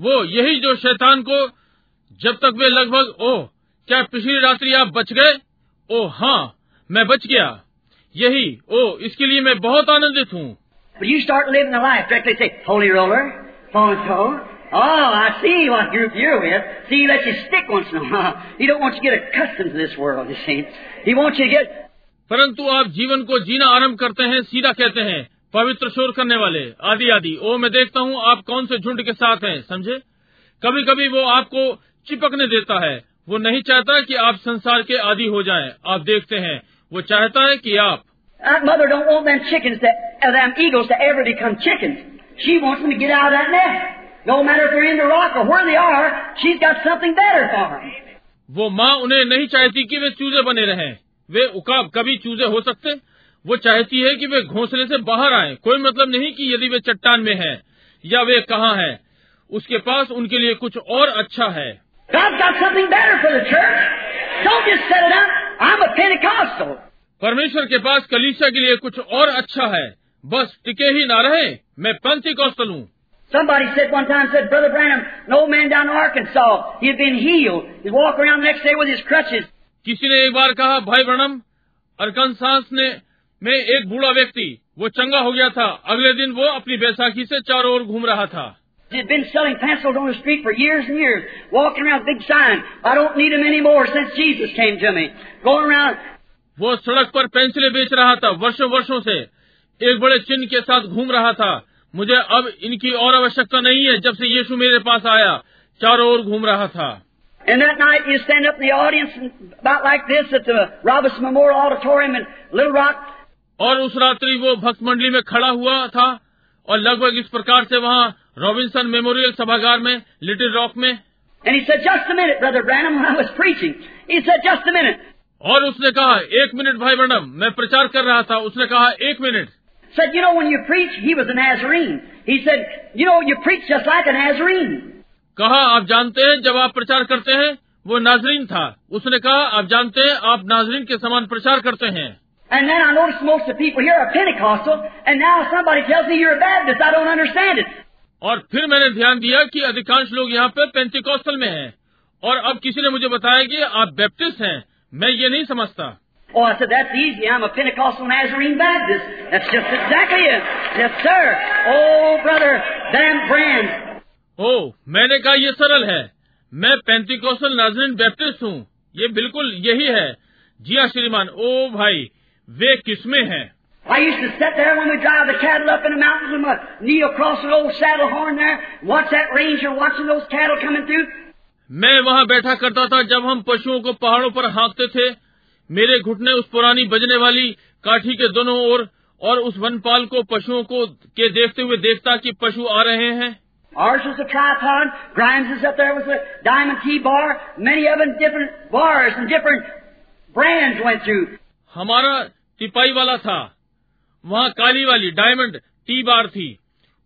वो यही जो शैतान को जब तक वे लगभग ओ क्या पिछली रात्रि आप बच गए? ओ हाँ मैं बच गया। यही ओ इसके लिए मैं बहुत आनंदित हूँ। यू स्टार्ट लिविंग द परंतु आप जीवन को जीना आरंभ करते हैं सीधा कहते हैं पवित्र शोर करने वाले आदि आदि। ओ मैं देखता हूँ आप कौन से झुंड के साथ हैं समझे? कभी कभी वो आपको चिपकने देता है। वो नहीं चाहता कि आप संसार के आदि हो जाएँ। आप देखते हैं वो चाहता है कि आप वो माँ उन्हें नहीं चाहती कि वे चूजे बने रहें। वे उकाब कभी चूजे हो सकते। वो चाहती है कि वे घोंसले से बाहर आए। कोई मतलब नहीं कि यदि वे चट्टान में हैं या वे कहाँ हैं। उसके पास उनके लिए कुछ और अच्छा है। I'm a Pentecostal. परमेश्वर के पास कलीसिया के लिए कुछ और अच्छा है बस टिके ही ना रहे मैं पंथी कौशल हूँ Somebody said one time, said, Brother Branham, an old man down in Arkansas, he had been healed. He'd walk around the next day with his crutches. किसी ने एक बार कहा भाई ब्रणम अरकनसास ने में एक बूढ़ा व्यक्ति वो चंगा हो गया था अगले दिन वो अपनी बैसाखी से चारों ओर घूम रहा था He'd been selling pencils on the street for years and years, walking around with big sign. I don't need them anymore since Jesus came to me. Going around, वो सड़क पर पेंसिलें बेच रहा था वर्षों वर्षों से एक बड़े चिन्ह के साथ घूम रहा था मुझे अब इनकी और आवश्यकता नहीं है जब से यीशु मेरे पास आया चारों ओर घूम रहा था and that night you stand up in the audience and about like this at the Robinson Memorial Auditorium in Little Rock. और उस रात्रि वो भक्त मंडली में खड़ा हुआ था और लगभग इस प्रकार से वहाँ रॉबिन्सन मेमोरियल सभागार में लिटिल रॉक में And he said, just a minute, Brother Branham, when I was preaching. He said, just a minute. और उसने कहा एक मिनट भाई ब्रणम मैं प्रचार कर रहा था उसने कहा एक minute Said, you know, when you preach, he was a Nazarene. He said, you know, you preach just like a Nazarene. कहा आप जानते हैं जब आप प्रचार करते हैं वो नाजरीन था उसने कहा आप जानते हैं आप नाजरीन के समान प्रचार करते हैं And then I noticed most of the people here are Pentecostal, and now somebody tells me you're a Baptist. I don't understand it. और फिर मैंने ध्यान दिया कि अधिकांश लोग यहाँ पे पेंटिकॉस्टल में हैं और अब किसी ने मुझे बताया कि आप बैप्टिस्ट हैं मैं ये नहीं समझता Oh, I said, that's easy. I'm a Pentecostal Nazarene Baptist. That's just exactly it. Yes, sir. Oh, brother. ओ मैंने कहा ये सरल है मैं पेंटिकॉस्टल नाजरीन बैप्टिस्ट हूँ ये बिल्कुल यही है जी हाँ श्रीमान ओ भाई वे किसमें हैं I used to sit there when we drive the cattle up in the mountains with my knee across the old saddle horn there, watch that ranger watching those cattle coming through. मैं वहाँ बैठा करता था जब हम पशुओं को पहाड़ों पर हाँकते थे मेरे घुटने उस पुरानी बजने वाली काठी के दोनों ओर और उस वनपाल को पशुओं को के देखते हुए देखता कि पशु आ रहे हैं Ours was a tripod. Grimes is up there with a diamond T-bar. Many of them different bars and different brands went through. हमारा टिपाई वाला था वहाँ काली वाली डायमंड टी बार थी।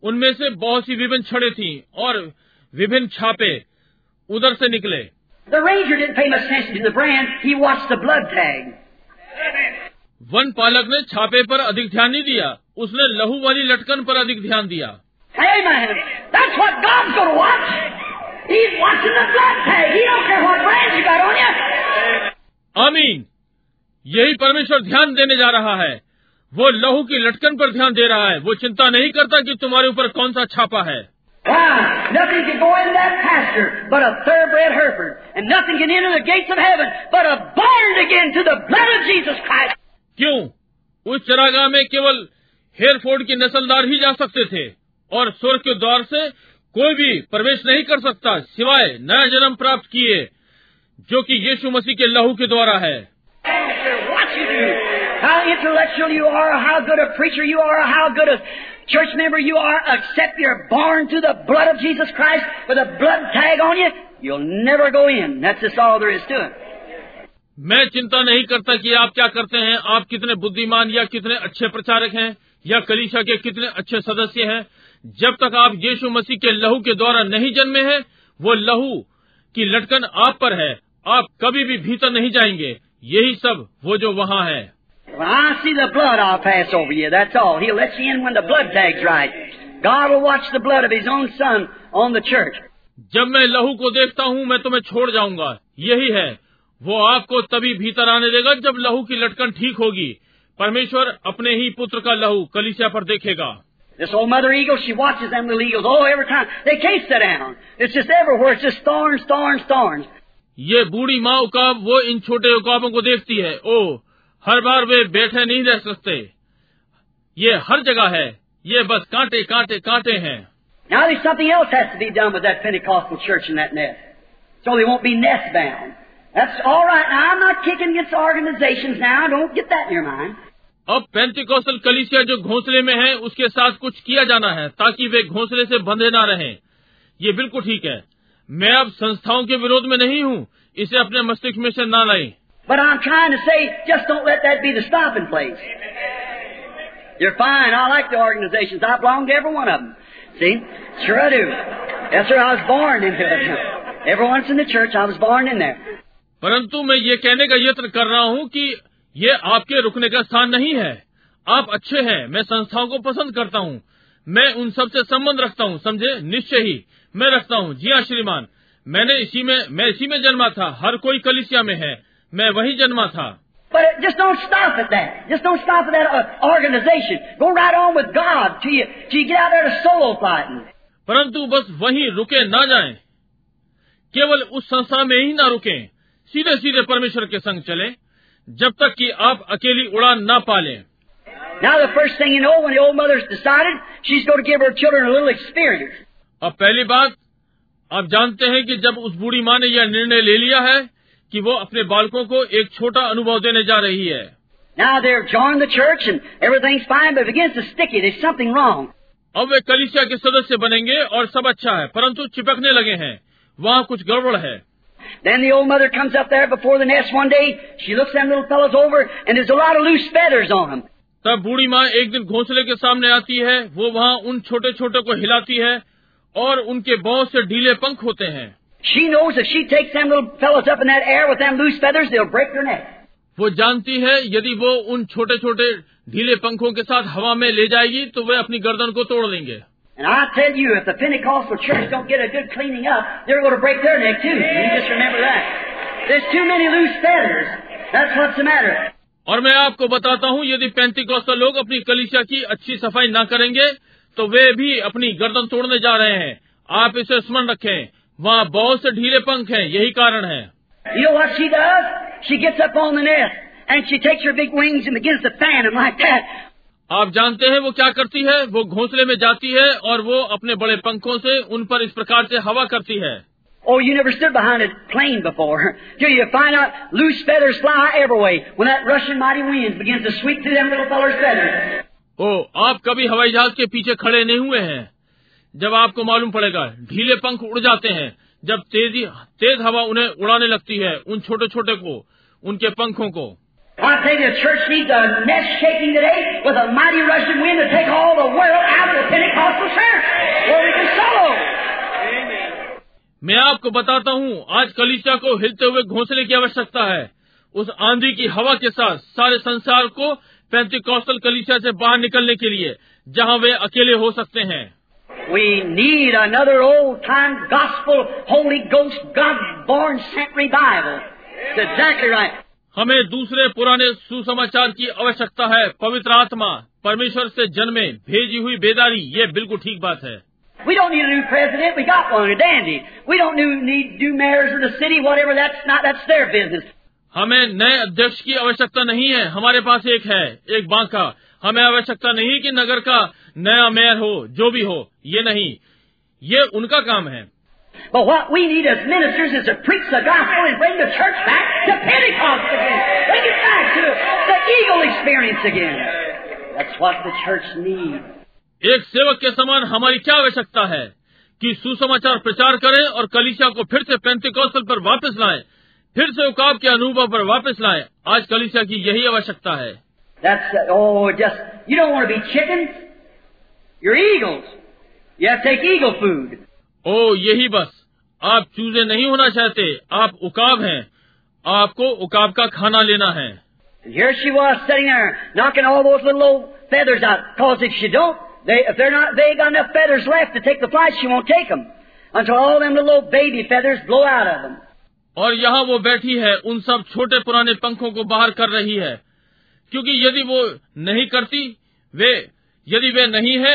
उनमें से बहुत सी विभिन्न छड़े थी और विभिन्न छापे उधर से निकले। वन पालक ने छापे पर अधिक ध्यान नहीं दिया। उसने लहू वाली लटकन पर अधिक ध्यान दिया। अमीन यही परमेश्वर ध्यान देने जा रहा है। वो लहू की लटकन पर ध्यान दे रहा है। वो चिंता नहीं करता कि तुम्हारे ऊपर कौन सा छापा है। क्यों? उस चरागाह में केवल हेयरफोर्ड के नस्लदार ही जा सकते थे और स्वर्ग के द्वार से कोई भी प्रवेश नहीं कर सकता सिवाय नया जन्म प्राप्त किए जो कि यीशु मसीह के लहू के द्वारा है। how intellectual you are, how good a preacher you are, how good a church member you are, except you're born to the blood of Jesus Christ with a blood tag on you, you'll never go in. That's just all there is to it. मैं चिंता नहीं करता कि आप क्या करते हैं आप कितने बुद्धिमान या कितने अच्छे प्रचारक हैं या कलीशा के कितने अच्छे सदस्य हैं जब तक आप यीशु मसीह के लहू के द्वारा नहीं जन्मे हैं वो लहू की लटकन आप पर है आप कभी भी भीतर नहीं जाएंगे यही सब वो जो वहाँ है When I see the blood, I'll pass over you. That's all. He'll let you in when the blood tag's right. God will watch the blood of His own Son on the church. जब मैं लहू को देखता हूँ मैं तुम्हें छोड़ जाऊंगा यही है वो आपको तभी भीतर आने देगा जब लहू की लटकन ठीक होगी परमेश्वर अपने ही पुत्र का लहू कलिसिया पर देखेगा This old mother eagle, she watches them little eagles. Oh, every time. They can't sit down. It's just everywhere. It's just thorns, thorns, thorns. ये बूढ़ी माँ उकाब वो इन छोटे उकाबों को देखती है ओ हर बार वे बैठे नहीं रह सकते ये हर जगह है ये बस कांटे कांटे कांटे हैं Now there's something else has to be done with that Pentecostal church and that nest. So they won't be nest bound. That's all right. Now I'm not kicking against organizations now. Don't get that in your mind. अब Pentecostal कलिसिया जो घोंसले में है उसके साथ कुछ किया जाना है ताकि वे घोंसले से बंधे ना रहें ये बिल्कुल ठीक है मैं अब संस्थाओं के विरोध में नहीं हूँ इसे अपने मस्तिष्क में से ना लाएँ But I'm trying to say, just don't let that be the stopping place. You're fine. I like the organizations. I belong to every one of them. See? Sure I do. Yes, sir. I was born into it. Every once in the church, I was born in there. परंतु मैं ये कहने का यत्न कर रहा हूँ कि ये आपके रुकने का स्थान नहीं है आप अच्छे हैं मैं संस्थाओं को पसंद करता हूँ मैं उन सबसे संबंध रखता हूँ समझे निश्चय ही मैं रखता हूँ जी हाँ श्रीमान मैंने इसी में मैं इसी में जन्मा था हर कोई कलिसिया में है मैं वही जन्मा था But just don't stop at that. Just don't stop at that uh, organization. Go right on with God till you, till you get out there to solo fighting. परंतु बस वहीं रुके ना जाएँ केवल उस संस्था में ही ना रुकें सीधे सीधे परमेश्वर के संग चलें जब तक कि आप अकेली उड़ान ना पालें Now the first thing you know, when the old mother's decided, she's going to give her children a little experience. अब पहली बात आप जानते हैं कि जब उस बूढ़ी माँ ने यह निर्णय ले लिया है कि वो अपने बालकों को एक छोटा अनुभव देने जा रही है। अब वे कलिसिया के सदस्य बनेंगे और सब अच्छा है परंतु चिपकने लगे हैं। वहाँ कुछ गड़बड़ है। Then the old mother comes up there before the nest one day. She looks them little fellows over, and there's a lot of loose feathers on them. तब बूढ़ी माँ एक दिन घोंसले के सामने आती है वो वहाँ उन छोटे छोटे को हिलाती है और उनके बहुत से ढीले पंख होते हैं। वो जानती है यदि वो उन छोटे छोटे ढीले पंखों के साथ हवा में ले जाएगी तो वे अपनी गर्दन को तोड़ देंगे और मैं आपको बताता हूँ यदि पैंतीकौसल लोग अपनी कलिशा की अच्छी सफ़ाई ना करेंगे तो वे भी अपनी गर्दन तोड़ने जा रहे हैं। आप इसे स्मरण रखें। वहाँ बहुत से ढीले पंख हैं यही कारण है You know what she does? She gets up on the nest and she takes her big wings and begins to fan them like that. आप जानते हैं वो क्या करती है वो घोंसले में जाती है और वो अपने बड़े पंखों से उन पर इस प्रकार से हवा करती है Oh, you never stood behind a plane before till you find out loose feathers fly every way when that rushing mighty wind begins to sweep through them little fellas' feathers. ओ आप कभी हवाई जहाज़ के पीछे खड़े नहीं हुए हैं जब आपको मालूम पड़ेगा ढीले पंख उड़ जाते हैं जब तेज़ी तेज हवा उन्हें उड़ाने लगती है उन छोटे छोटे को उनके पंखों को. मैं आपको बताता हूँ आज कलिसिया को हिलते हुए घोंसले की आवश्यकता है। उस आंधी की हवा के साथ सारे संसार को पैंतीकौशल कलिसिया से बाहर निकलने के लिए जहाँ वे अकेले हो सकते हैं। We need another old time gospel, Holy Ghost, God born sent revival. That's exactly right. हमें दूसरे पुराने सुसमाचार की आवश्यकता है पवित्र आत्मा परमेश्वर से जन्मे भेजी हुई बेदारी ये बिल्कुल ठीक बात है We don't need a new president. We got one, a dandy. We don't need, need new mayors of the city, whatever. That's not, that's their business. हमें नए अध्यक्ष की आवश्यकता नहीं है हमारे पास एक है एक बांका हमें आवश्यकता नहीं कि नगर का नया मेयर हो जो भी हो ये नहीं। ये उनका काम है। एक सेवक के समान हमारी क्या आवश्यकता है? कि सुसमाचार प्रचार करें और कलिशा को फिर से पैंती कौशल पर वापस लाए फिर से उकाब के अनुभव पर वापस लाए। आज कलिशा की यही आवश्यकता है। You're eagles. You have to take eagle food. ओ यही बस आप चूजे नहीं होना चाहते आप उकाब हैं आपको उकाब का खाना लेना है And here she was sitting there, knocking all those little old feathers out. Cause if she don't, they, if they're not, they got enough feathers left to take the flight, she won't take them. Until all them little old baby feathers blow out of them. और यहाँ वो बैठी है उन सब छोटे पुराने पंखों को बाहर कर रही है क्योंकि यदि वो नहीं करती वे यदि वे नहीं है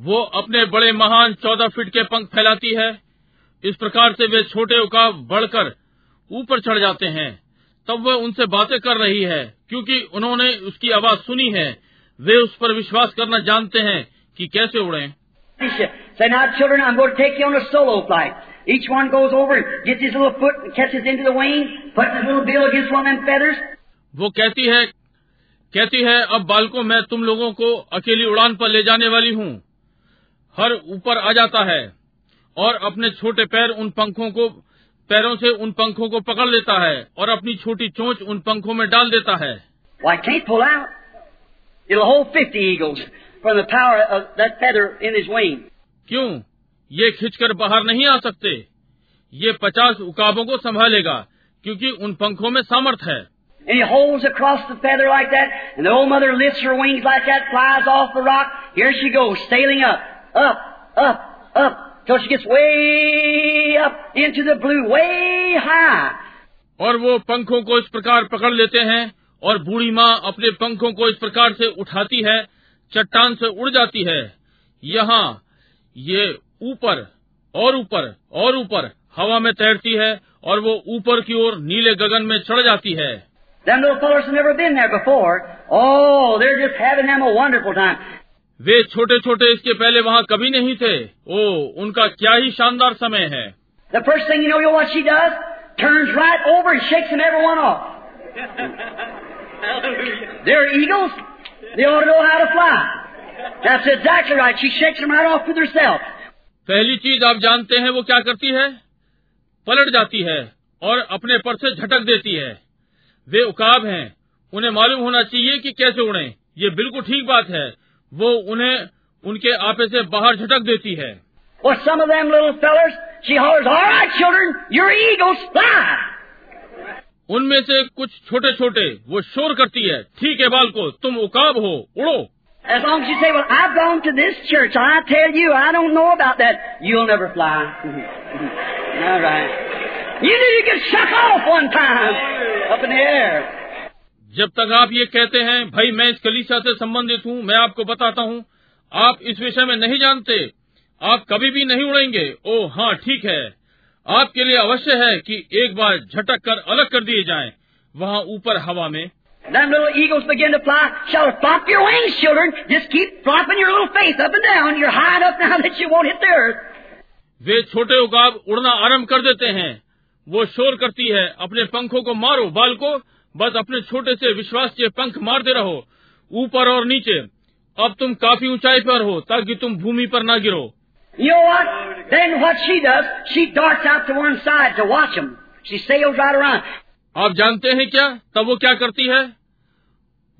वो अपने बड़े महान चौदह फीट के पंख फैलाती है। इस प्रकार से वे छोटे उका बढ़कर ऊपर चढ़ जाते हैं। तब वह उनसे बातें कर रही है क्योंकि उन्होंने उसकी आवाज़ सुनी है। वे उस पर विश्वास करना जानते हैं कि कैसे उड़े। वो कहती है कहती है अब बालकों मैं तुम लोगों को अकेली उड़ान पर ले जाने वाली हूँ। हर ऊपर आ जाता है और अपने छोटे पैर उन पंखों को पैरों से उन पंखों को पकड़ लेता है और अपनी छोटी चोंच उन पंखों में डाल देता है। क्यों? ये खिंचकर बाहर नहीं आ सकते। ये पचास उकाबों को संभालेगा क्योंकि उन पंखों में सामर्थ है। Like that, like that, up, up, up, till she gets way up into the blue, way high. और वो पंखों को इस प्रकार पकड़ लेते हैं और बूढ़ी माँ अपने पंखों को इस प्रकार से उठाती है चट्टान से उड़ जाती है यहाँ ये ऊपर और ऊपर और ऊपर हवा में तैरती है और वो ऊपर की ओर नीले गगन में चढ़ जाती है Them little fellows have never been there before. Oh, they're just having them a wonderful time. वे छोटे छोटे इसके पहले वहाँ कभी नहीं थे। ओ उनका क्या ही शानदार समय है। पहली चीज़ आप जानते हैं वो क्या करती है? पलट जाती है और अपने पर से झटक देती है। वे उकाब हैं। उन्हें मालूम होना चाहिए कि कैसे उड़े। ये बिल्कुल ठीक बात है। वो उन्हें उनके आपे से बाहर झटक देती है Well, some of them little fellers, she hollers, all right, children, you're eagles, fly. उनमें से कुछ छोटे छोटे वो शोर करती है ठीक है बाल को तुम उकाब हो उड़ो As long as you say, well, I've gone to this church, I tell you, I don't know about that, you'll never fly. all right. You need to get shook off one time up in the air. जब तक आप ये कहते हैं भाई मैं इस कलीसिया से संबंधित हूँ मैं आपको बताता हूँ आप इस विषय में नहीं जानते आप कभी भी नहीं उड़ेंगे ओ हाँ ठीक है आपके लिए अवश्य है कि एक बार झटक कर अलग कर दिए जाएँ वहाँ ऊपर हवा में Them little eagles begin to fly. Shall flop your wings, children. Just keep flopping your little face up and down. You're high enough now that you won't hit the earth. वे छोटे उगाब उड़ना आरंभ कर देते हैं वो शोर करती है अपने पंखों को मारो बाल को बस अपने छोटे से विश्वास के पंख मारते रहो ऊपर और नीचे। अब तुम काफ़ी ऊंचाई पर हो ताकि तुम भूमि पर ना गिरो। आप जानते हैं क्या? तब वो क्या करती है?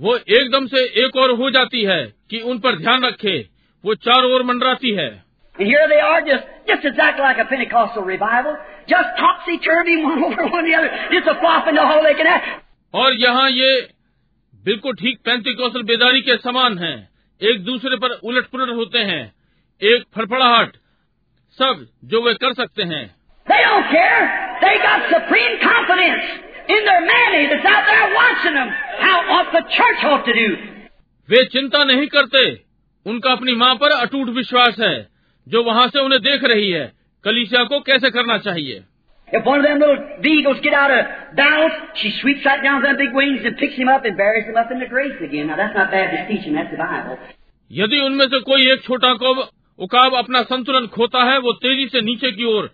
वो एकदम से एक और हो जाती है कि उन पर ध्यान रखे। वो चार ओर मंडराती है। और यहाँ ये बिल्कुल ठीक पैंती कौशल बेदारी के समान हैं। एक दूसरे पर उलट पुलट होते हैं। एक फड़फड़ाहट सब जो वे कर सकते हैं। They don't care. They got supreme confidence in their that's out there watching them. How what the church ought to do. वे चिंता नहीं करते। उनका अपनी माँ पर अटूट विश्वास है। जो वहाँ से उन्हें देख रही है कलीसिया को कैसे करना चाहिए? If one of them little beagles get out of balance, she sweeps right down them big wings and picks him up and buries him up in the grace again. Now that's not Baptist teaching, that's the Bible. यदि उनमें से कोई एक छोटा कौब उकाब अपना संतुलन खोता है वो तेज़ी से नीचे की ओर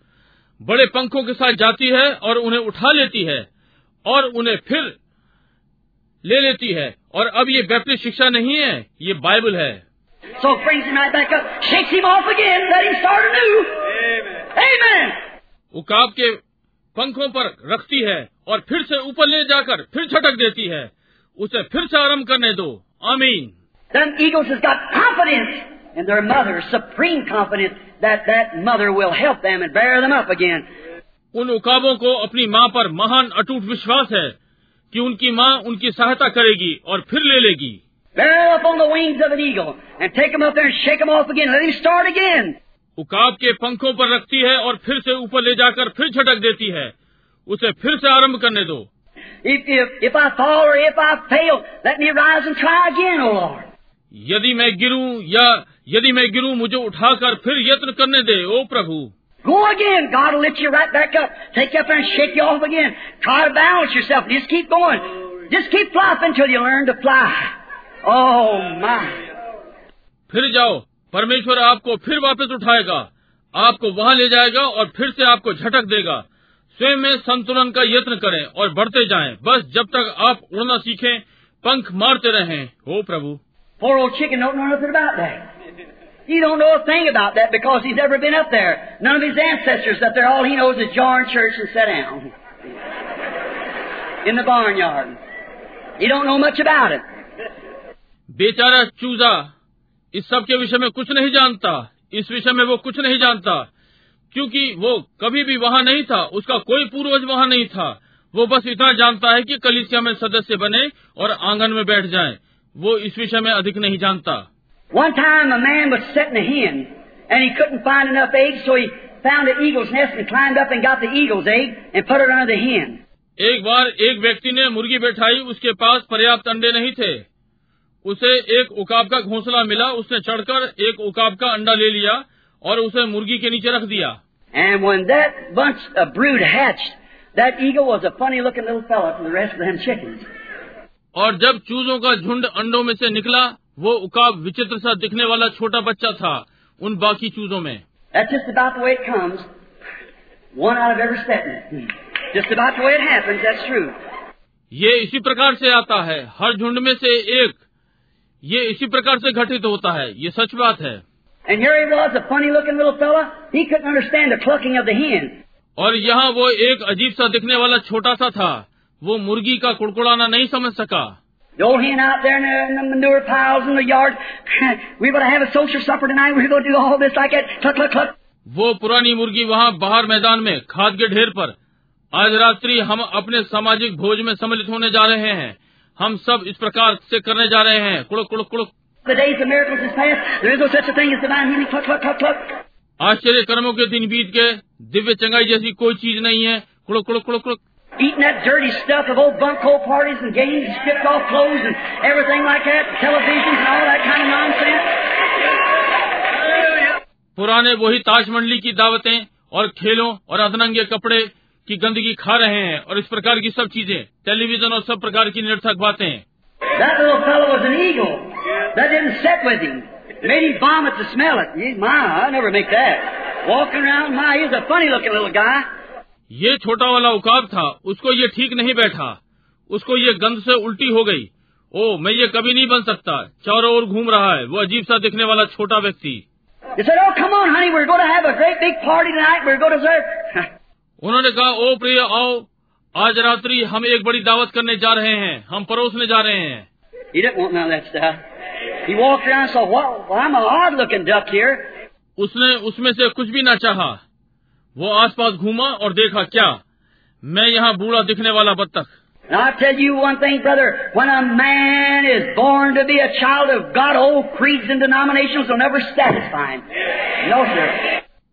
बड़े पंखों के साथ जाती है और उन्हें उठा लेती है और उन्हें फिर ले लेती है और अब ये बैप्टिस्ट शिक्षा नहीं है ये बाइबल है So brings right up, shakes him off again, let him start anew. Amen. Amen. उकाब के पंखों पर रखती है और फिर से ऊपर ले जाकर फिर छटक देती है। उसे फिर से आरंभ करने दो। अमीन उन उकाबों को अपनी माँ पर महान अटूट विश्वास है कि उनकी माँ उनकी सहायता करेगी और फिर ले लेगी। उकाब के पंखों पर रखती है और फिर से ऊपर ले जाकर फिर छटक देती है। उसे फिर से आरंभ करने दो। यदि मैं गिरूं या यदि मैं गिरूं मुझे उठाकर फिर यत्न करने दे ओ प्रभु। फिर जाओ। परमेश्वर आपको फिर वापस उठाएगा आपको वहाँ ले जाएगा और फिर से आपको झटक देगा स्वयं में संतुलन का यत्न करें और बढ़ते जाएँ बस जब तक आप उड़ना सीखें पंख मारते रहें हो प्रभु Poor old chicken don't know nothing about that. He don't know a thing about that because he's never been up there. None of his ancestors up there. All he knows is jar in church and sit down in the barnyard. He don't know much about it. बेचारा चूजा इस सब के विषय में कुछ नहीं जानता। इस विषय में वो कुछ नहीं जानता। क्योंकि वो कभी भी वहाँ नहीं था उसका कोई पूर्वज वहाँ नहीं था। वो बस इतना जानता है कि कलिसिया में सदस्य बने और आँगन में बैठ जाए। वो इस विषय में अधिक नहीं जानता। One time a man was setting a hen and he couldn't find enough eggs so he found an eagle's nest and climbed up and got the eagle's egg and put it under the hen. एक बार एक व्यक्ति ने मुर्गी बैठाई उसके पास पर्याप्त अंडे नहीं थे। उसे एक उकाब का घोंसला मिला उसने चढ़कर एक उकाब का अंडा ले लिया और उसे मुर्गी के नीचे रख दिया And when that bunch of brood hatched, that eagle was a funny looking little fellow to the rest of them chickens. और जब चूजों का झुंड अंडों में से निकला वो उकाब विचित्र सा दिखने वाला छोटा बच्चा था उन बाकी चूजों में That's just about the way it comes. One out of every setting. Just about the way it happens, that's true. ये इसी प्रकार से आता है हर झुंड में से एक ये इसी प्रकार से घटित होता है। ये सच बात है। और यहाँ वो एक अजीब सा दिखने वाला छोटा सा था। वो मुर्गी का कुड़कुड़ाना नहीं समझ सका। वो पुरानी मुर्गी वहाँ बाहर मैदान में खाद के ढेर पर आज रात्रि हम अपने सामाजिक भोज में सम्मिलित होने जा रहे हैं। हम सब इस प्रकार से करने जा रहे हैं कुड़क कुड़क कुड़क. आश्चर्य कर्मों के दिन बीत गए दिव्य चंगाई जैसी कोई चीज़ नहीं है कुड़क कुड़क कुड़क कुड़क Eating that dirty stuff of old bunco parties and games and stripped off clothes and everything like that, televisions and all that kind of nonsense. पुराने वही ताज मंडली की दावतें और खेलों और अधनंगे कपड़े की गंदगी खा रहे हैं और इस प्रकार की सब चीज़ें टेलीविज़न और सब प्रकार की निरर्थक बातें। ये छोटा वाला उकाब था उसको ये ठीक नहीं बैठा। उसको ये गंध से उल्टी हो गई। ओ मैं ये कभी नहीं बन सकता। चारों ओर घूम रहा है वो अजीब सा दिखने वाला छोटा व्यक्ति। उन्होंने कहा ओ प्रिय आओ। आज रात्रि हम एक बड़ी दावत करने जा रहे हैं। हम परोसने जा रहे हैं। उसने उसमें से कुछ भी ना चाहा। वो आसपास घूमा और देखा क्या? मैं यहाँ बूढ़ा दिखने वाला बत्तख।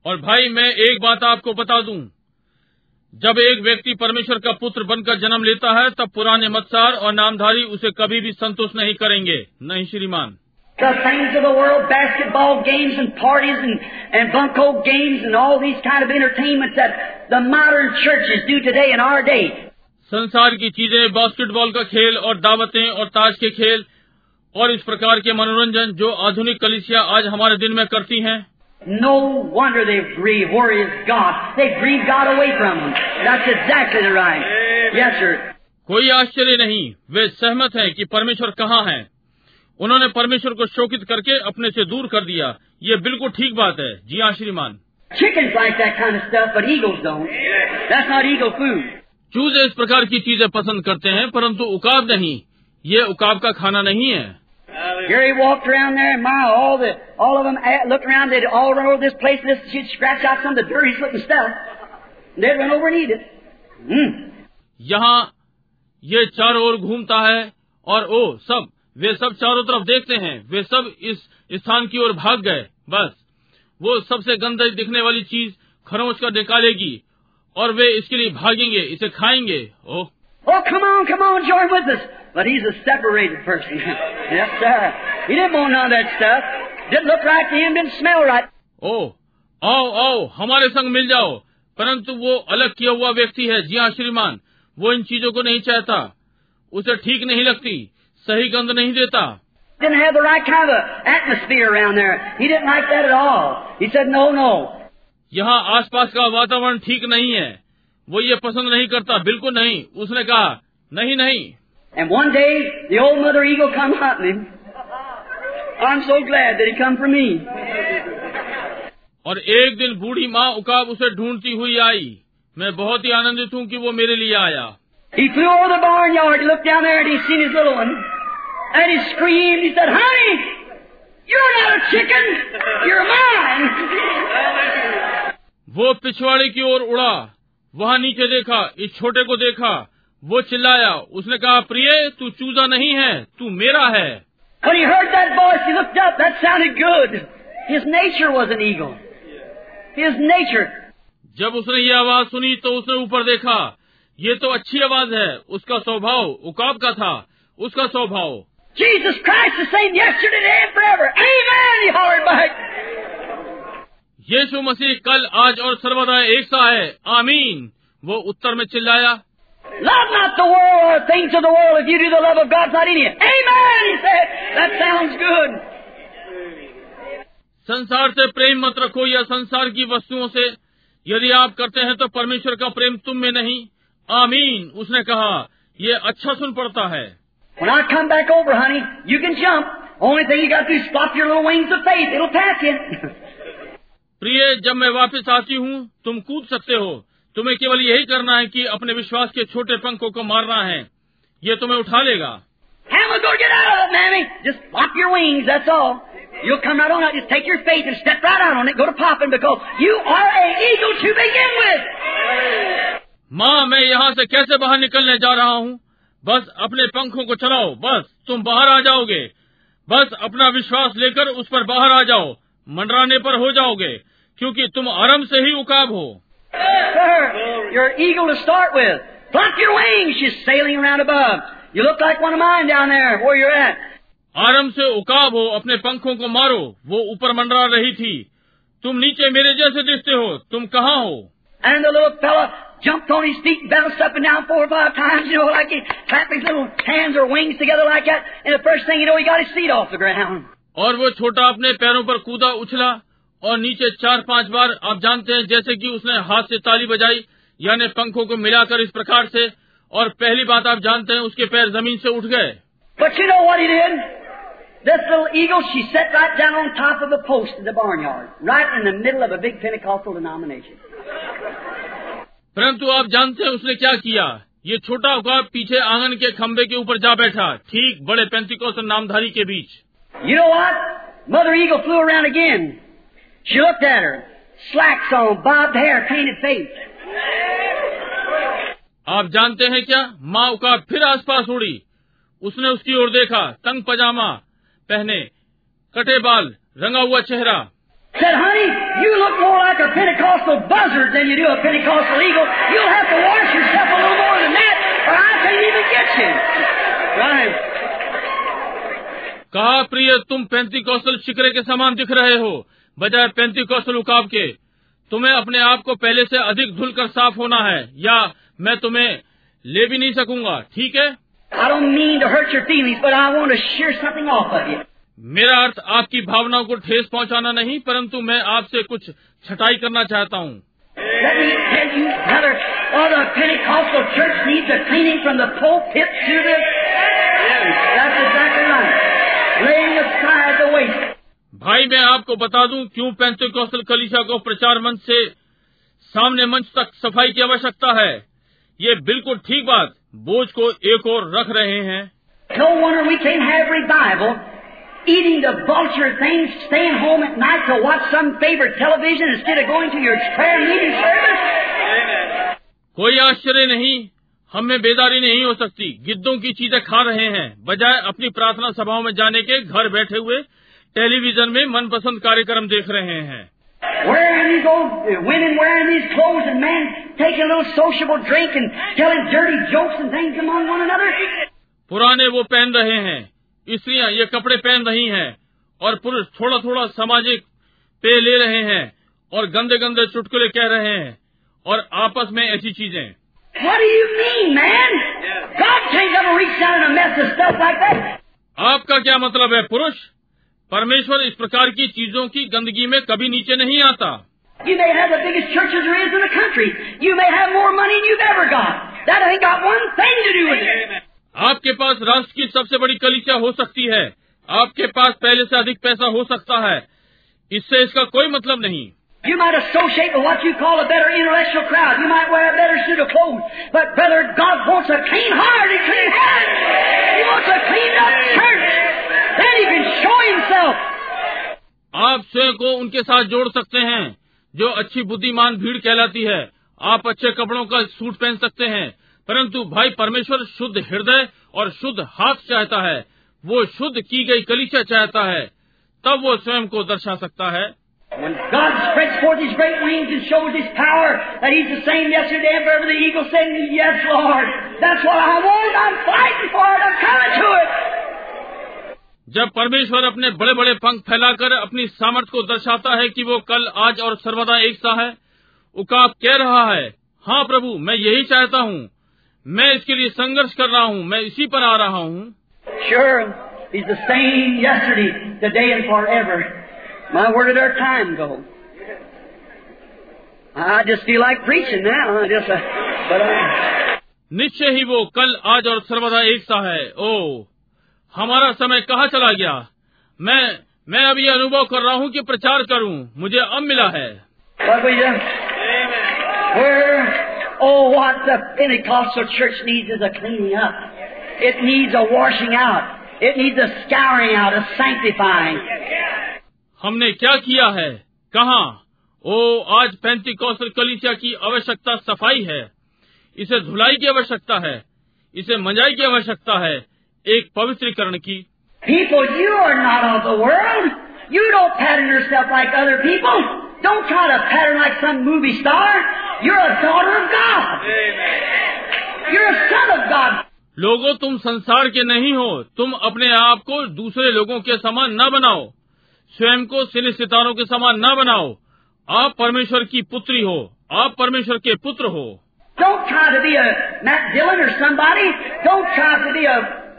और भाई मैं एक बात आपको बता दूँ। जब एक व्यक्ति परमेश्वर का पुत्र बनकर जन्म लेता है तब पुराने मत्सार और नामधारी उसे कभी भी संतुष्ट नहीं करेंगे। नहीं श्रीमान। संसार की चीज़ें बास्केटबॉल का खेल और दावतें और ताज के खेल और इस प्रकार के मनोरंजन जो आधुनिक कलिसिया आज हमारे दिन में करती हैं No wonder they grieve. Where is God? They grieve God away from them. That's exactly the right. Yes, sir. कोई आश्चर्य नहीं वे सहमत हैं कि परमेश्वर कहाँ है उन्होंने परमेश्वर को शोकित करके अपने से दूर कर दिया ये बिल्कुल ठीक बात है जी हाँ श्रीमान चूज़ इस प्रकार की चीज़ें पसंद करते हैं परंतु उकाब नहीं ये उकाब का खाना नहीं है Gary walked around there, and my, all the, all of them eh, looked around. They'd all run over this place, and this, she'd scratch out some of the dirtiest looking stuff. And they'd run over and eat it. Mm. यहाँ ये चारों ओर घूमता है और ओ सब वे सब चारों तरफ़ देखते हैं वे सब इस स्थान की ओर भाग गए बस वो सबसे गंदी दिखने वाली चीज़ खरोंच कर निकालेगी और वे इसके लिए भागेंगे इसे खाएँगे ओह Oh, come on, come on, join with us. But he's a separated person. yes, sir. He didn't want none of that stuff. Didn't look right to him, didn't smell right. ओ आओ आओ हमारे संग मिल जाओ परंतु वो अलग किया हुआ व्यक्ति है जी हाँ श्रीमान वो इन चीजों को नहीं चाहता उसे ठीक नहीं लगती सही गंध नहीं देता Didn't have the right kind of atmosphere around there. He didn't like that at all. He said, no, no. यहाँ आसपास का वातावरण ठीक नहीं है वो ये पसंद नहीं करता बिल्कुल नहीं उसने कहा नहीं नहीं And one day, the old mother eagle come hunting him. I'm so glad that he come for me. और एक दिन बूढ़ी माँ उकाब उसे ढूंढती हुई आई मैं बहुत ही आनंदित हूँ कि वो मेरे लिए आया He flew over the barnyard. He looked down there and he seen his little one. And he screamed. He said, Honey, you're not a chicken. You're mine. वो पिछवाड़े की ओर उड़ा वहाँ नीचे देखा इस छोटे को देखा वो चिल्लाया उसने कहा प्रिय तू चूजा नहीं है तू मेरा है। जब उसने ये आवाज़ सुनी तो उसने ऊपर देखा ये तो अच्छी आवाज़ है उसका स्वभाव उकाब का था उसका स्वभाव। यीशु मसीह कल आज और सर्वदा एक सा है आमीन वो उत्तर में चिल्लाया Love not the world or things of the world. If you do, the love of God's not in you. Amen, he said. That sounds good. संसार से प्रेम मत रखो या संसार की वस्तुओं से यदि आप करते हैं तो परमेश्वर का प्रेम तुम में नहीं आमीन उसने कहा ये अच्छा सुन पड़ता है When I come back over, honey, you can jump. Only thing you got to do is flop your little wings of faith. It'll pack you. प्रिय जब मैं वापस आती हूँ तुम कूद सकते हो। तुम्हें केवल यही करना है कि अपने विश्वास के छोटे पंखों को मारना है। ये तुम्हें उठा लेगा। माँ मैं यहाँ से कैसे बाहर निकलने जा रहा हूँ? बस अपने पंखों को चलाओ। बस तुम बाहर आ जाओगे। बस अपना विश्वास लेकर उस पर बाहर आ जाओ। मंडराने पर हो जाओगे। क्योंकि तुम आरंभ से ही उकाब हो Sir, you're an eagle to start with. Flop your wings. She's sailing around above. You look like one of mine down there where you're at. आरंभ से उकाब हो अपने पंखों को मारो वो ऊपर मंडरा रही थी तुम नीचे मेरे जैसे दिखते हो तुम कहाँ हो And the little fella jumped on his feet, bounced up and down four or five times, you know, like he clapped his little hands or wings together like that. And the first thing you know, he got his feet off the ground. और वो छोटा अपने पैरों पर कूदा उछला और नीचे चार पाँच बार आप जानते हैं जैसे कि उसने हाथ से ताली बजाई यानी पंखों को मिलाकर इस प्रकार से और पहली बात आप जानते हैं उसके पैर ज़मीन से उठ गए। परंतु आप जानते हैं उसने क्या किया? ये छोटा हुआ पीछे आँगन के खंभे के ऊपर जा बैठा ठीक बड़े पेंतिकोस नामधारी के बीच। You know what mother eagle flew around again She looked at her. Slacks on, bobbed hair, painted face. आप जानते हैं क्या माँ उकाब फिर आसपास उड़ी उसने उसकी ओर देखा तंग पजामा पहने कटे बाल रंगा हुआ चेहरा Said, honey, you look more like a Pentecostal buzzard than you do a Pentecostal eagle. You'll have to wash yourself a little more than that, or I can't even get you. Right. कहा प्रिय तुम पैंती शिकरे के समान दिख रहे हो बजाय पैंती कौशल उकाब के तुम्हें अपने आप को पहले से अधिक धुल कर साफ़ होना है या मैं तुम्हें ले भी नहीं सकूँगा ठीक है? मेरा अर्थ आपकी भावनाओं को ठेस पहुंचाना नहीं परंतु मैं आपसे कुछ छटाई करना चाहता हूँ। Exactly भाई मैं आपको बता दूँ क्यों पैंतु कौशल कलिशा को प्रचार मंच से सामने मंच तक सफ़ाई की आवश्यकता है? ये बिल्कुल ठीक बात। बोझ को एक और रख रहे हैं। कोई आश्चर्य नहीं। हमें बेदारी नहीं हो सकती। गिद्धों की चीज़ें खा रहे हैं। बजाय अपनी प्रार्थना सभाओं में जाने के घर बैठे हुए टेलीविज़न में मनपसंद कार्यक्रम देख रहे हैं। पुराने वो पहन रहे हैं इसलिए ये कपड़े पहन रही हैं और पुरुष थोड़ा थोड़ा सामाजिक पे ले रहे हैं और गंदे गंदे चुटकुले कह रहे हैं और आपस में ऐसी चीज़ें। आपका क्या मतलब है पुरुष? परमेश्वर इस प्रकार की चीज़ों की गंदगी में कभी नीचे नहीं आता You may have the biggest churches there is in the country. You may have more money than you've ever got. That ain't got one thing to do with it. आपके पास राष्ट्र की सबसे बड़ी कलिसिया हो सकती है आपके पास पहले से अधिक पैसा हो सकता है इससे इसका कोई मतलब नहीं You might associate with what you call a better intellectual crowd. You might wear a better suit of clothes. But brother, God wants a clean heart and clean hands. He wants a cleaned up church. आप स्वयं को उनके साथ जोड़ सकते हैं जो अच्छी बुद्धिमान भीड़ कहलाती है। आप अच्छे कपड़ों का सूट पहन सकते हैं परंतु भाई परमेश्वर शुद्ध हृदय और शुद्ध हाथ चाहता है। वो शुद्ध की गई कलिशा चाहता है तब वो स्वयं को दर्शा सकता है। जब परमेश्वर अपने बड़े बड़े पंख फैलाकर अपनी सामर्थ को दर्शाता है कि वो कल आज और सर्वदा एक सा है उकाब कह रहा है हाँ प्रभु मैं यही चाहता हूँ। मैं इसके लिए संघर्ष कर रहा हूँ। मैं इसी पर आ रहा हूँ। Sure? I just feel like preaching now. I just, uh, but uh, निश्चय ही वो कल आज और सर्वदा एक सा है। ओ हमारा समय कहाँ चला गया? मैं मैं अब ये अनुभव कर रहा हूँ कि प्रचार करूँ। मुझे अब मिला है। हमने क्या किया है? कहा? ओ आज पैंती कौशल कलिचिया की आवश्यकता सफ़ाई है। इसे धुलाई की आवश्यकता है। इसे मजाई की आवश्यकता है। एक पवित्रीकरण की। लोगों तुम संसार के नहीं हो। तुम अपने आप को दूसरे लोगों के समान न बनाओ। स्वयं को सिने सितारों के समान न बनाओ। आप परमेश्वर की पुत्री हो। आप परमेश्वर के पुत्र हो। डोंट खा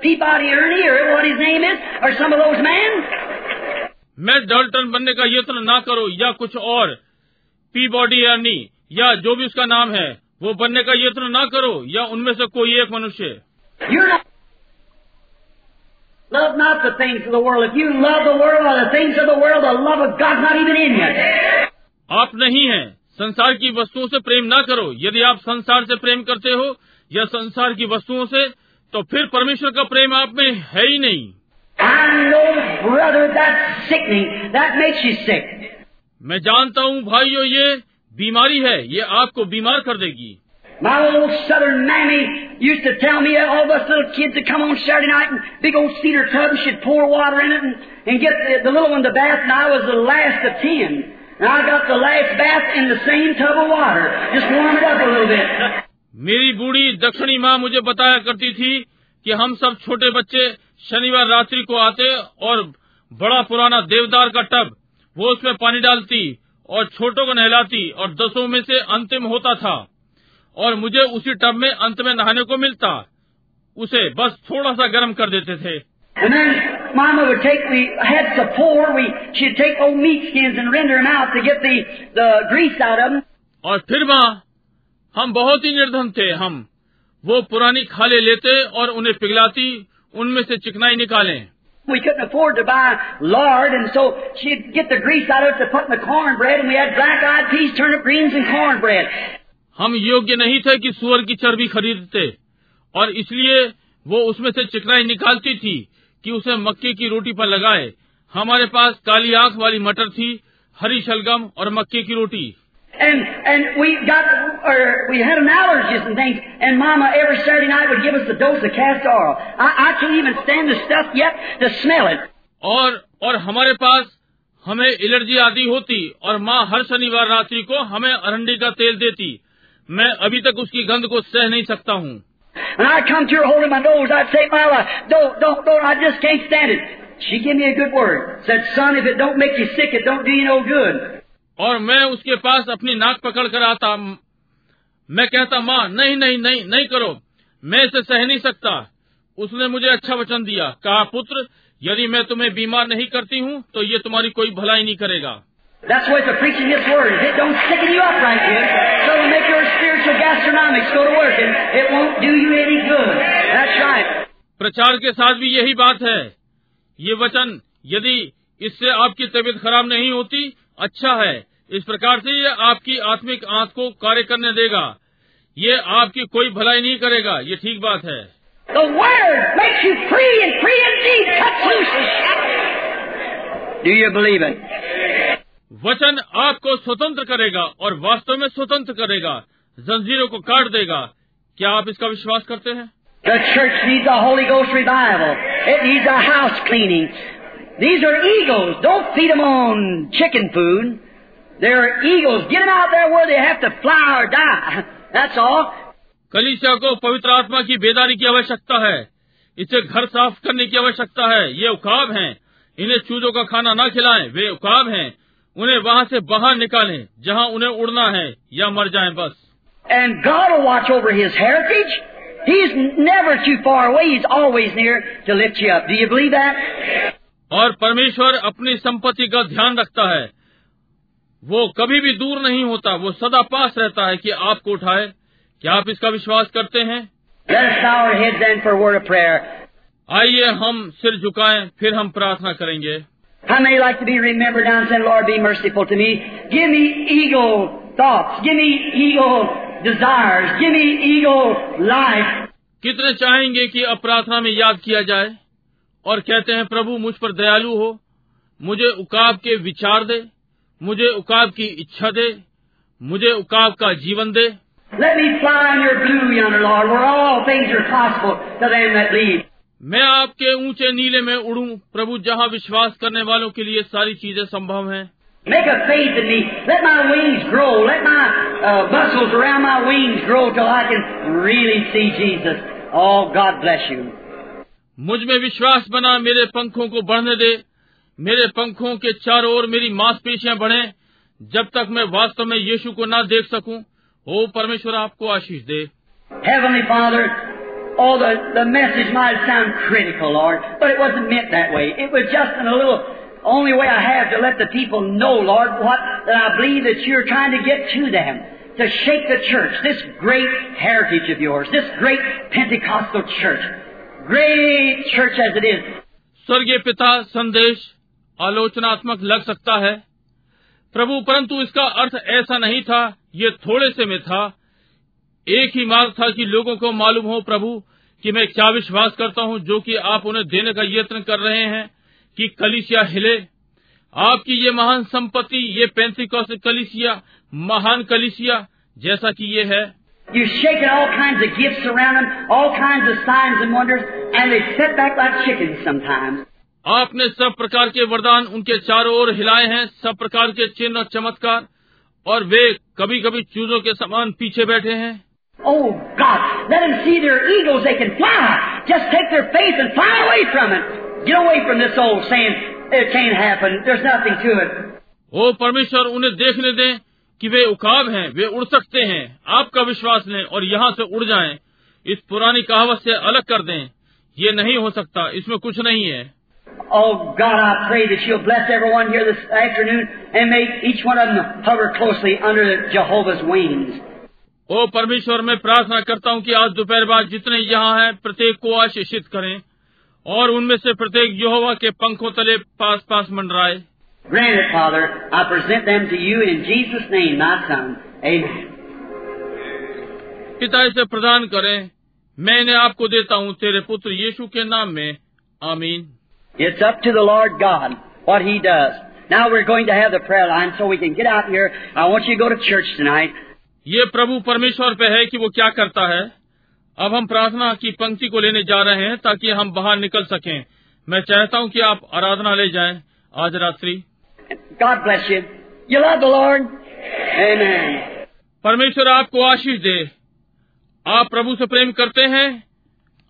Peabody Ernie or what his name is or some of those men? मैं डाल्टन बनने का यत्न ना करो या कुछ और। पी बॉडी या या जो भी उसका नाम है वो बनने का यत्न ना करो या उनमें से कोई एक मनुष्य? आप नहीं हैं। संसार की वस्तुओं से प्रेम ना करो। यदि आप संसार से प्रेम करते हो या संसार की वस्तुओं से तो फिर परमेश्वर का प्रेम आप में है ही नहीं I know, brother, that's sickening. That makes you sick. मैं जानता हूँ भाइयों ये बीमारी है ये आपको बीमार कर देगी My old southern mammy used to tell me that all us little kids would come on Saturday night and big old cedar tub and she'd pour water in it and, and get the, the little one to bath and I was the last of ten. And I got the last bath in the same tub of water. Just warm it up a little bit. मेरी बूढ़ी दक्षिणी माँ मुझे बताया करती थी कि हम सब छोटे बच्चे शनिवार रात्रि को आते और बड़ा पुराना देवदार का टब वो उसमें पानी डालती और छोटों को नहलाती और दसों में से अंतिम होता था। और मुझे उसी टब में अंत में नहाने को मिलता। उसे बस थोड़ा सा गर्म कर देते थे। And then Mama would take, we had to pour, we, she'd take old meat skins and render them out to get the, the grease out of them. और फिर माँ हम बहुत ही निर्धन थे हम। वो पुरानी खाले लेते और उन्हें पिघलाती उनमें से चिकनाई निकालें। We couldn't afford to buy lard, and so she'd get the grease out of it to put in the cornbread, and we had black-eyed peas, turnip greens, and cornbread. हम योग्य नहीं थे कि सुअर की चर्बी खरीदते और इसलिए वो उसमें से चिकनाई निकालती थी कि उसे मक्के की रोटी पर लगाए। हमारे पास काली आँख वाली मटर थी हरी शलगम और मक्के की रोटी। And and we got or we had an allergies and things, and Mama every Saturday night would give us a dose of castor oil. I, I can't even stand the stuff yet to smell it. और और हमारे पास हमें allergy आदि होती और माँ हर शनिवार रात्रि को हमें अरंडी का तेल देती मैं अभी तक उसकी गंध को सह नहीं सकता हूँ And I'd come to her holding my nose. I'd say, Mama, don't, don't, don't. I just can't stand it. She give me a good word. Said, son, if it don't make you sick, it don't do you no good. और मैं उसके पास अपनी नाक पकड़ कर आता। मैं कहता माँ नहीं नहीं नहीं नहीं करो। मैं इसे सह नहीं सकता। उसने मुझे अच्छा वचन दिया। कहा पुत्र यदि मैं तुम्हें बीमार नहीं करती हूँ तो ये तुम्हारी कोई भलाई नहीं करेगा। That's why it's preaching His word. If it don't sicken you up right good, so it'll make your spiritual gastronomics go to work, and it won't do you any good. That's right. प्रचार के साथ भी यही बात है। ये वचन यदि इससे आपकी तबीयत खराब नहीं होती अच्छा है। इस प्रकार से यह आपकी आत्मिक आँख को कार्य करने देगा। ये आपकी कोई भलाई नहीं करेगा। ये ठीक बात है। वचन आपको स्वतंत्र करेगा और वास्तव में स्वतंत्र करेगा। जंजीरों को काट देगा। क्या आप इसका विश्वास करते हैं? These are eagles. Don't feed them on chicken food. They're eagles. Get them out there where they have to fly or die. That's all. कलीसिया को पवित्र आत्मा की बेदारी की आवश्यकता है इसे घर साफ करने की आवश्यकता है ये उकाब हैं इन्हें चूजों का खाना न खिलाएं वे उकाब हैं उन्हें वहाँ से बाहर निकालें जहाँ उन्हें उड़ना है या मर जाएं बस And God will watch over His heritage. He's never too far away. He's always near to lift you up. Do you believe that? और परमेश्वर अपनी संपत्ति का ध्यान रखता है। वो कभी भी दूर नहीं होता वो सदा पास रहता है कि आपको उठाए। क्या आप इसका विश्वास करते हैं? आइए हम सिर झुकाएँ, फिर हम प्रार्थना करेंगे। कितने चाहेंगे कि अब प्रार्थना में याद किया जाए? और कहते हैं प्रभु मुझ पर दयालु हो मुझे उकाब के विचार दे मुझे उकाब की इच्छा दे मुझे उकाब का जीवन दे. मैं आपके ऊँचे नीले में उड़ूं प्रभु जहाँ विश्वास करने वालों के लिए सारी चीज़ें संभव हैं Make a faith in me. Let my wings grow. Let my uh, muscles around my wings grow till I can really see Jesus. Oh, God bless you. मुझ में विश्वास बना मेरे पंखों को बढ़ने दे मेरे पंखों के चारों ओर मेरी मांसपेशियां बढ़े जब तक मैं वास्तव में यीशु को ना देख सकूं ओ परमेश्वर आपको आशीष दे Heavenly Father, oh, the, the message might sound critical, Lord, but it wasn't meant that way. It was just in a little, only way I have to let the people know, Lord, what that I believe that you're trying to get to them. To shake the church, this great heritage of yours, this great Pentecostal church, Great church as it is. स्वर्गीय पिता, संदेश आलोचनात्मक लग सकता है। प्रभु, परंतु इसका अर्थ ऐसा नहीं था, ये थोड़े से में था। एक ही मार्ग था कि लोगों को मालूम हो, प्रभु, कि मैं क्या विश्वास करता हूँ, जो कि आप उन्हें देने का यत्न कर रहे हैं, कि कलिसिया हिले। आपकी ये महान संपत्ति, ये पैंतीकौस कलिसिया, महान कलिसिया, जैसा कि ये है You've shaken all kinds of gifts around them, all kinds of signs and wonders, and they sit back like chickens sometimes. आपने सब प्रकार के वरदान उनके चारों ओर हिलाए हैं सब प्रकार के चिन्ह और चमत्कार और वे कभी कभी चूजों के समान पीछे बैठे हैं Oh God, let them see their eagles, they can fly. Just take their faith and fly away from it. Get away from this old saying, it can't happen, there's nothing to it. ओ परमेश्वर उन्हें देखने दें कि वे उकाब हैं वे उड़ सकते हैं। आपका विश्वास लें और यहाँ से उड़ जाएँ। इस पुरानी कहावत से अलग कर दें। ये नहीं हो सकता इसमें कुछ नहीं है। Oh God, I pray that you'll bless everyone here this afternoon and make each one of them hover closely under Jehovah's wings. ओ परमेश्वर मैं प्रार्थना करता हूँ कि आज दोपहर बाद जितने यहाँ हैं प्रत्येक को आशीषित करें और उनमें से प्रत्येक यहोवा के पंखों तले पास पास मंडराए। Granted, Father, I present them to you in Jesus' name, my son. Amen. पिता इसे प्रदान करें। मैं इन्हें आपको देता हूँ तेरे पुत्र यीशु के नाम में। आमीन। इट्स ये प्रभु परमेश्वर पे है कि वो क्या करता है। अब हम प्रार्थना की पंक्ति को लेने जा रहे हैं ताकि हम बाहर निकल सकें। मैं चाहता हूँ कि आप आराधना ले जाएँ। आज रात्रि। God bless you. You love the Lord? Amen. परमेश्वर आपको आशीष दे आप प्रभु से प्रेम करते हैं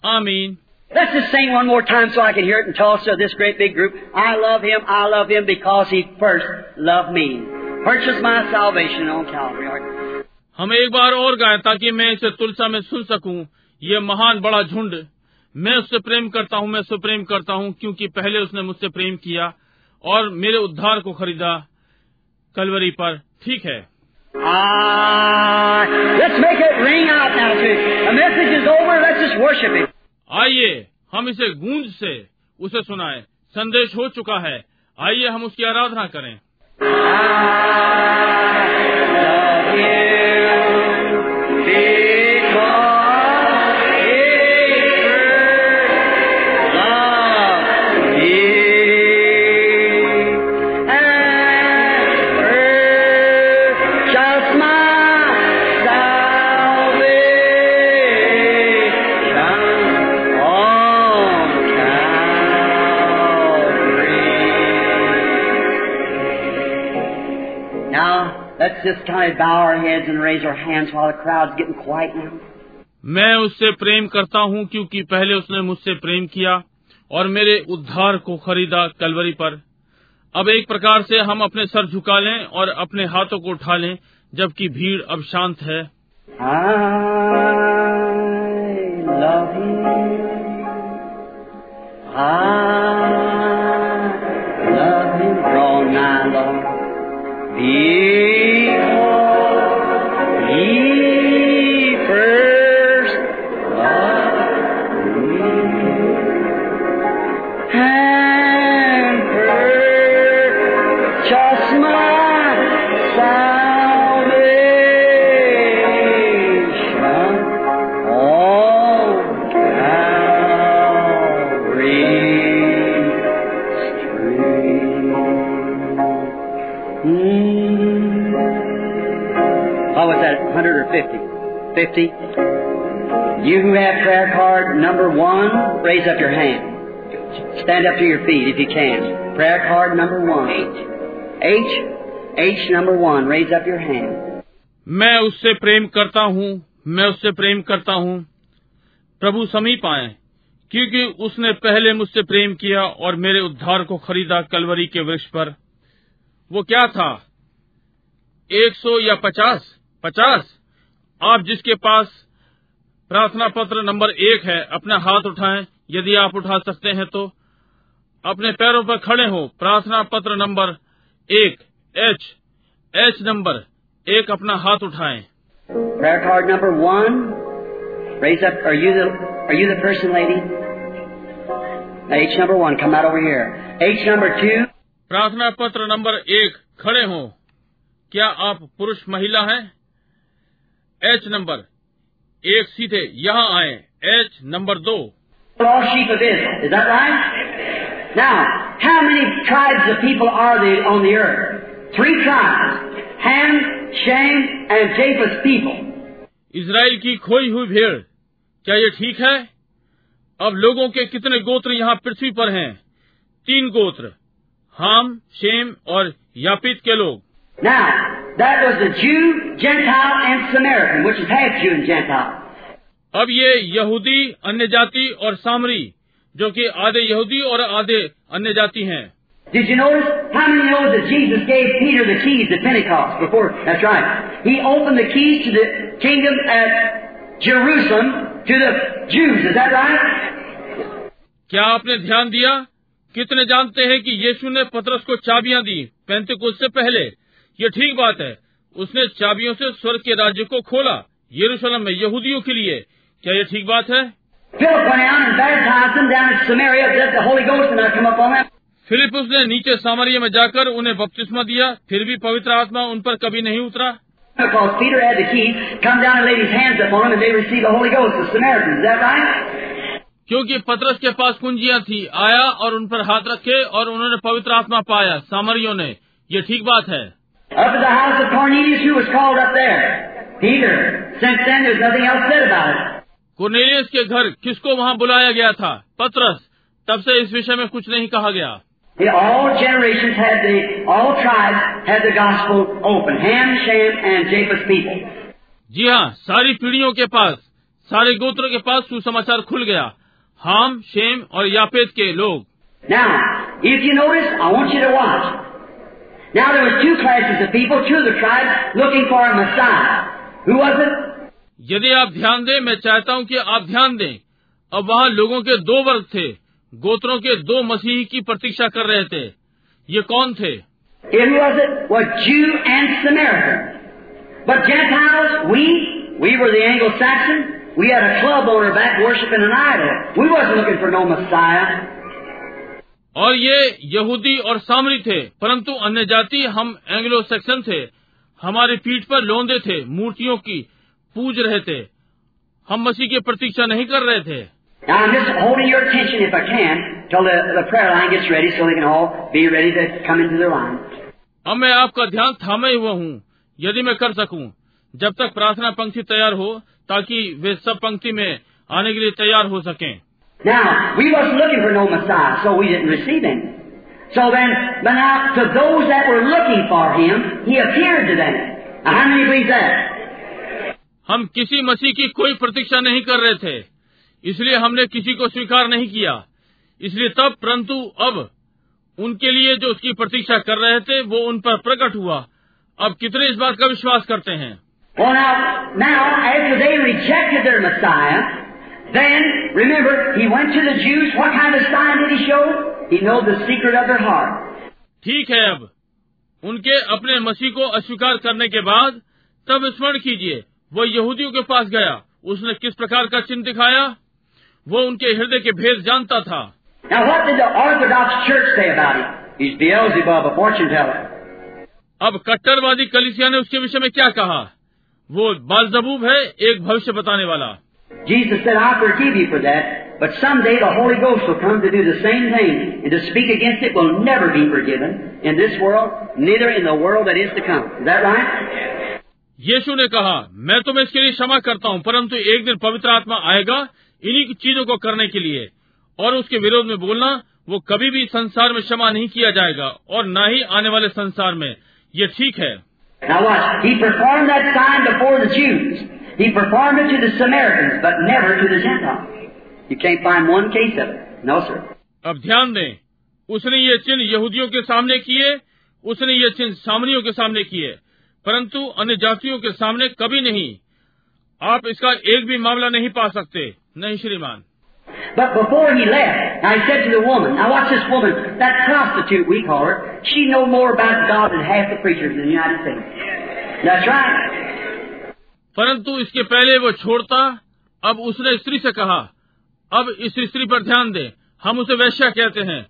आमीन Let's just sing one more time so I can hear it in Tulsa, this great big group. I love Him, I love Him because He first loved me. Purchased my salvation on Calvary. हम एक बार और गाएँ ताकि मैं इसे तुलसा में सुन सकूँ ये महान बड़ा झुंड मैं उससे प्रेम करता हूँ मैं उससे प्रेम करता हूँ क्योंकि पहले उसने मुझसे प्रेम किया और मेरे उद्धार को खरीदा कलवरी पर। ठीक है। आइए हम इसे गूंज से उसे सुनाए। संदेश हो चुका है। आइए हम उसकी आराधना करें। Just kind of bow our heads and raise our hands while the crowd's getting quiet now. मैं उससे प्रेम करता हूँ क्योंकि पहले उसने मुझसे प्रेम किया और मेरे उद्धार को खरीदा कलवरी पर अब एक प्रकार से हम अपने सर झुका लें और अपने हाथों को उठा लें जबकि भीड़ अब शांत है I love you. I love you. 50? You who have prayer card number one, raise up your hand. Stand up to your feet if you can. Prayer card number one. H. H number one. Raise up your hand. मैं उससे प्रेम करता हूँ मैं उससे प्रेम करता हूँ प्रभु समीप आए क्योंकि उसने पहले मुझसे प्रेम किया और मेरे उद्धार को खरीदा कलवरी के वृक्ष पर वो क्या था एक सौ या पचास पचास आप जिसके पास प्रार्थना पत्र नंबर एक है अपना हाथ उठाएँ यदि आप उठा सकते हैं तो अपने पैरों पर खड़े हो प्रार्थना पत्र नंबर एक एच एच नंबर एक अपना हाथ उठाएँ Prayer card number one. Raise up. Are you the Are you the person, lady? H number one. Come out over here. H number two. प्रार्थना पत्र नंबर एक खड़े हो क्या आप पुरुष महिला हैं एच नंबर एक सीधे यहाँ आए एच नंबर दो The sheep of Israel. Is that right? Now, how many tribes of people are there on the earth? Three tribes. Ham, Shem, and Japheth's people. Israel की खोई हुई भेड़ क्या ये ठीक है अब लोगों के कितने गोत्र यहाँ पृथ्वी पर हैं तीन गोत्र हाम शेम और यापित के लोग Now, that was the Jew, Gentile, and Samaritan, which is half Jew and Gentile. अब ये यहूदी अन्य जाति और सामरी जो कि आधे यहूदी और आधे अन्य जाति हैं Did you notice? How many know that Jesus gave Peter the keys at Pentecost before? That's right. He opened the keys to the kingdom at Jerusalem to the Jews. Is that right? क्या आपने ध्यान दिया कितने जानते हैं कि यीशु ने पतरस को चाबियां दी पैंतीकुस्त से पहले ये ठीक बात है। उसने चाबियों से स्वर्ग के राज्य को खोला यरूशलेम में यहूदियों के लिए। क्या ये ठीक बात है? फिलिप उसने नीचे सामरिया में जाकर उन्हें बपतिस्मा दिया फिर भी पवित्र आत्मा उन पर कभी नहीं उतरा। क्योंकि पत्रस के पास कुंजियाँ थी आया और उन पर हाथ रखे और उन्होंने पवित्र आत्मा पाया सामरियों ने। ये ठीक बात है। Up at the house of Cornelius, who was called up there? Peter. Since then, there's nothing else said about it. Cornelius के घर किसको वहां बुलाया गया था पतरस तब से इस विषय में कुछ नहीं कहा गया See, all generations had the, all tribes had the gospel open. Ham, Shem, and Japheth's people. जी हाँ सारी पीढ़ियों के पास सारे गोत्रों के पास सुसमाचार खुल गया हाम शेम और यापेत के लोग Now, if you notice, I want you to watch. Now there was two classes of people, two of the tribes, looking for a Messiah. Who was it? यदि आप ध्यान दें मैं चाहता हूं कि आप ध्यान दें अब वहाँ लोगों के दो वर्ग थे गोत्रों के दो मसीही की प्रतीक्षा कर रहे थे ये कौन थे And who was it? Was Jew and Samaritan. But Gentiles, we, we were the Anglo-Saxon. We had a club on our back worshiping an idol. We wasn't looking for no Messiah. और ये यहूदी और सामरी थे परंतु अन्य जाति हम Anglo Saxon थे। हमारी पीठ पर लोंदे थे मूर्तियों की पूज रहे थे। हम मसीह की प्रतीक्षा नहीं कर रहे थे। Now I'm just holding your attention if I can till the, the prayer line gets ready so they can all be ready to come into their line. अब मैं आपका ध्यान थामे हुआ हूँ यदि मैं कर सकूँ। जब तक प्रार्थना पंक्ति तैयार हो ताकि वे सब पंक्ति में आने के लिए तैयार हो सकें। Now, we wasn't looking for no Messiah, so we didn't receive him. So then, but now, to those that were looking for him, he appeared to them. Now, how many believe that? हम किसी मसीह की कोई प्रतीक्षा नहीं कर रहे थे इसलिए हमने किसी को स्वीकार नहीं किया इसलिए तब परंतु अब उनके लिए जो उसकी प्रतीक्षा कर रहे थे वो उन पर प्रकट हुआ अब कितने इस बात का विश्वास करते हैं Well, now, now, Then, remember, he went to the Jews. What kind of sign did he show? He knew the secret of their heart. ठीक है अब। उनके अपने मसीह को अस्वीकार करने के बाद तब स्मरण कीजिए वो यहूदियों के पास गया। उसने किस प्रकार का चिन्ह दिखाया? वो उनके हृदय के भेद जानता था। अब कट्टरवादी कलिसिया ने उसके विषय में क्या कहा? वो बालजबूब है एक भविष्य बताने वाला। Jesus said, I forgive you for that, but someday the Holy Ghost will come to do the same thing, and to speak against it will never be forgiven in this world, neither in the world that is to come. Is that right? यीशु ने कहा मैं तुम्हें इसके लिए क्षमा करता हूँ परंतु एक दिन पवित्र आत्मा आएगा इन्हीं चीज़ों को करने के लिए और उसके विरोध में बोलना वो कभी भी संसार में क्षमा नहीं किया जाएगा और न ही आने वाले संसार में ये ठीक है Now watch. He performed that sign before the Jews. He performed it to the Samaritans, but never to the Gentiles. You can't find one case of it. No, sir. अब ध्यान दें उसने ये चिन्ह यहूदियों के सामने किए उसने ये चिन्ह सामरियों के सामने किए परंतु अन्य जातियों के सामने कभी नहीं आप इसका एक भी मामला नहीं पा सकते नहीं श्रीमान But before he left, now he said to the woman, now watch this woman, that prostitute we call her, she know more about God than half the preachers in the United States. That's right. परंतु इसके पहले वो छोड़ता अब उसने स्त्री से कहा अब इस स्त्री पर ध्यान दे हम उसे वैश्या कहते हैं।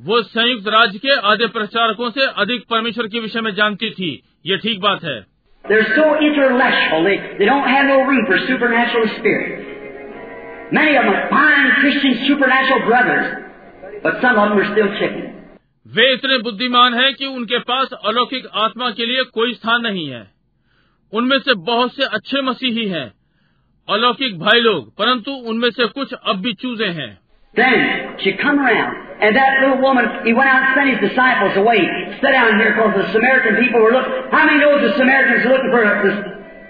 वो संयुक्त राज्य के आधे प्रचारकों से अधिक परमेश्वर के विषय में जानती थी ये ठीक बात है। वे इतने बुद्धिमान हैं कि उनके पास अलौकिक आत्मा के लिए कोई स्थान नहीं है। उनमें से बहुत से अच्छे मसीही हैं अलौकिक भाई लोग परंतु उनमें से कुछ अब भी चूजे हैं Then she come around, and that little woman, he went out and sent his disciples away. Sit down here because the Samaritan people were looking. How many knows the Samaritans are looking for the,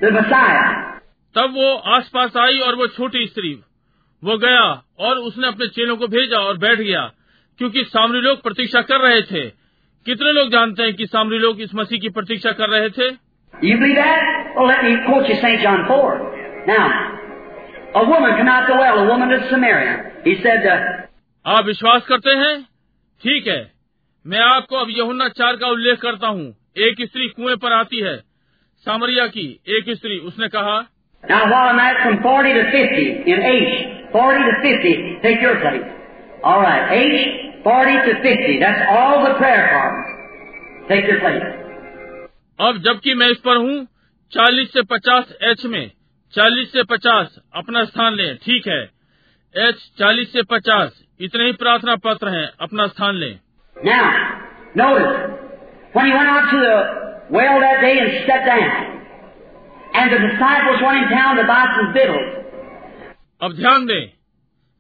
the Messiah? तब वो आसपास आई और वो छोटी स्त्री वो गया और उसने अपने चेलों को भेजा और बैठ गया क्योंकि सामरी लोग प्रतीक्षा कर रहे थे कितने लोग जानते हैं कि सामरी लोग इस मसीह की प्रतीक्षा कर रहे थे You believe that? Well, let me quote you St. John 4. Now, a woman came out the well, a woman of Samaria. He said, uh, आप विश्वास करते हैं ठीक है मैं आपको अब यहुन्ना चार का उल्लेख करता हूँ एक स्त्री कुएँ पर आती है सामरिया की एक स्त्री उसने कहा अब जबकि मैं इस पर हूँ चालीस से पचास एच में चालीस से पचास अपना स्थान लें ठीक है एच चालीस से पचास इतने ही प्रार्थना पत्र हैं अपना स्थान लें Now, notice, when he went out to the well that day and sat down, and the disciples went in town to buy some victuals, अब ध्यान दें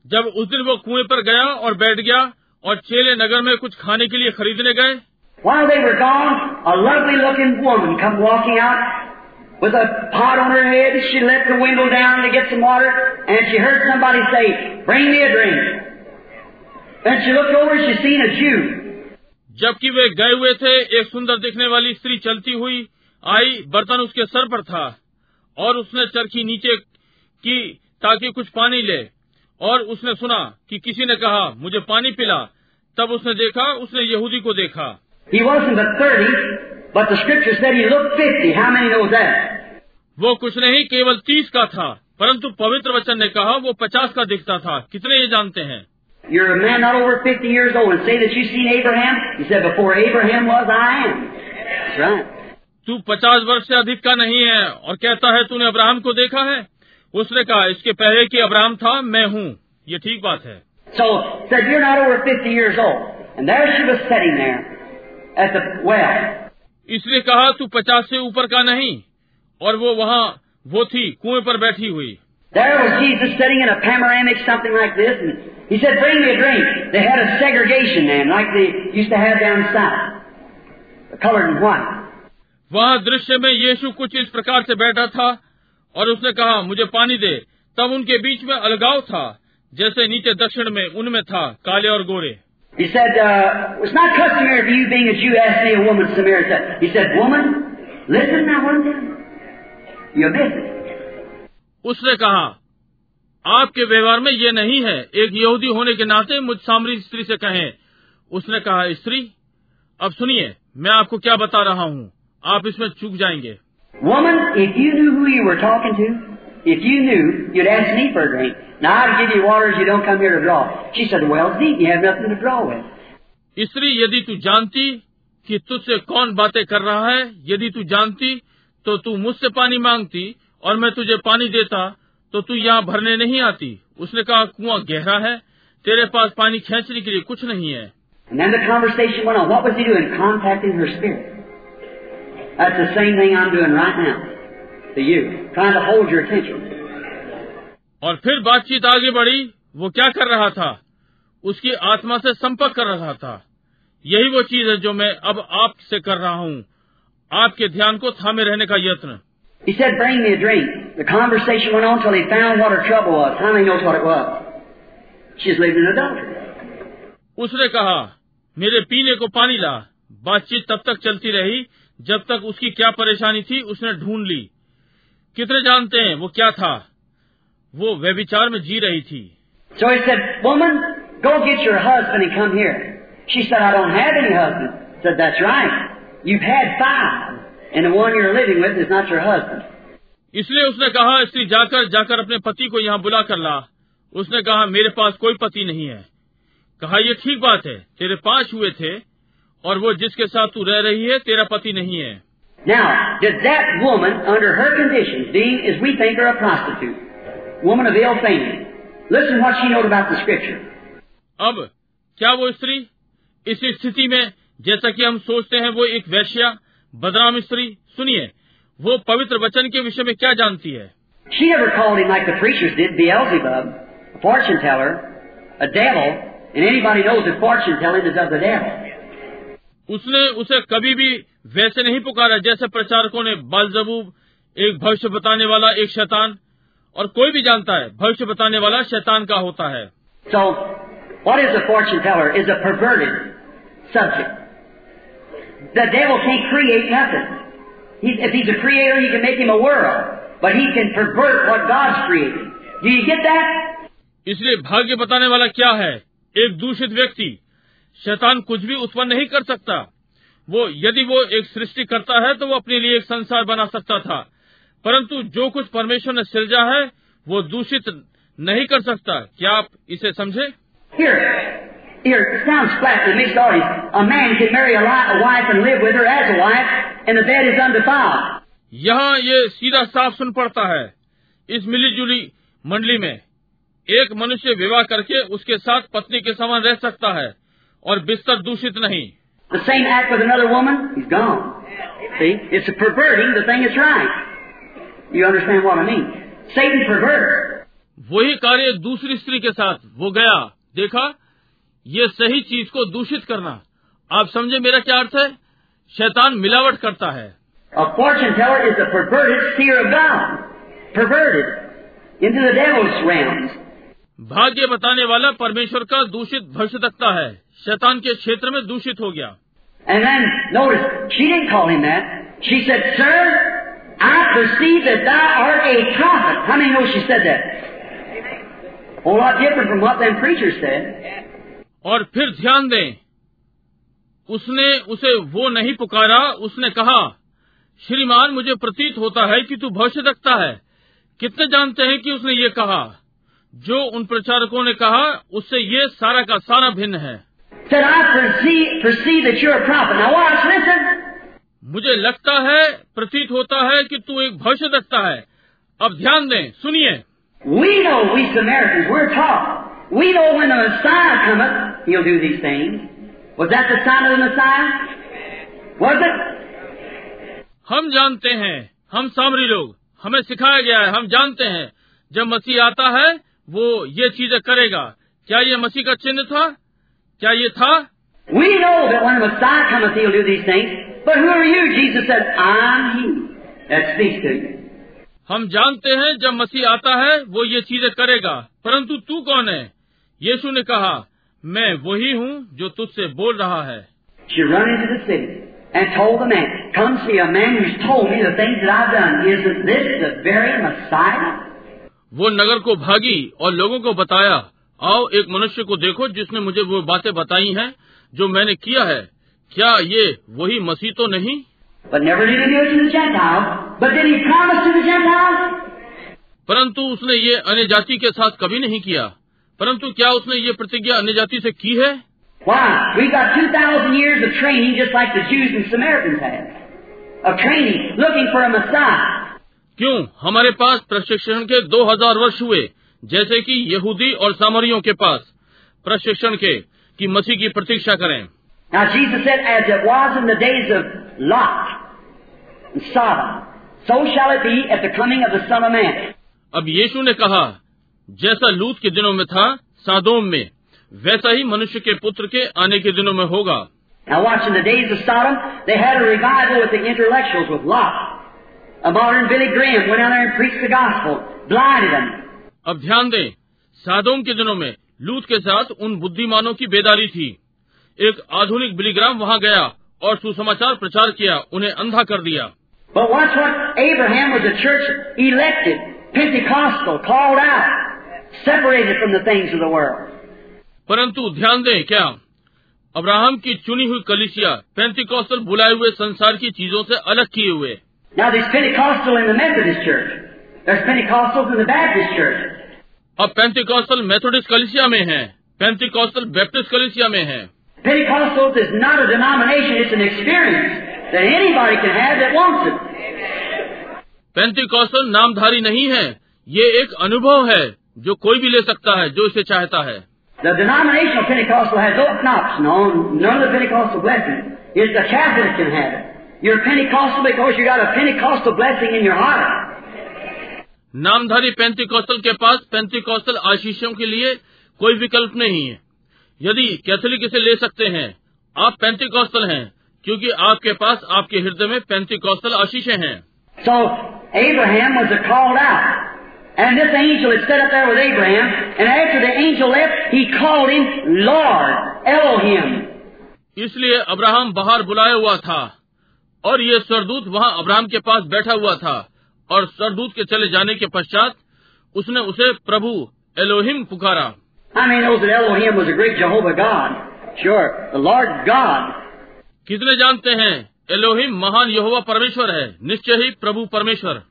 जब उस दिन वो कुएँ पर गया और बैठ गया और चेले नगर में कुछ खाने के लिए खरीदने गए While they were gone, a lovely looking woman come walking out with a pot on her head. She let the window down to get some water, and she heard somebody say, Bring me a drink. Then she looked over, she seen a Jew. जबकि वे गए हुए थे एक सुंदर दिखने वाली स्त्री चलती हुई आई बर्तन उसके सर पर था और उसने चरखी नीचे की ताकि कुछ पानी ले और उसने सुना कि किसी ने कहा मुझे पानी पिला तब उसने देखा उसने यहूदी को देखा He wasn't but 30, but the scripture said he looked 50. How many knows that? वो कुछ नहीं केवल तीस का था परंतु पवित्र वचन ने कहा वो पचास का दिखता था कितने ये जानते हैं You're a man not over 50 years old and say that you've seen Abraham? He said, Before Abraham was, I am. That's right. तू पचास वर्ष से अधिक का नहीं है और कहता है तूने अब्राहम को देखा है उसने कहा इसके पहले कि अब्राहम था मैं हूँ ये ठीक बात है So, said, You're not over 50 years old. And there she was sitting there the. इसलिए कहा तू पचास से ऊपर का नहीं। और वो वहाँ वो थी कुएँ पर बैठी हुई। वहाँ दृश्य में यीशु कुछ इस प्रकार से बैठा था और उसने कहा मुझे पानी दे। तब उनके बीच में अलगाव था जैसे नीचे दक्षिण में उनमें था काले और गोरे। He said, uh, It's not customary for you being a Jew ask me a woman Samaritan. He said, Woman, listen now one time. You missed it. उसने कहा आपके व्यवहार में ये नहीं है एक यहूदी होने के नाते मुझ सामरी स्त्री से कहें उसने कहा स्त्री अब सुनिए मैं आपको क्या बता रहा हूँ आप इसमें चूक जाएँगे Woman, if you knew who you were talking to, if you knew, you'd ask me for a drink. Now I'd give you water as you don't come here to draw. She said, Well, deep. You have nothing to draw with. स्त्री यदि तू जानती कि तुझसे कौन बातें कर रहा है यदि तू जानती तो तू मुझसे पानी मांगती और मैं तुझे पानी देता तो तू यहाँ भरने नहीं आती उसने कहा कुआँ गहरा है तेरे पास पानी खींचने के लिए कुछ नहीं है And then the conversation went on. What was he doing? Contacting her spirit. That's the same thing I'm doing right now और फिर बातचीत आगे बढ़ी। वो क्या कर रहा था? उसकी आत्मा से संपर्क कर रहा था। यही वो चीज़ है जो मैं अब आपसे कर रहा हूँ। आपके ध्यान को थामे रहने का यत्न। उसने कहा मेरे पीने को पानी ला। बातचीत तब तक चलती रही जब तक उसकी क्या परेशानी थी उसने ढूंढ ली। कितने जानते हैं वो क्या था वो व्यभिचार में जी रही थी So he said, Woman, go get your husband and come here. She said, I don't have any husband. said, That's right. You've had five, and the one you're living with is not your husband. इसलिए उसने कहा स्त्री जाकर जाकर अपने पति को यहाँ बुला कर ला उसने कहा मेरे पास कोई पति नहीं है कहा ये ठीक बात है तेरे पाँच हुए थे और वो जिसके साथ तू रह रही है तेरा पति नहीं है Now, did that woman, under her conditions, being, as we think, her a prostitute, woman of ill fame, listen what she knows about the Scripture. अब क्या वो स्त्री इस स्थिति में जैसा कि हम सोचते हैं वो एक वैश्या बदनाम स्त्री सुनिए वो पवित्र वचन के विषय में क्या जानती है She never called him like the preachers did, Beelzebub, a fortune teller, a devil, and anybody knows that fortune telling is of the devil. उसने उसे कभी भी वैसे नहीं पुकारा जैसे प्रचारकों ने बालजबूब एक भविष्य बताने वाला एक शैतान और कोई भी जानता है भविष्य बताने वाला शैतान का होता है So, what is a fortune teller? Is a perverted subject. The devil can't create nothing. He, if he's a creator, he can make him a world, but he can pervert what God's created. Do you get that? इसलिए भाग्य बताने वाला क्या है एक दूषित व्यक्ति शैतान कुछ भी उत्पन्न नहीं कर सकता वो यदि वो एक सृष्टि करता है तो वो अपने लिए एक संसार बना सकता था। परंतु जो कुछ परमेश्वर ने सृजा है वो दूषित नहीं कर सकता। क्या आप इसे समझे? Here, here, it sounds flat in the mixed. A man can marry a, li- a wife and live with her as a wife, and the bed is undefiled. यहाँ ये सीधा साफ़ सुन पड़ता है इस मिली जुली मंडली में। एक मनुष्य विवाह करके उसके साथ पत्नी के समान रह सकता है और बिस्तर दूषित नहीं। The same act with another woman, he's gone. See? It's a perverting the thing that's right. You understand what I mean? Satan perverts. वही कार्य दूसरी स्त्री के साथ वो गया देखा ये सही चीज़ को दूषित करना आप समझे मेरा क्या अर्थ है शैतान मिलावट करता है A fortune teller is a perverted seer of God. Perverted into the devil's realms. भाग्य बताने वाला परमेश्वर का दूषित भविष्यता है शैतान के क्षेत्र में दूषित हो गया And then, notice, she didn't call him that. She said, Sir, I perceive that thou art a prophet. How many know she said that? A whole lot different from what them preachers said. और फिर ध्यान दें उसने उसे वो नहीं पुकारा उसने कहा श्रीमान मुझे प्रतीत होता है कि तू भविष्य रखता है कितने जानते हैं कि उसने ये कहा जो उन प्रचारकों ने कहा उससे ये सारा का सारा भिन्न है said, मुझे लगता है प्रतीत होता है कि तू एक भविष्य दत्ता है। अब ध्यान दें सुनिए। हम जानते हैं हम सामरी लोग हमें सिखाया गया है हम जानते हैं। जब मसीह आता है वो ये चीज़ें करेगा। क्या ये मसीह का चिन्ह था? क्या ये था? हम जानते हैं जब मसीह आता है वो ये चीज़ें करेगा। परंतु तू कौन है? यीशु ने कहा मैं वही हूँ जो तुझसे बोल रहा है. वो नगर को भागी और लोगों को बताया आओ एक मनुष्य को देखो जिसने मुझे वो बातें बताई हैं जो मैंने किया है। क्या ये वही मसीह तो नहीं? परंतु उसने ये अन्य जाति के साथ कभी नहीं किया। परंतु क्या उसने ये प्रतिज्ञा अन्य जाति से की है? क्यों? हमारे पास प्रशिक्षण के 2000 वर्ष हुए। जैसे कि यहूदी और सामरियों के पास प्रशिक्षण के कि मसीह की प्रतीक्षा करें Now Jesus said, as it was in the days of Lot and Sodom, so shall it be at the coming of the Son of Man. अब यीशु ने कहा जैसा लूत के दिनों में था सादोम में वैसा ही मनुष्य के पुत्र के आने के दिनों में होगा Now watch, in the days of Sodom, they had a revival with the intellectuals, with Lot. A modern Billy Graham went out there and preached the gospel, blinded them. अब ध्यान दें साधों के दिनों में लूथ के साथ उन बुद्धिमानों की बेदारी थी। एक आधुनिक बिलीग्राम वहाँ गया और सुसमाचार प्रचार किया उन्हें अंधा कर दिया। परंतु ध्यान दें क्या अब्राहम की चुनी हुई कलिसिया पेंटिकॉस्टल बुलाए हुए संसार की चीज़ों से अलग किए हुए। Now, this Pentecostal in the Methodist Church, There's Pentecostals in the Baptist church. अब पेंतिकॉस्टल मेथोडिस्ट कलिसिया में है पेंतिकॉस्टल बैप्टिस्ट कलिसिया में है Pentecostals is not a denomination, it's an experience. that anybody can have that wants it. Pentecostal नामधारी नहीं है ये एक अनुभव है जो कोई भी ले सकता है जो इसे चाहता है The denominational Pentecostal has no option on none of the Pentecostal blessings. It's the Catholic can have it. You're Pentecostal because you got a Pentecostal blessing in your heart. नामधारी पैंती कौशल के पास पैंती कौशल आशीषों के लिए कोई विकल्प नहीं है यदि कैथोलिक इसे ले सकते हैं आप पेंटिकॉस्टल हैं क्योंकि आपके पास आपके हृदय में पैंती कौशल आशीषें हैं So Abraham was called out. And this angel had sat up there with Abraham, and after the angel left, he called him Lord, Elohim. इसलिए अब्राहम बाहर बुलाया हुआ था और ये सरदूत वहाँ अब्राहम के पास बैठा हुआ था और सरदूत के चले जाने के पश्चात उसने उसे प्रभु एलोहिम पुकारा। कितने जानते हैं एलोहिम महान यहोवा परमेश्वर है निश्चय ही प्रभु परमेश्वर।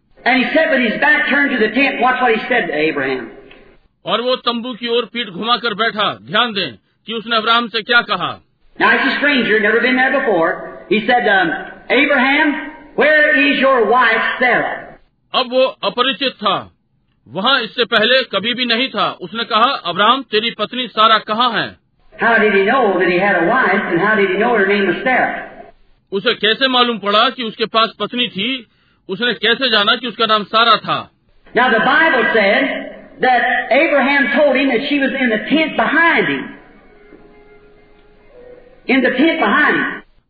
और वो तंबू की ओर पीठ घुमाकर बैठा ध्यान दें कि उसने अब्राहम से क्या कहा। अब्राहम अब वो अपरिचित था। वहाँ इससे पहले कभी भी नहीं था। उसने कहा अब्राहम तेरी पत्नी सारा कहाँ है? उसे कैसे मालूम पड़ा कि उसके पास पत्नी थी? उसने कैसे जाना कि उसका नाम सारा था?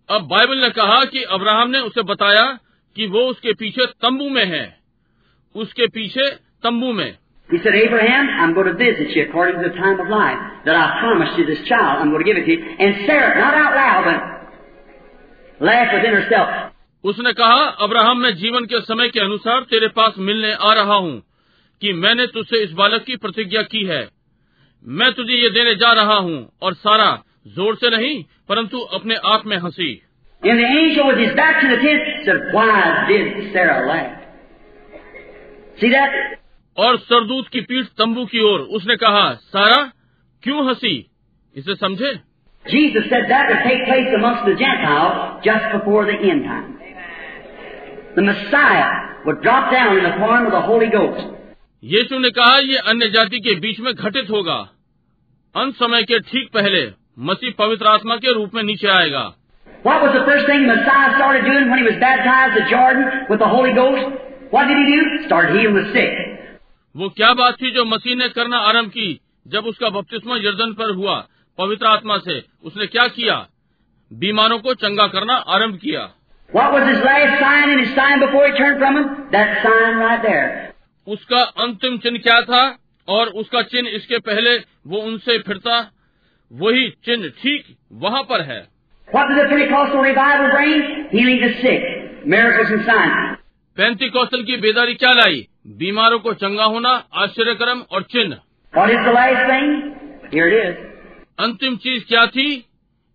अब बाइबल ने कहा कि अब्राहम ने उसे बताया कि वो उसके पीछे तंबू में है। उसके पीछे तंबू में। उसने कहा अब्राहम मैं जीवन के समय के अनुसार तेरे पास मिलने आ रहा हूँ कि मैंने तुझसे इस बालक की प्रतिज्ञा की है। मैं तुझे ये देने जा रहा हूँ और सारा ज़ोर से नहीं परंतु अपने आप में हँसी। सीधा और सरदूत की पीठ तंबू की ओर। उसने कहा सारा क्यों हँसी? इसे समझे? यीशु ने कहा ये अन्य जाति के बीच में घटित होगा। अंत समय के ठीक पहले मसीह पवित्र आत्मा के रूप में नीचे आएगा। What did he do? Started healing the sick. वो क्या बात थी जो मसीह ने करना आरंभ की जब उसका बपतिस्मा यर्दन पर हुआ पवित्र आत्मा से? उसने क्या किया? बीमारों को चंगा करना आरंभ किया। Right उसका अंतिम चिन्ह क्या था? और उसका चिन्ह इसके पहले वो उनसे फिरता? वही चिन्ह ठीक वहाँ पर है। पैंती कौशल की बेदारी क्या लाई? बीमारों को चंगा होना आश्चर्यक्रम और चिन्ह। अंतिम चीज़ क्या थी?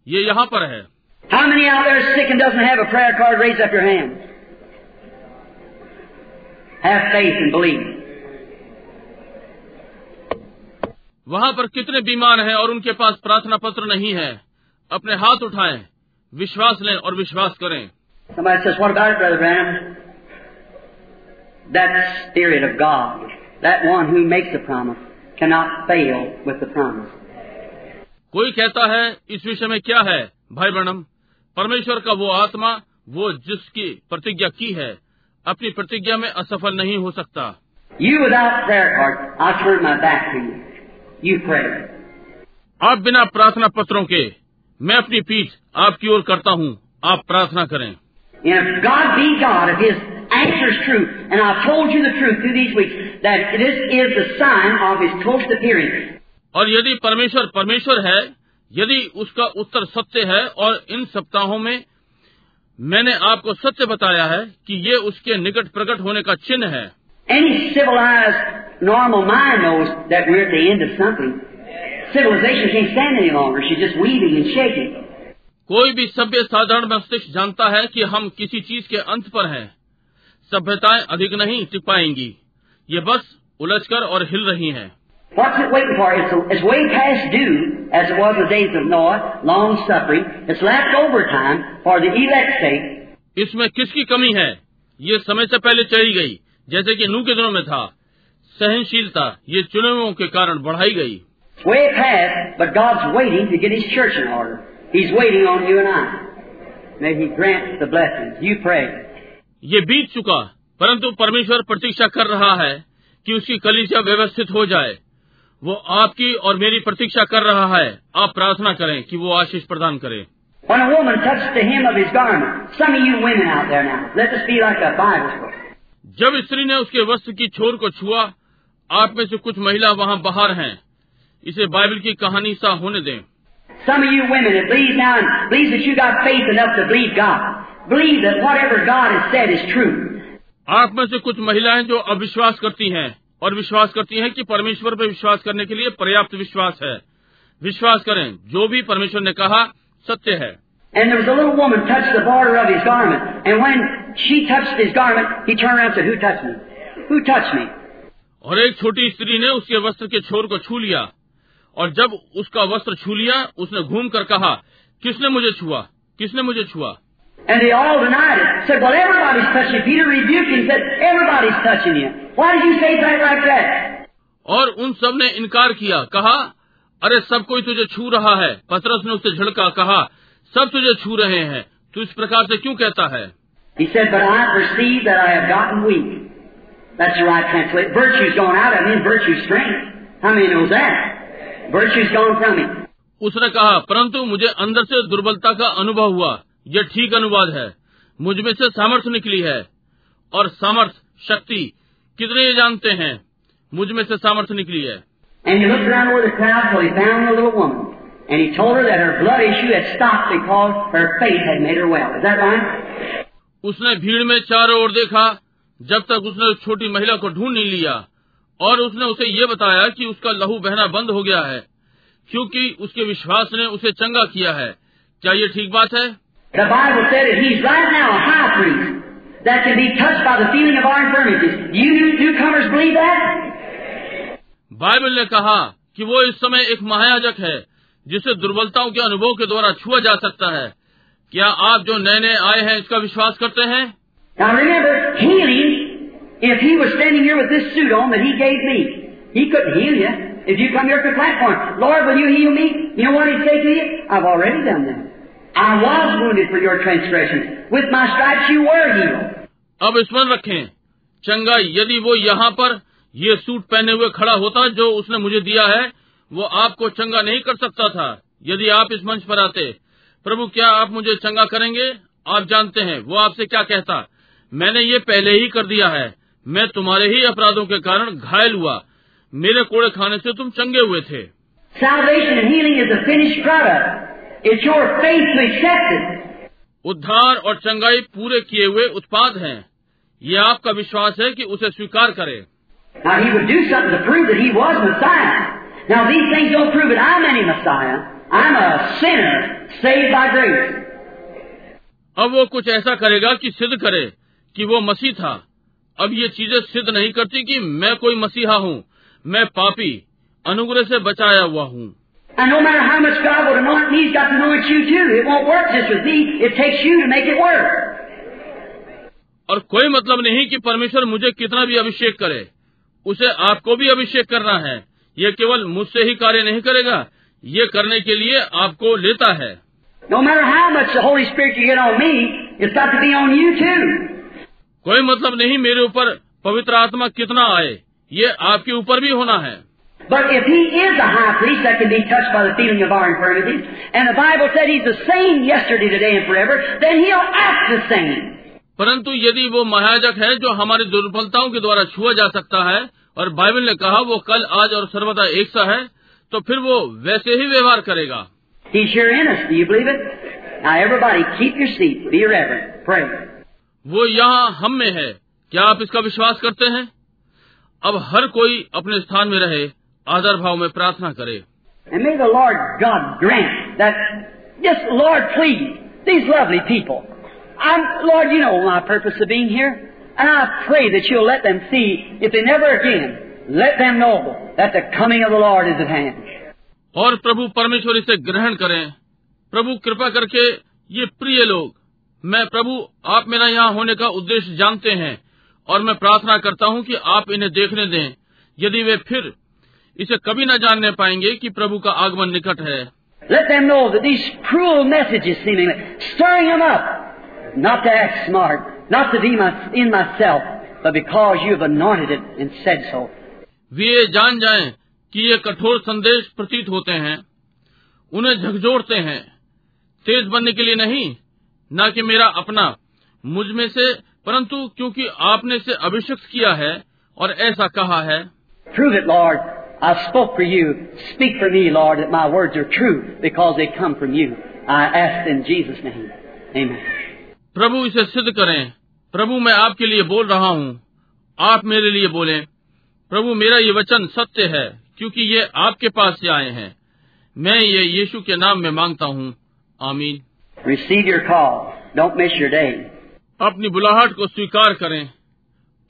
ये यहाँ पर है। वहाँ पर कितने बीमार हैं और उनके पास प्रार्थना पत्र नहीं है? अपने हाथ उठाएँ, विश्वास लें और विश्वास करें। that spirit of God, that one who makes a promise, cannot fail with the promise. कोई कहता है इस विषय में क्या है भाई बणम परमेश्वर का वो आत्मा वो जिसकी प्रतिज्ञा की है अपनी प्रतिज्ञा में असफल नहीं हो सकता। आप बिना प्रार्थना पत्रों के मैं अपनी पीठ आपकी ओर करता हूँ आप प्रार्थना करें। answers true, and I've told you the truth through these weeks that this is the sign of his close appearing. और यदि परमेश्वर परमेश्वर है यदि उसका उत्तर सत्य है और इन सप्ताहों में मैंने आपको सत्य बताया है कि ये उसके निकट प्रकट होने का चिन्ह है। कोई भी सभ्य साधारण मस्तिष्क जानता है कि हम किसी चीज़ के अंत पर हैं। सभ्यताएँ अधिक नहीं टिक पाएँगी ये बस उलझकर और हिल रही हैं What's it waiting for? It's, it's way past due, as it was the days of Noah, long suffering. It's left over time for the elect's sake. इसमें किसकी कमी है ये समय से पहले चली गई जैसे कि नू के दिनों में था सहनशीलता ये चुनावों के कारण बढ़ाई गई Way past, but God's waiting to get His church in order. He's waiting on you and I. May He grant the blessings. You pray. ये बीत चुका परंतु परमेश्वर प्रतीक्षा कर रहा है कि उसकी कलीसिया व्यवस्थित हो जाए वो आपकी और मेरी प्रतीक्षा कर रहा है आप प्रार्थना करें कि वो आशीष प्रदान करे When a woman touched the hem of his garment, some of you women out there now, let this be like a Bible story. जब स्त्री ने उसके वस्त्र की छोर को छुआ आप में से कुछ महिला वहाँ बाहर हैं इसे बाइबल की कहानी सा होने दें Some of you women that believe now and that you got faith enough to believe God. आप में से कुछ महिलाएँ जो अविश्वास करती हैं और विश्वास करती हैं कि परमेश्वर पर विश्वास करने के लिए पर्याप्त विश्वास है। विश्वास करें जो भी परमेश्वर ने कहा सत्य है। और एक छोटी स्त्री ने उसके वस्त्र के छोर को छू लिया। और जब उसका वस्त्र छू लिया उसने घूम कर कहा किसने मुझे छुआ? किसने मुझे छुआ? And they all denied it. Said, Well, everybody's touching you. Peter rebuked him and said, Everybody's touching you. Why did you say that like that? और उन सबने इनकार किया कहा अरे सब कोई तुझे छू रहा है पतरस ने उसे झड़का कहा सब तुझे छू रहे हैं तू इस प्रकार से क्यों कहता है He said, But I perceive that I have gotten weak. That's the right translation. Virtue's gone out of me, virtue's strength. How many knows that? Virtue's gone from me. उसने कहा परंतु मुझे अंदर से दुर्बलता का अनुभव हुआ यह ठीक अनुवाद है मुझमें से सामर्थ्य निकली है और सामर्थ शक्ति कितने ये जानते हैं मुझमें से सामर्थ्य निकली है And he looked around over the crowd till he found the little woman. And he told her that her blood issue had stopped because her faith had made her well. Is that right? उसने भीड़ में चारों ओर देखा जब तक उसने उस छोटी महिला को ढूंढ नहीं लिया और उसने उसे ये बताया कि उसका लहू बहना बंद हो गया है क्योंकि उसके विश्वास ने उसे चंगा किया है क्या ये ठीक बात है The Bible said that he's right now a high priest that can be touched by the feeling of our infirmities. Do you newcomers believe that? Bible ने कहा कि वो इस समय एक महायाजक है जिसे दुर्बलताओं के अनुभव के द्वारा छुआ जा सकता है क्या आप जो नए नए आए हैं इसका विश्वास करते हैं Now remember, healing, if he was standing here with this suit on that he gave me, he couldn't heal you. If you come here to the platform, Lord, will you heal me? You know what he'd say to you? I've already done that. I was wounded for your transgressions. With my stripes you were healed. अब स्मरण रखें चंगा यदि वो यहाँ पर ये suit पहने हुए खड़ा होता जो उसने मुझे दिया है वो आपको चंगा नहीं कर सकता था यदि आप इस मंच पर आते प्रभु क्या आप मुझे चंगा करेंगे आप जानते हैं वो आपसे क्या कहता मैंने ये पहले ही कर दिया है मैं तुम्हारे ही अपराधों के कारण घायल हुआ मेरे कोड़े खाने से तुम चंगे हुए थे Salvation and healing is a finished product. उद्धार और चंगाई पूरे किए हुए उत्पाद हैं। ये आपका विश्वास है कि उसे स्वीकार करे। अब वो कुछ ऐसा करेगा कि सिद्ध करे कि वो मसीह था। अब ये चीज़ें सिद्ध नहीं करती कि मैं कोई मसीहा हूँ। मैं पापी अनुग्रह से बचाया हुआ हूँ। And no matter how much God would anoint me, he's got to anoint you too. It won't work just with me. It takes you to make it work. और कोई मतलब नहीं कि परमेश्वर मुझे कितना भी अभिषेक करे। उसे आपको भी अभिषेक करना है। ये केवल मुझसे ही कार्य नहीं करेगा। ये करने के लिए आपको लेता है। No me, कोई मतलब नहीं मेरे ऊपर पवित्र आत्मा कितना आए। ये आपके ऊपर भी होना है। But if He is a high priest that can be touched by the feeling of our infirmities, and the Bible said He's the same yesterday, today, and forever, then He'll act the same. परंतु यदि वो महायाजक है जो हमारी दुर्बलताओं के द्वारा छुआ जा सकता है और बाइबल ने कहा वो कल आज और सर्वदा एक सा है तो फिर वो वैसे ही व्यवहार करेगा He's here in us. Do you believe it? Now everybody keep your seat. Be reverent. Pray. वो यहाँ हम में है क्या आप इसका विश्वास करते हैं अब हर कोई अपने स्थान में रहे आदर भाव में प्रार्थना करे। और प्रभु परमेश्वर इसे ग्रहण करें। प्रभु कृपा करके ये प्रिय लोग मैं प्रभु आप मेरा यहाँ होने का उद्देश्य जानते हैं और मैं प्रार्थना करता हूँ कि आप इन्हें देखने दें। यदि वे फिर इसे कभी न जानने पाएँगे कि प्रभु का आगमन निकट है Let them know that these cruel messages seemingly stirring them up, not to act smart, not to be my, in myself, but because you have anointed it and said so. वे जान जाएँ कि ये कठोर संदेश प्रतीत होते हैं उन्हें झकझोरते हैं तेज बनने के लिए नहीं न कि मेरा अपना मुझमें से परंतु क्योंकि आपने से अभिषिक्त किया है और ऐसा कहा है Prove it, Lord. I spoke for you. Speak for me, Lord, that my words are true because they come from you. I ask in Jesus' name. Amen. प्रभु इसे सिद्ध करें। प्रभु मैं आपके लिए बोल रहा हूँ। आप मेरे लिए बोलें प्रभु मेरा ये वचन सत्य है क्योंकि ये आपके पास से आए हैं। मैं ये यीशु के नाम में माँगता हूँ। आमीन। Receive your call don't miss your day अपनी बुलाहट को स्वीकार करें।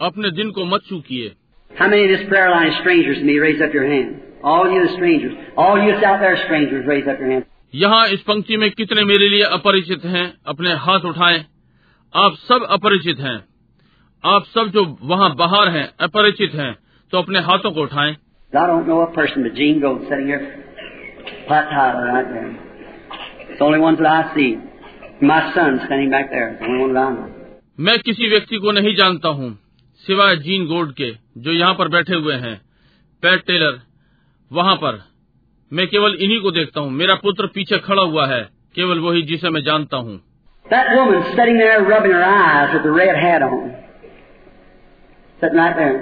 अपने दिन को मत चूकिए। How many of this prayer line is strangers to me? Raise up your hand. All you the strangers. All you that's out there strangers, raise up your hand. यहाँ इस पंक्ति में कितने मेरे लिए अपरिचित हैं अपने हाथ उठाएं आप सब अपरिचित हैं आप सब जो वहाँ बाहर हैं अपरिचित हैं तो अपने हाथों को उठाएं I don't know a person but Gene Gold sitting here. Pat Tyler right there. It's the only ones that I see. My son standing back there. It's the only one that I know. मैं किसी व्यक्ति को नहीं जानता हूँ सिवाय gene gold के जो यहाँ पर बैठे हुए हैं पैट टेलर वहाँ पर मैं केवल इन्हीं को देखता हूँ मेरा पुत्र पीछे खड़ा हुआ है केवल वही जिसे मैं जानता हूँ That woman sitting there rubbing her eyes with the red hat on. Sitting right there.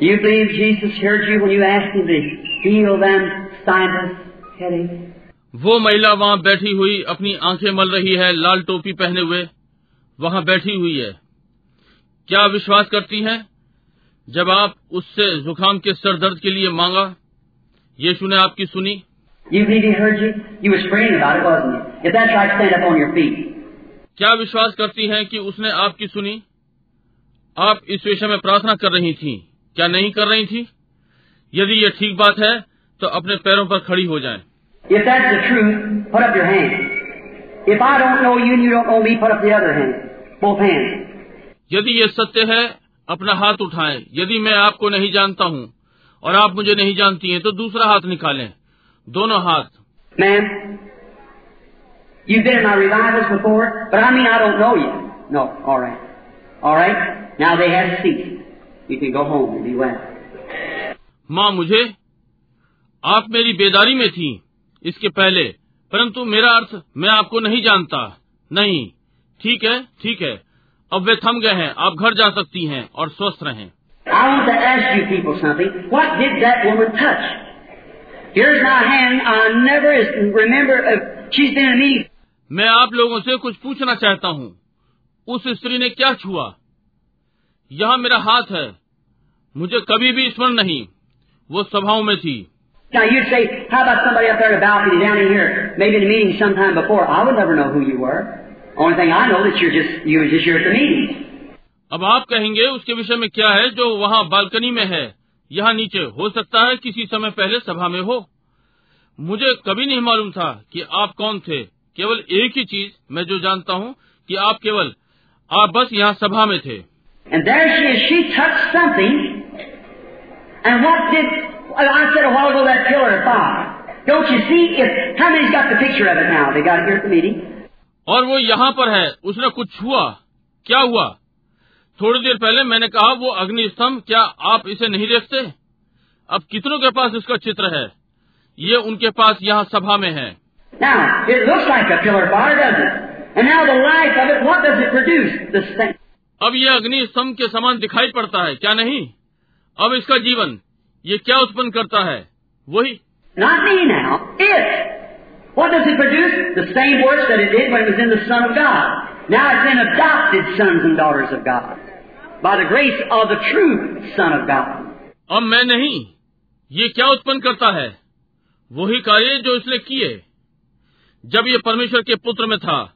Do you believe Jesus heard you when you asked him to heal them sinus headache? वो महिला वहाँ बैठी हुई अपनी आँखें मल रही है लाल टोपी पहने हुए वहाँ बैठी हुई है क्या विश्वास करती हैं जब आप उससे जुकाम के सर दर्द के लिए मांगा यीशु ने आपकी सुनी You you? Right. क्या विश्वास करती हैं कि उसने आपकी सुनी आप इस विषय में प्रार्थना कर रही थी क्या नहीं कर रही थी यदि यह ठीक बात है तो अपने पैरों पर खड़ी हो जाएँ। If that's the truth, put up your hand. If I don't know you and you don't know me, put up the other hand. Both hands. यदि ये सत्य है अपना हाथ उठाएँ। यदि मैं आपको नहीं जानता हूँ और आप मुझे नहीं जानती हैं तो दूसरा हाथ निकालें। दोनों हाथ। Ma'am you there not revive before but I mean I know you know alright alright मुझे आप मेरी बेदारी में थी। इसके पहले परंतु मेरा अर्थ मैं आपको नहीं जानता नहीं ठीक है ठीक है अब वे थम गए हैं आप घर जा सकती हैं और स्वस्थ रहें I want to ask you people something. What did that woman touch? Here's my hand. I never remember. Uh, she's been in me. मैं आप लोगों से कुछ पूछना चाहता हूँ उस स्त्री ने क्या छुआ यहाँ मेरा हाथ है मुझे कभी भी स्मरण नहीं वो सभाओं में थी Now you'd say, how about somebody up there in the balcony down in here, maybe in a meeting sometime before? I would never know who you were. Only thing I know that you're just you were just here at the meeting. अब आप कहेंगे उसके विषय में क्या है जो वहाँ बालकनी में है यहाँ नीचे हो सकता है किसी समय पहले सभा में हो मुझे कभी नहीं मालूम था कि आप कौन थे केवल एक ही चीज़ मैं जो जानता हूँ कि आप केवल आप बस यहाँ सभा में थे And there she is. She touched something. And what did And I said a while ago that pillar of fire. Don't you see? If, how many's got the picture of it now? They got it here at the meeting. और वो यहाँ पर है। उसने कुछ हुआ। क्या हुआ? थोड़ी देर पहले मैंने कहा वो अग्नि स्तंभ क्या आप इसे नहीं देखते? अब कितनों के पास इसका चित्र है? ये उनके पास यहाँ सभा में है। अब ये अग्नि स्तंभ के समान दिखाई पड़ता है क्या नहीं? अब इसका जीवन। ये क्या उत्पन्न करता है? वही अब मैं नहीं। ये क्या उत्पन्न करता है? वही कार्य जो इसने किए। जब ये परमेश्वर के पुत्र में था।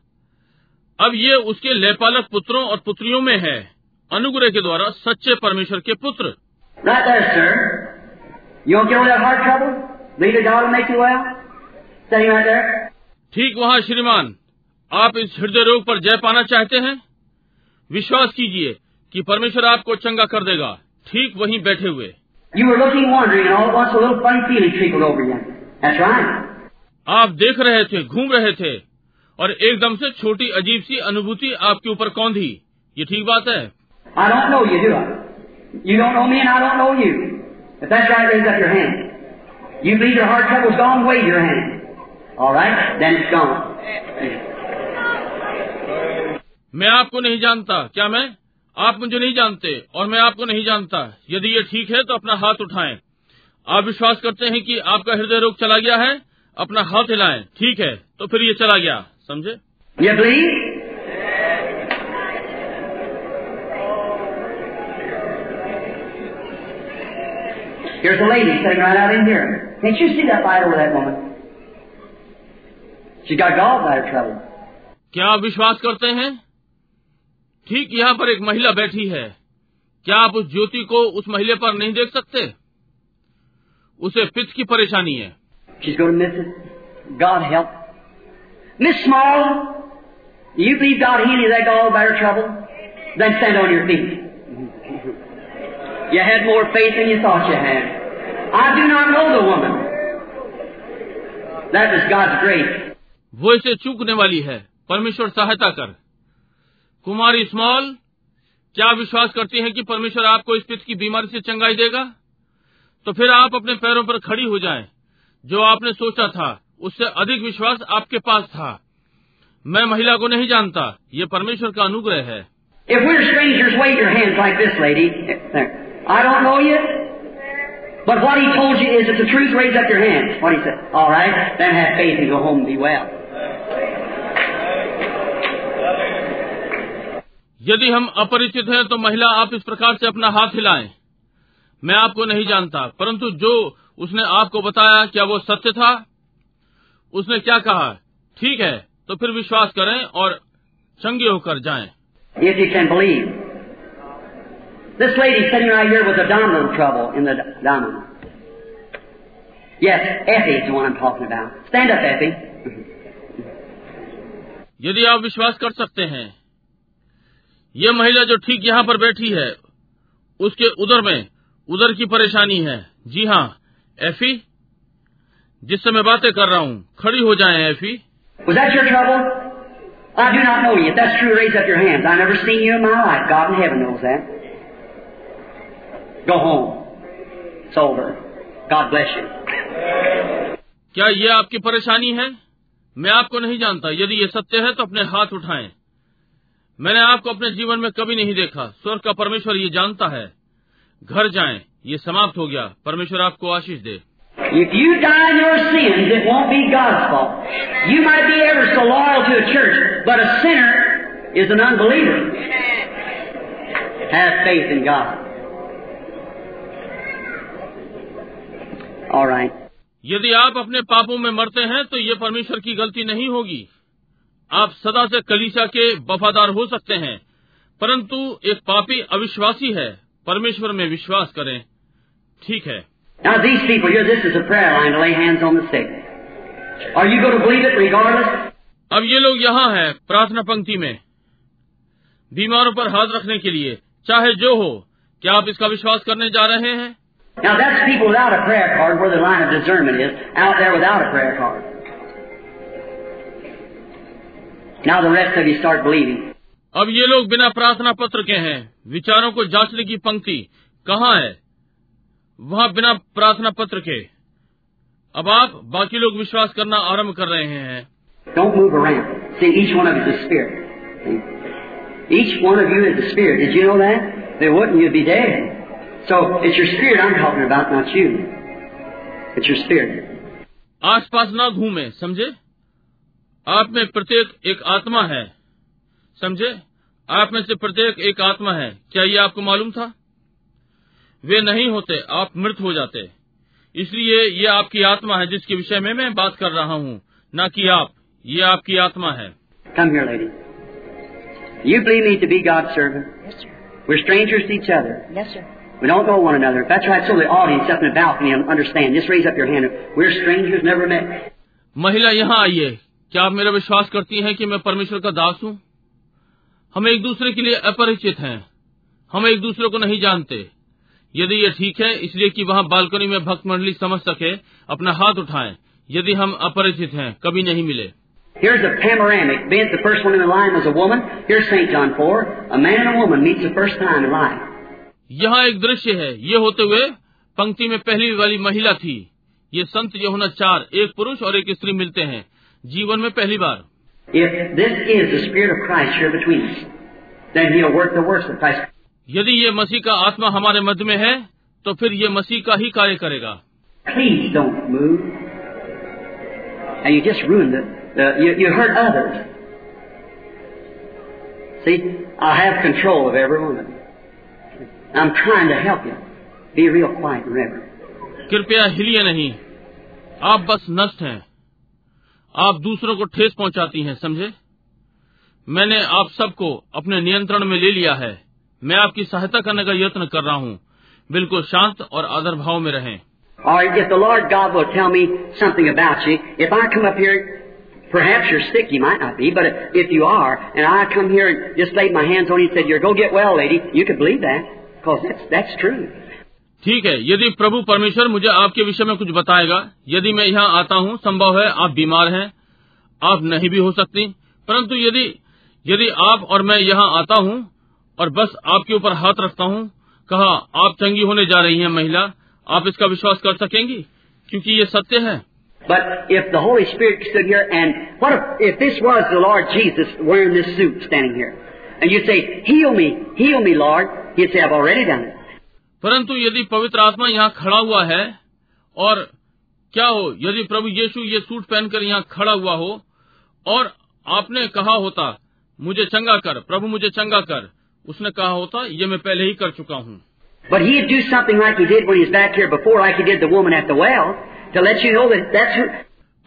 अब ये उसके लेपालक पुत्रों और पुत्रियों में है। अनुग्रह के द्वारा सच्चे परमेश्वर के पुत्र। Not there, sir. You don't get all that heart trouble? Lead a God will make you well? Standing right there. ठीक वहाँ श्रीमान आप इस हृदय रोग पर जय पाना चाहते हैं विश्वास कीजिए कि परमेश्वर आपको चंगा कर देगा ठीक वहीं बैठे हुए आप देख रहे थे घूम रहे थे और एकदम से छोटी अजीब सी अनुभूति आपके ऊपर कौन थी ये ठीक बात है I don't know you. You don't know me, and I don't know you. If that's right, raise up your hand. You believe your heart trouble's gone, wave your hand. All right, then it's gone. मैं आपको नहीं जानता क्या मैं आप मुझे नहीं जानते और मैं आपको नहीं जानता यदि ये ठीक है तो अपना हाथ उठाएँ आप विश्वास करते हैं कि आपका हृदय रोग चला गया है अपना हाथ हिलाएँ ठीक है तो फिर ये चला गया समझे You Here's a lady sitting right out in here. Can't you see that light over that woman? She's got gallbladder trouble. क्या आप विश्वास करते हैं ठीक यहाँ पर एक महिला बैठी है क्या आप उस ज्योति को उस महिला पर नहीं देख सकते उसे पित्त की परेशानी है She's going to miss it. God help. Miss Small, you believe God healed you that gallbladder trouble? Then stand on your feet. You had more faith than you thought you had. I do not know the woman. That was God's grace. वो इसे चूकने वाली है परमेश्वर सहायता कर कुमारी small क्या विश्वास करती है कि परमेश्वर आपको इस पित्त की बीमारी से चंगाई देगा तो फिर आप अपने पैरों पर खड़ी हो जाएँ जो आपने सोचा था उससे अधिक विश्वास आपके पास था मैं महिला को नहीं जानता ये परमेश्वर का अनुग्रह है If we're strangers, wave your hands like this, lady. I don't know you. But what he told you is, if the truth, raise up your hands. What he said. All right, then have faith and go home and be well. यदि हम अपरिचित हैं तो महिला आप इस प्रकार से अपना हाथ हिलाएँ मैं आपको नहीं जानता परंतु जो उसने आपको बताया क्या वो सत्य था उसने क्या कहा ठीक है तो फिर विश्वास करें और चंगे होकर जाएँ If you can believe. This lady sitting right here with abdominal trouble in the abdomen. Yes, Effie is the one I'm talking about. Stand up, Effie. यदि आप विश्वास कर सकते हैं ये महिला जो ठीक यहाँ पर बैठी है उसके उदर में उदर की परेशानी है जी हाँ एफी जिससे मैं बातें कर रहा हूँ खड़ी हो जाएँ एफी Was that your trouble? I do not know you. If that's true, raise up your hands. I've never seen you in my life. God in heaven knows that. Go home. It's over. God bless you. क्या ये आपकी परेशानी है मैं आपको नहीं जानता यदि ये सत्य है तो अपने हाथ उठाएँ मैंने आपको अपने जीवन में कभी नहीं देखा स्वर्ग का परमेश्वर ये जानता है घर जाएँ ये समाप्त हो गया परमेश्वर आपको आशीष दे If you die in your sins, it won't be God's fault. You might be ever so loyal to a church, but a sinner is an unbeliever. Have faith in God. All right. यदि आप अपने पापों में मरते हैं तो ये परमेश्वर की गलती नहीं होगी आप सदा से कलीसा के वफादार हो सकते हैं परंतु एक पापी अविश्वासी है परमेश्वर में विश्वास करें ठीक है Now these people here, this is a prayer line to lay hands on the sick. Are you going to believe it regardless? अब ये लोग यहाँ हैं प्रार्थना पंक्ति में बीमारों पर हाथ रखने के लिए चाहे जो हो क्या आप इसका विश्वास करने जा रहे हैं Now that's people without a prayer card where the line of discernment is, out there without a prayer card. Now the rest of you start believing. अब ये लोग बिना प्रार्थना पत्र के हैं विचारों को जांचने की पंक्ति कहाँ है वहाँ बिना प्रार्थना पत्र के अब आप बाकी लोग विश्वास करना आरंभ कर रहे हैं Don't move around. See, each one of you is a spirit. See? Each one of you is a spirit. Did you know that? If it wouldn't, you'd be dead. So it's your spirit I'm talking about, not you. It's your spirit. आसपास ना घूमे समझे? आप में प्रत्येक एक आत्मा है समझे? आप में से प्रत्येक एक आत्मा है। क्या ये आपको मालूम था? वे नहीं होते आप मृत हो जाते। इसलिए ये आपकी आत्मा है जिसके विषय में मैं बात कर रहा हूँ न कि आप। ये आपकी आत्मा है। Come here, lady. You We don't know one another. If that's right, so the audience up in the balcony understand. Just raise up your hand. We're strangers, never met. महिला यहाँ आइए क्या आप मेरा विश्वास करती हैं कि मैं परमेश्वर का दास हूँ हम एक दूसरे के लिए अपरिचित हैं हम एक दूसरे को नहीं जानते यदि ये ठीक है इसलिए कि वहाँ बालकनी में भक्त मंडली समझ सके अपना हाथ उठाएँ यदि हम अपरिचित हैं कभी नहीं मिले Here's a panoramic. Being the first one in the line was a woman. Here's St. John 4. A man and a woman meets the first time in life. यहाँ एक दृश्य है। ये होते हुए पंक्ति में पहली वाली महिला थी। ये संत जो होना चार एक पुरुष और एक स्त्री मिलते हैं। जीवन में पहली बार। यदि ये मसीह का आत्मा हमारे मध्य में है तो फिर ये मसीह का ही कार्य करेगा। See, I have control of every one. I'm trying to help you. Be real quiet and reverent. कृपया हिलिए नहीं आप बस नष्ट हैं आप दूसरों को ठेस पहुंचाती हैं समझे मैंने आप सबको अपने नियंत्रण में ले लिया है मैं आपकी सहायता करने का यत्न कर रहा हूँ बिल्कुल शांत और आदर भाव में रहें Or if the Lord God will tell me something about you, if I come up here, perhaps you're sick, you might not be, but if you are, and I come here and just laid my hands on you and said, you're go get well, lady, you could believe that, because That's, that's true. ठीक है यदि प्रभु परमेश्वर मुझे आपके विषय में कुछ बताएगा यदि मैं यहाँ आता हूँ संभव है आप बीमार हैं आप नहीं भी हो सकती परंतु यदि यदि आप और मैं यहाँ आता हूँ और बस आपके ऊपर हाथ रखता हूँ कहा आप चंगी होने जा रही हैं महिला आप इसका विश्वास कर सकेंगी क्योंकि ये सत्य है But if the Holy Spirit stood here and what if, if this was the Lord Jesus wearing this suit standing here? And you'd say, heal me, heal me, Lord. He'd say, I've already done it. परंतु यदि पवित्र आत्मा यहाँ खड़ा हुआ है और क्या हो यदि प्रभु यीशु ये सूट पहनकर यहाँ खड़ा हुआ हो और आपने कहा होता मुझे चंगा कर प्रभु मुझे चंगा कर उसने कहा होता ये मैं पहले ही कर चुका हूँ But he'd do something like he did when he was back here before, like he did the woman at the well, to let you know that that's who,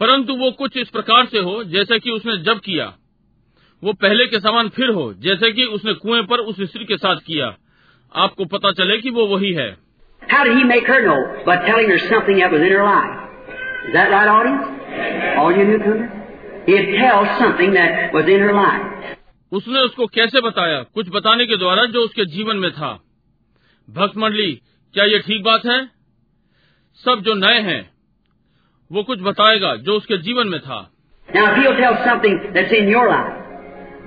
परंतु वो कुछ इस प्रकार से हो जैसे कि उसने जब किया वो पहले के समान फिर हो जैसे कि उसने कुएँ पर उस स्त्री के साथ किया। आपको पता चले कि वो वही है। उसने उसको कैसे बताया? कुछ बताने के द्वारा जो उसके जीवन में था। भक्त मंडली क्या ये ठीक बात है? सब जो नए हैं वो कुछ बताएगा जो उसके जीवन में था। Now,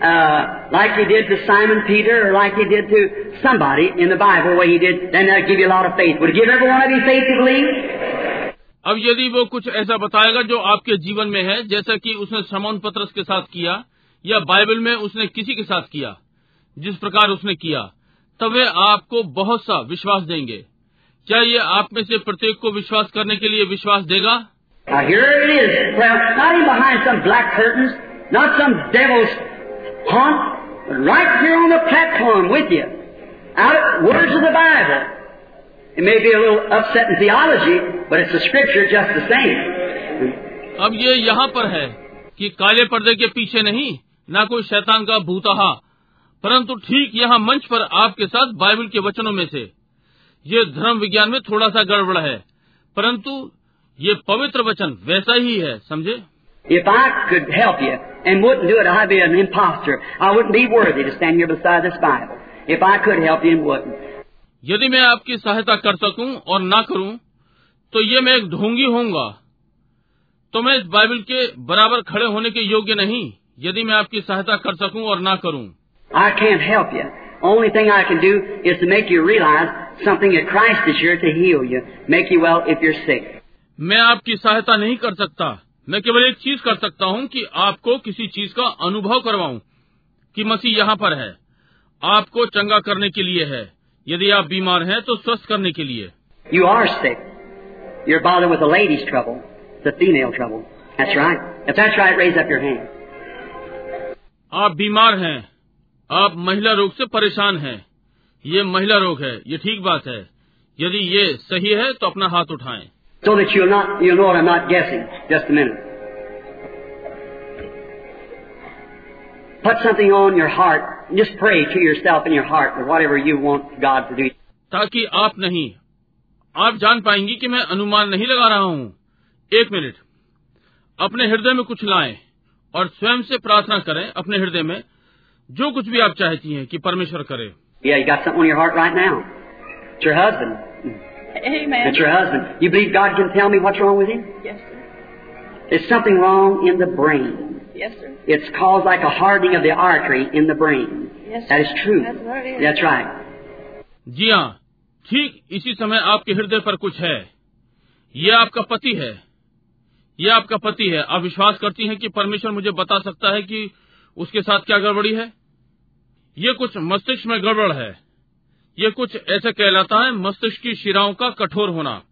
uh, like he did to Simon Peter, or like he did to somebody in the Bible, where he did, then that'll give you a lot of faith. Would it give every one of you faith to believe? अब यदि वो कुछ ऐसा बताएगा जो आपके जीवन में है जैसा कि उसने समौन पत्रस के साथ किया या बाइबल में उसने किसी के साथ किया जिस प्रकार उसने किया तब वे आपको बहुत सा विश्वास देंगे क्या ये आप में से प्रत्येक को विश्वास करने के लिए विश्वास देगा Now here it is. Well, not even behind some black curtains, not some devil's but right here on the platform with you. Out of words of the Bible. It may be a little upset in theology, but it's the scripture just the same. अब ये यहाँ पर है कि काले पर्दे के पीछे नहीं ना कोई शैतान का भूतहा परंतु ठीक यहाँ मंच पर आपके साथ बाइबल के वचनों में से ये धर्म विज्ञान में थोड़ा सा गड़बड़ है परंतु ये पवित्र वचन वैसा ही है समझे If I could help you and wouldn't do it, I'd be an impostor. I wouldn't be worthy to stand here beside this Bible. If I could help you and wouldn't. यदि मैं आपकी सहायता कर सकूँ और ना करूँ, तो ये मैं एक ढोंगी होऊँगा। तो मैं इस बाइबल के बराबर खड़े होने के योग्य नहीं यदि मैं आपकी सहायता कर सकूँ और ना करूँ। I can help you only thing I can do is make you realize something at Christ is you make you well if you are मैं आपकी सहायता नहीं कर सकता मैं केवल एक चीज़ कर सकता हूँ कि आपको किसी चीज़ का अनुभव करवाऊं कि मसीह यहाँ पर है आपको चंगा करने के लिए है यदि आप बीमार हैं तो स्वस्थ करने के लिए You are sick. You're bothered with a lady's trouble, the female trouble. That's right. If that's right, raise up your hand. आप बीमार हैं आप महिला रोग से परेशान हैं ये महिला रोग है ये ठीक बात है यदि ये सही है तो अपना हाथ उठाएँ So that you'll not, you'll know what I'm not guessing. Just a minute. Put something on your heart. Just pray to yourself in your heart for whatever you want God to do. ताकि आप नहीं आप जान पाएँगी कि मैं अनुमान नहीं लगा रहा हूँ एक मिनट अपने हृदय में कुछ लाएँ और स्वयं से प्रार्थना करें अपने हृदय में जो कुछ भी आप चाहती हैं कि परमेश्वर करे Yeah, you got something on your heart right now. It's your husband. Amen. It's your husband. You believe God can tell me what's wrong with him? Yes, sir. There's something wrong in the brain. Yes, sir. It's caused like a hardening of the artery in the brain. Yes, sir. That is true. That's what it is. That's right. जी हाँ ठीक इसी समय आपके हृदय पर कुछ है ये आपका पति है ये आपका पति है आप विश्वास करती हैं कि परमेश्वर मुझे बता सकता है कि उसके साथ क्या गड़बड़ी है ये कुछ मस्तिष्क में गड़बड़ है ये कुछ ऐसे कहलाता है मस्तिष्क की शिराओं का कठोर होना।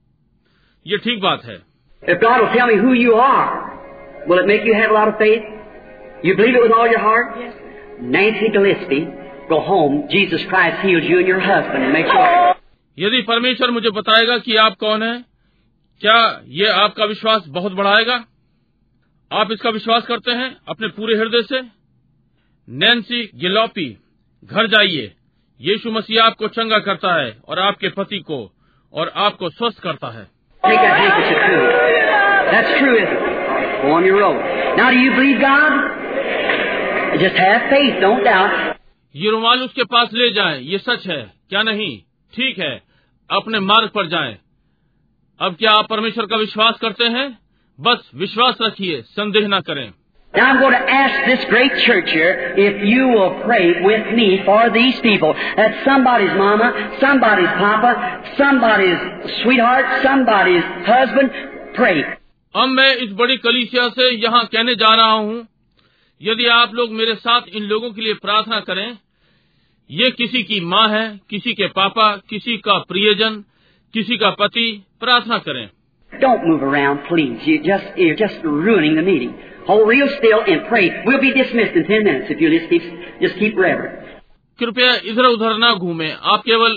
ये ठीक बात है। यदि परमेश्वर मुझे बताएगा कि आप कौन है क्या ये आपका विश्वास बहुत बढ़ाएगा? आप इसका विश्वास करते हैं अपने पूरे हृदय से? नैन्सी गिलोपी घर जाइए। यीशु मसीह आपको चंगा करता है और आपके पति को और आपको स्वस्थ करता है Take that handkerchief to. That's true, isn't it? Go on your road. Now, do you believe God? Just have faith. Don't doubt. ये रुमाल उसके पास ले जाएँ, ये सच है क्या नहीं ठीक है अपने मार्ग पर जाएँ। अब क्या आप परमेश्वर का विश्वास करते हैं बस विश्वास रखिए संदेह न करें Now I'm going to ask this great church here if you will pray with me for these people. That somebody's mama, somebody's papa, somebody's sweetheart, somebody's husband. Pray. अब मैं इस बड़ी कलीसिया से यहाँ कहने जा रहा हूँ यदि आप लोग मेरे साथ इन लोगों के लिए प्रार्थना करें ये किसी की माँ है किसी के पापा किसी का प्रियजन किसी का पति प्रार्थना करें Don't move around, please. You just, you're just ruining the meeting. Hold real still and pray. We'll be dismissed in ten minutes if you just keep, just keep reverent. कृपया इधर उधर ना घूमें आप केवल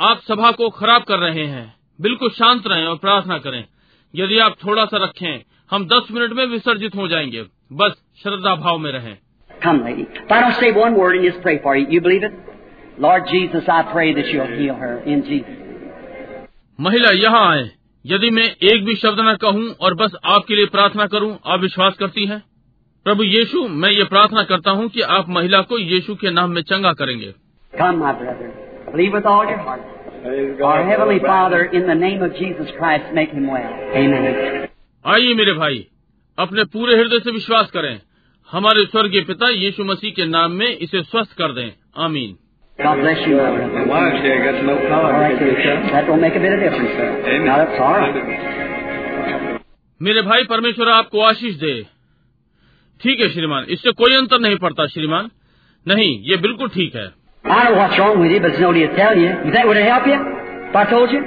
आप सभा को खराब कर रहे हैं बिल्कुल शांत रहें और प्रार्थना करें यदि आप थोड़ा सा रखें हम दस मिनट में विसर्जित हो जाएँगे बस श्रद्धा भाव में रहें Come, lady. If I don't say one word and just pray for you, you believe it? Lord Jesus, I pray that you'll heal her in Jesus. महिला यहाँ आए यदि मैं एक भी शब्द न कहूँ और बस आपके लिए प्रार्थना करूँ आप विश्वास करती हैं प्रभु यीशु मैं ये प्रार्थना करता हूँ कि आप महिला को यीशु के नाम में चंगा करेंगे Come, my brother. Believe with all your heart. Our Heavenly Father, in the name of Jesus Christ, make him well. Amen. आइए मेरे भाई अपने पूरे हृदय से विश्वास करें हमारे स्वर्गीय पिता यीशु मसीह के नाम में इसे स्वस्थ कर दें आमीन God bless you, my brother. My wife's here got no All collar. right, sir. That don't make a bit of difference, sir. Amen. Now, that's all right. मेरे भाई परमेश्वर आपको आशीष दे ठीक है श्रीमान इससे कोई अंतर नहीं पड़ता श्रीमान नहीं ये बिल्कुल ठीक है I know what's wrong with you, but it's no need to tell you. You think would it help you if I told you?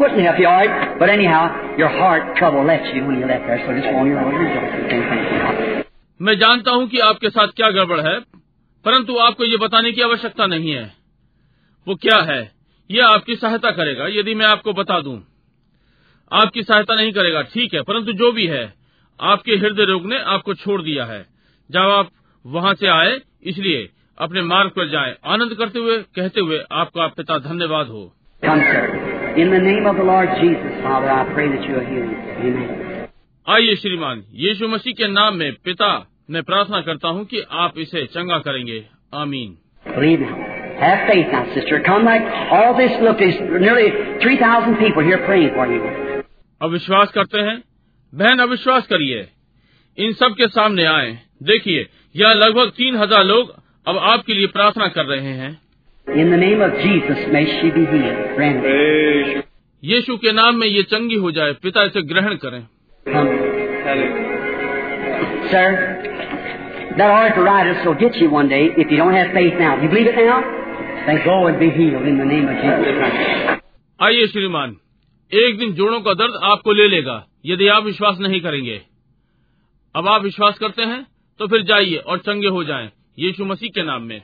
Wouldn't help you, all right. But anyhow, your heart trouble left you when you left there, so just go on your own rejoicing. Same thing. मैं जानता हूँ कि आपके साथ क्या गड़बड़ है परंतु आपको ये बताने की आवश्यकता नहीं है। वो क्या है? ये आपकी सहायता करेगा यदि मैं आपको बता दूँ। आपकी सहायता नहीं करेगा ठीक है परंतु जो भी है आपके हृदय रोग ने आपको छोड़ दिया है। जब आप वहाँ से आए इसलिए अपने मार्ग पर जाएँ। आनंद करते हुए कहते हुए आपका पिता धन्यवाद हो. आइए श्रीमान यीशु मसीह के नाम में पिता मैं प्रार्थना करता हूँ कि आप इसे चंगा करेंगे आमीन Believe. Have faith now, sister. Come like all this. Look, there's nearly 3,000 people here praying for you. अब विश्वास करते हैं बहन अविश्वास करिए इन सब के सामने आए देखिए यह लगभग तीन हज़ार लोग अब आपके लिए प्रार्थना कर रहे हैं In the name of Jesus, may she be healed. यीशु के नाम में ये चंगी हो जाए पिता इसे ग्रहण करें Come. Sir, that arthritis will get you one day if you don't have faith now. You believe it now? Then go and be healed in the name of Jesus Christ. आइए श्रीमान एक दिन जोड़ों का दर्द आपको ले लेगा यदि आप विश्वास नहीं करेंगे अब आप विश्वास करते हैं तो फिर जाइए और चंगे हो जाएँ यीशु मसीह के नाम में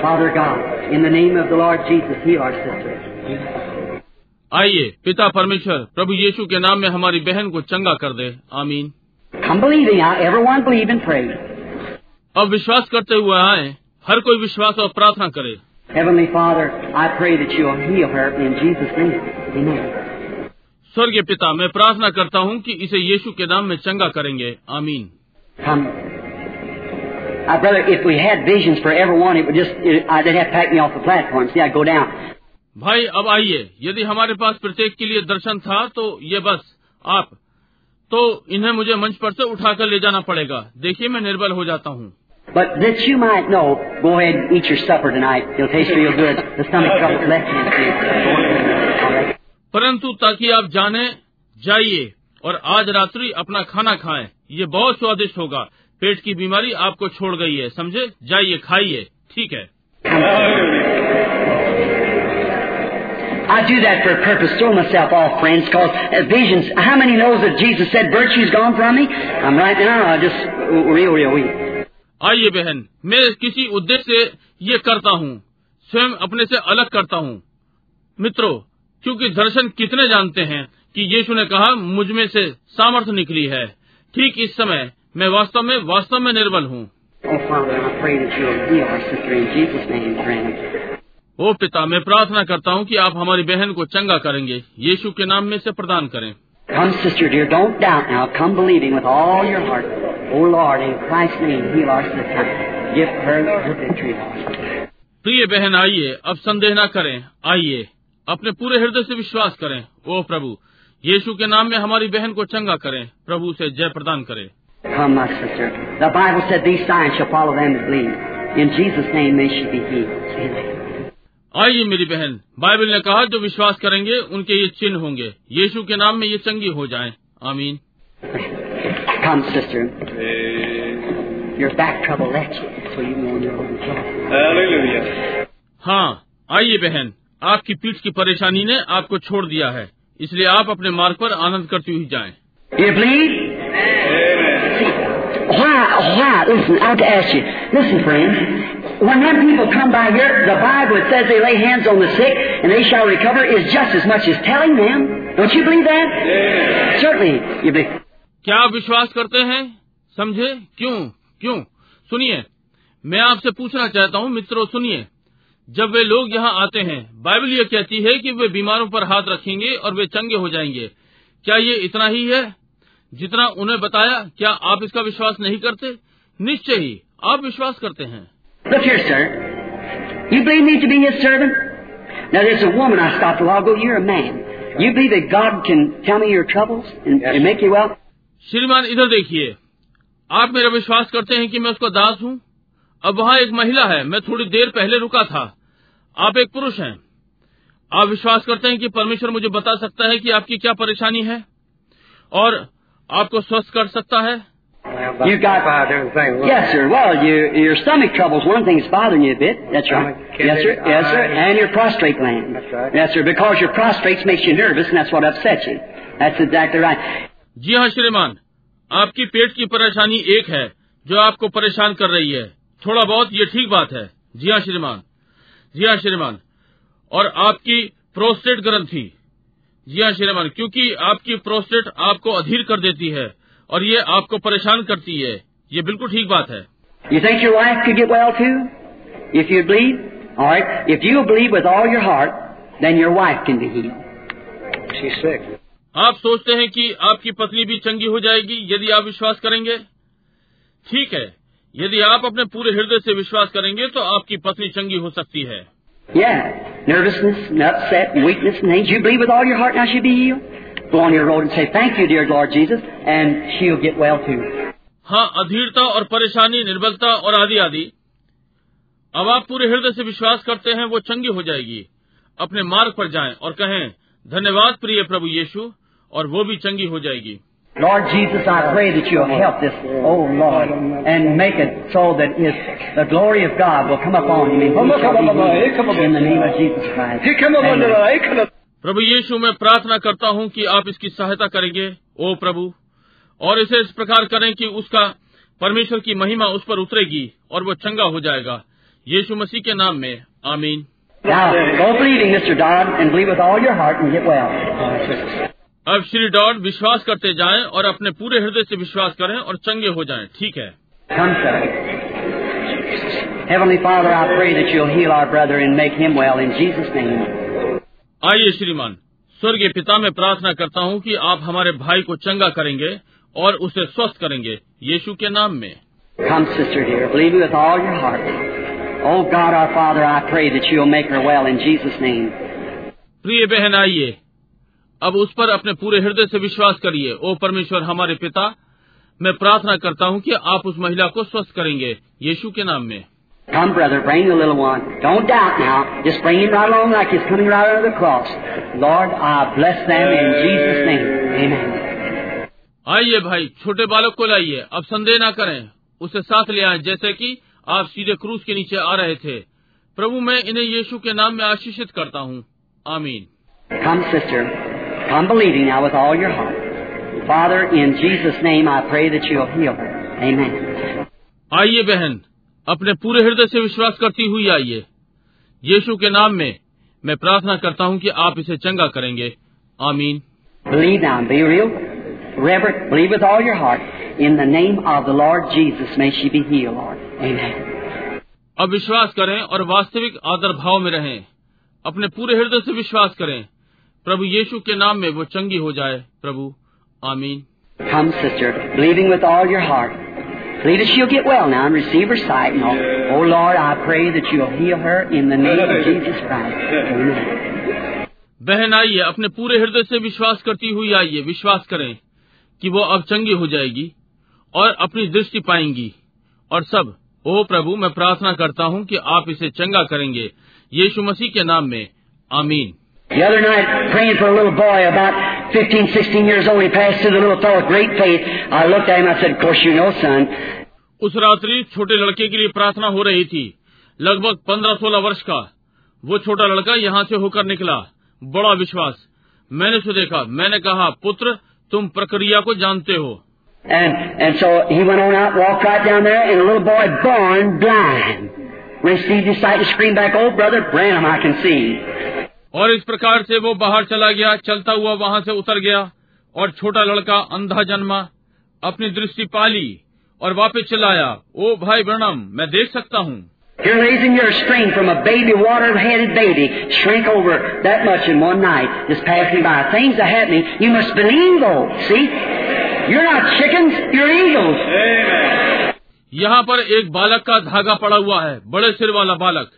Father God, in the name of the Lord Jesus, heal our sister. आइए पिता परमेश्वर प्रभु यीशु के नाम में हमारी बहन को चंगा कर दे आमीन अब विश्वास करते हुए आए हर कोई विश्वास और प्रार्थना करे। स्वर्गीय पिता मैं प्रार्थना करता हूँ कि इसे यीशु के नाम में चंगा करेंगे। आमीन। भाई अब आइए। यदि हमारे पास प्रत्येक के लिए दर्शन था तो ये बस आप तो इन्हें मुझे मंच पर से उठाकर ले जाना पड़ेगा देखिए मैं निर्बल हो जाता हूँ But that you might know, go ahead and eat your supper tonight. Taste real good. The stomach trouble left you. परंतु ताकि आप जाने जाइए और आज रात्रि अपना खाना खाएँ ये बहुत स्वादिष्ट होगा पेट की बीमारी आपको छोड़ गई है समझे जाइए खाइए ठीक है I do that for a purpose, throw myself off, friends, because uh, visions, how many knows that Jesus said, virtue's gone from me? I'm right now, I just, real, real weak. आइए बहन मैं किसी उद्देश्य से ये करता हूँ स्वयं अपने से अलग करता हूँ मित्रों क्योंकि दर्शन कितने जानते हैं कि यीशु ने कहा मुझमें से सामर्थ्य निकली है ठीक इस समय मैं वास्तव में वास्तव में निर्बल हूँ Oh. ओ पिता मैं प्रार्थना करता हूँ कि आप हमारी बहन को चंगा करेंगे यीशु के नाम में से प्रदान करें Come, sister dear, don't doubt now. Come believing with all your heart. Oh, Lord, in Christ's name, heal our sister. Give her the victory, Lord. प्रिय बहन आइए अब संदेह न करें आइए अपने पूरे हृदय से विश्वास करें ओ प्रभु यीशु के नाम में हमारी बहन को चंगा करें प्रभु से जय प्रदान करें Come, my sister. The Bible said these signs shall follow them that believe. In Jesus' name may she be healed. Amen. आइए मेरी बहन बाइबल ने कहा जो विश्वास करेंगे उनके ये चिन्ह होंगे यीशु के नाम में ये चंगी हो जाए आमीन Come, हाँ आइए बहन आपकी पीठ की परेशानी ने आपको छोड़ दिया है इसलिए आप अपने मार्ग पर आनंद करती हुई जाए why, why? Listen, I ask you. Listen, friend. When them people come by here, the Bible it says they lay hands on the sick and they shall recover is just as much as telling them. Don't you believe that? Certainly, you believe. क्या आप विश्वास करते हैं समझे क्यों क्यों सुनिए मैं आपसे पूछना चाहता हूँ मित्रों सुनिए जब वे लोग यहाँ आते हैं बाइबल ये कहती है कि वे बीमारों पर हाथ रखेंगे और वे चंगे हो जाएँगे क्या ये इतना ही है जितना उन्हें बताया क्या आप इसका विश्वास नहीं करते निश्चय ही आप विश्वास करते हैं Look here, sir. You believe me to be His servant? Now, there's a woman I stopped a while ago. You're a man. You believe that God can tell me your troubles and, yes. and make you well? श्रीमान इधर देखिए आप मेरा विश्वास करते हैं कि मैं उसका दास हूँ अब वहाँ एक महिला है मैं थोड़ी देर पहले रुका था आप एक पुरुष हैं आप विश्वास करते हैं कि परमेश्वर मुझे बता सकता है कि आपकी क्या परेशानी है और आपको स्वस्थ कर सकता है You got Yes, sir. Well, your your stomach trouble's one thing that's bothering you a bit. That's right. Yes, sir. Yes, sir. eyes. And your prostrate gland. That's right. Yes, sir. Because your prostrate makes you nervous, and that's what upsets you. That's exactly right. जी हाँ श्रीमान आपकी पेट की परेशानी एक है जो आपको परेशान कर रही है थोड़ा बहुत ये ठीक बात है जी हाँ श्रीमान जी हाँ श्रीमान और आपकी प्रोस्टेट ग्रंथि जी हाँ श्रीमान क्योंकि आपकी प्रोस्टेट आपको अधीर कर देती है और ये आपको परेशान करती है। ये बिल्कुल ठीक बात है। आप सोचते हैं कि आपकी पत्नी भी चंगी हो जाएगी यदि आप विश्वास करेंगे? ठीक है। यदि आप अपने पूरे हृदय से विश्वास करेंगे तो आपकी पत्नी चंगी हो सकती है। Go on your road and say, Thank you, dear Lord Jesus, and she'll get well too. हाँ अधीरता और परेशानी निर्बलता और आदि आदि अब आप पूरे हृदय से विश्वास करते हैं वो चंगी हो जाएगी अपने मार्ग पर जाएँ और कहें धन्यवाद प्रिय प्रभु यीशु और वो भी चंगी हो जाएगी Lord Jesus, I pray that you'll help this, oh Lord, and make it so that his, the glory of God will come upon him and he shall be healed in the name of Jesus Christ. Amen. प्रभु यीशु मैं प्रार्थना करता हूँ कि आप इसकी सहायता करेंगे ओ प्रभु और इसे इस प्रकार करें कि उसका परमेश्वर की महिमा उस पर उतरेगी और वो चंगा हो जाएगा। यीशु मसीह के नाम में आमीन। अब श्री डॉन विश्वास करते जाएँ और अपने पूरे हृदय से विश्वास करें और चंगे हो जाएँ ठीक है? आइए श्रीमान स्वर्गीय पिता में प्रार्थना करता हूँ कि आप हमारे भाई को चंगा करेंगे और उसे स्वस्थ करेंगे यीशु के नाम में Come, sister dear, believe me with all your heart. Oh God, our Father, I pray that you'll make her well in Jesus' name. प्रिय बहन आइए अब उस पर अपने पूरे हृदय से विश्वास करिए ओ परमेश्वर हमारे पिता मैं प्रार्थना करता हूँ कि आप उस महिला को स्वस्थ करेंगे यीशु के नाम में Come, brother, bring the little one. Don't doubt now. Just bring him right along like he's coming right under the cross. Lord, I bless them in Jesus' name. Amen. आइए भाई छोटे बालक को लाइए अब संदेह ना करें उसे साथ ले आए जैसे कि आप सीधे क्रूस के नीचे आ रहे थे प्रभु मैं इन्हें यीशु के नाम में आशीषित करता हूँ आमीन Come, sister. Come believing now with all your heart. Father, in Jesus' name, I pray that you'll heal her. Amen. आइए बहन अपने पूरे हृदय से विश्वास करती हुई आइए। यीशु के नाम में मैं प्रार्थना करता हूँ कि आप इसे चंगा करेंगे। आमीन। अब विश्वास करें और वास्तविक आदर भाव में रहें। अपने पूरे हृदय से विश्वास करें। प्रभु यीशु के नाम में वो चंगी हो जाए। प्रभु आमीन। हम sister believing with all your heart Believe that she'll get well now and receive her sight. And all. Oh, Lord, I pray that you'll heal her in the name of Jesus Christ. Amen. बहन आइए अपने पूरे हृदय से विश्वास करती हुई आइए विश्वास करें कि वो अब चंगी हो जाएगी और अपनी दृष्टि पाएँगी और सब ओ प्रभु मैं प्रार्थना करता हूँ कि आप इसे चंगा करेंगे यीशु मसीह के नाम में आमीन The other night, praying for a little boy about 15, 16 years old, he passed through the little fellow with great faith. I looked at him, I said, Of course you know, son. उस रात्रि छोटे लड़के के लिए प्रार्थना हो रही थी लगभग पंद्रह सोलह वर्ष का वो छोटा लड़का यहाँ से होकर निकला बड़ा विश्वास मैंने उसे देखा मैंने कहा पुत्र तुम प्रक्रिया को जानते हो And, and so he went on out, walked right down there, and a little boy born blind. Received his sight and screamed back, Oh, Brother Branham, I can see. और इस प्रकार से वो बाहर चला गया चलता हुआ वहाँ से उतर गया और छोटा लड़का अंधा जन्मा अपनी दृष्टि पाली और वापस चलाया ओ भाई ब्रणम मैं देख सकता हूँ Here, ladies and you're strained from a baby, water-headed baby, shrink over that much in one night, just passing by. Things are happening. You must believe, though. See? You're not chickens, you're eagles. Amen. यहाँ पर एक बालक का धागा पड़ा हुआ है बड़े सिर वाला बालक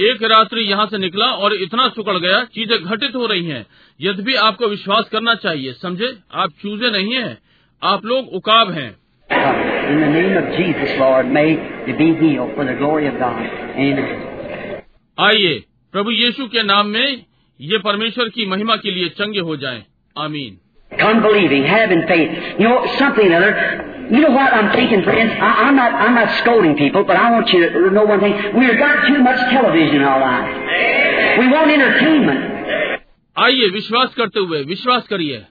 एक रात्रि यहाँ से निकला और इतना सुकड़ गया चीज़ें घटित हो रही हैं। यद्यपि आपको विश्वास करना चाहिए समझे? आप चूजे नहीं हैं आप लोग उकाब हैं। आइए प्रभु यीशु के नाम में ये परमेश्वर की महिमा के लिए चंगे हो जाएँ। आमीन। You know what I'm thinking, friends? I, I'm not, I'm not scolding people, but I want you to know one thing. We've got too much television in our lives. We want entertainment. आइए विश्वास करते हुए विश्वास करिए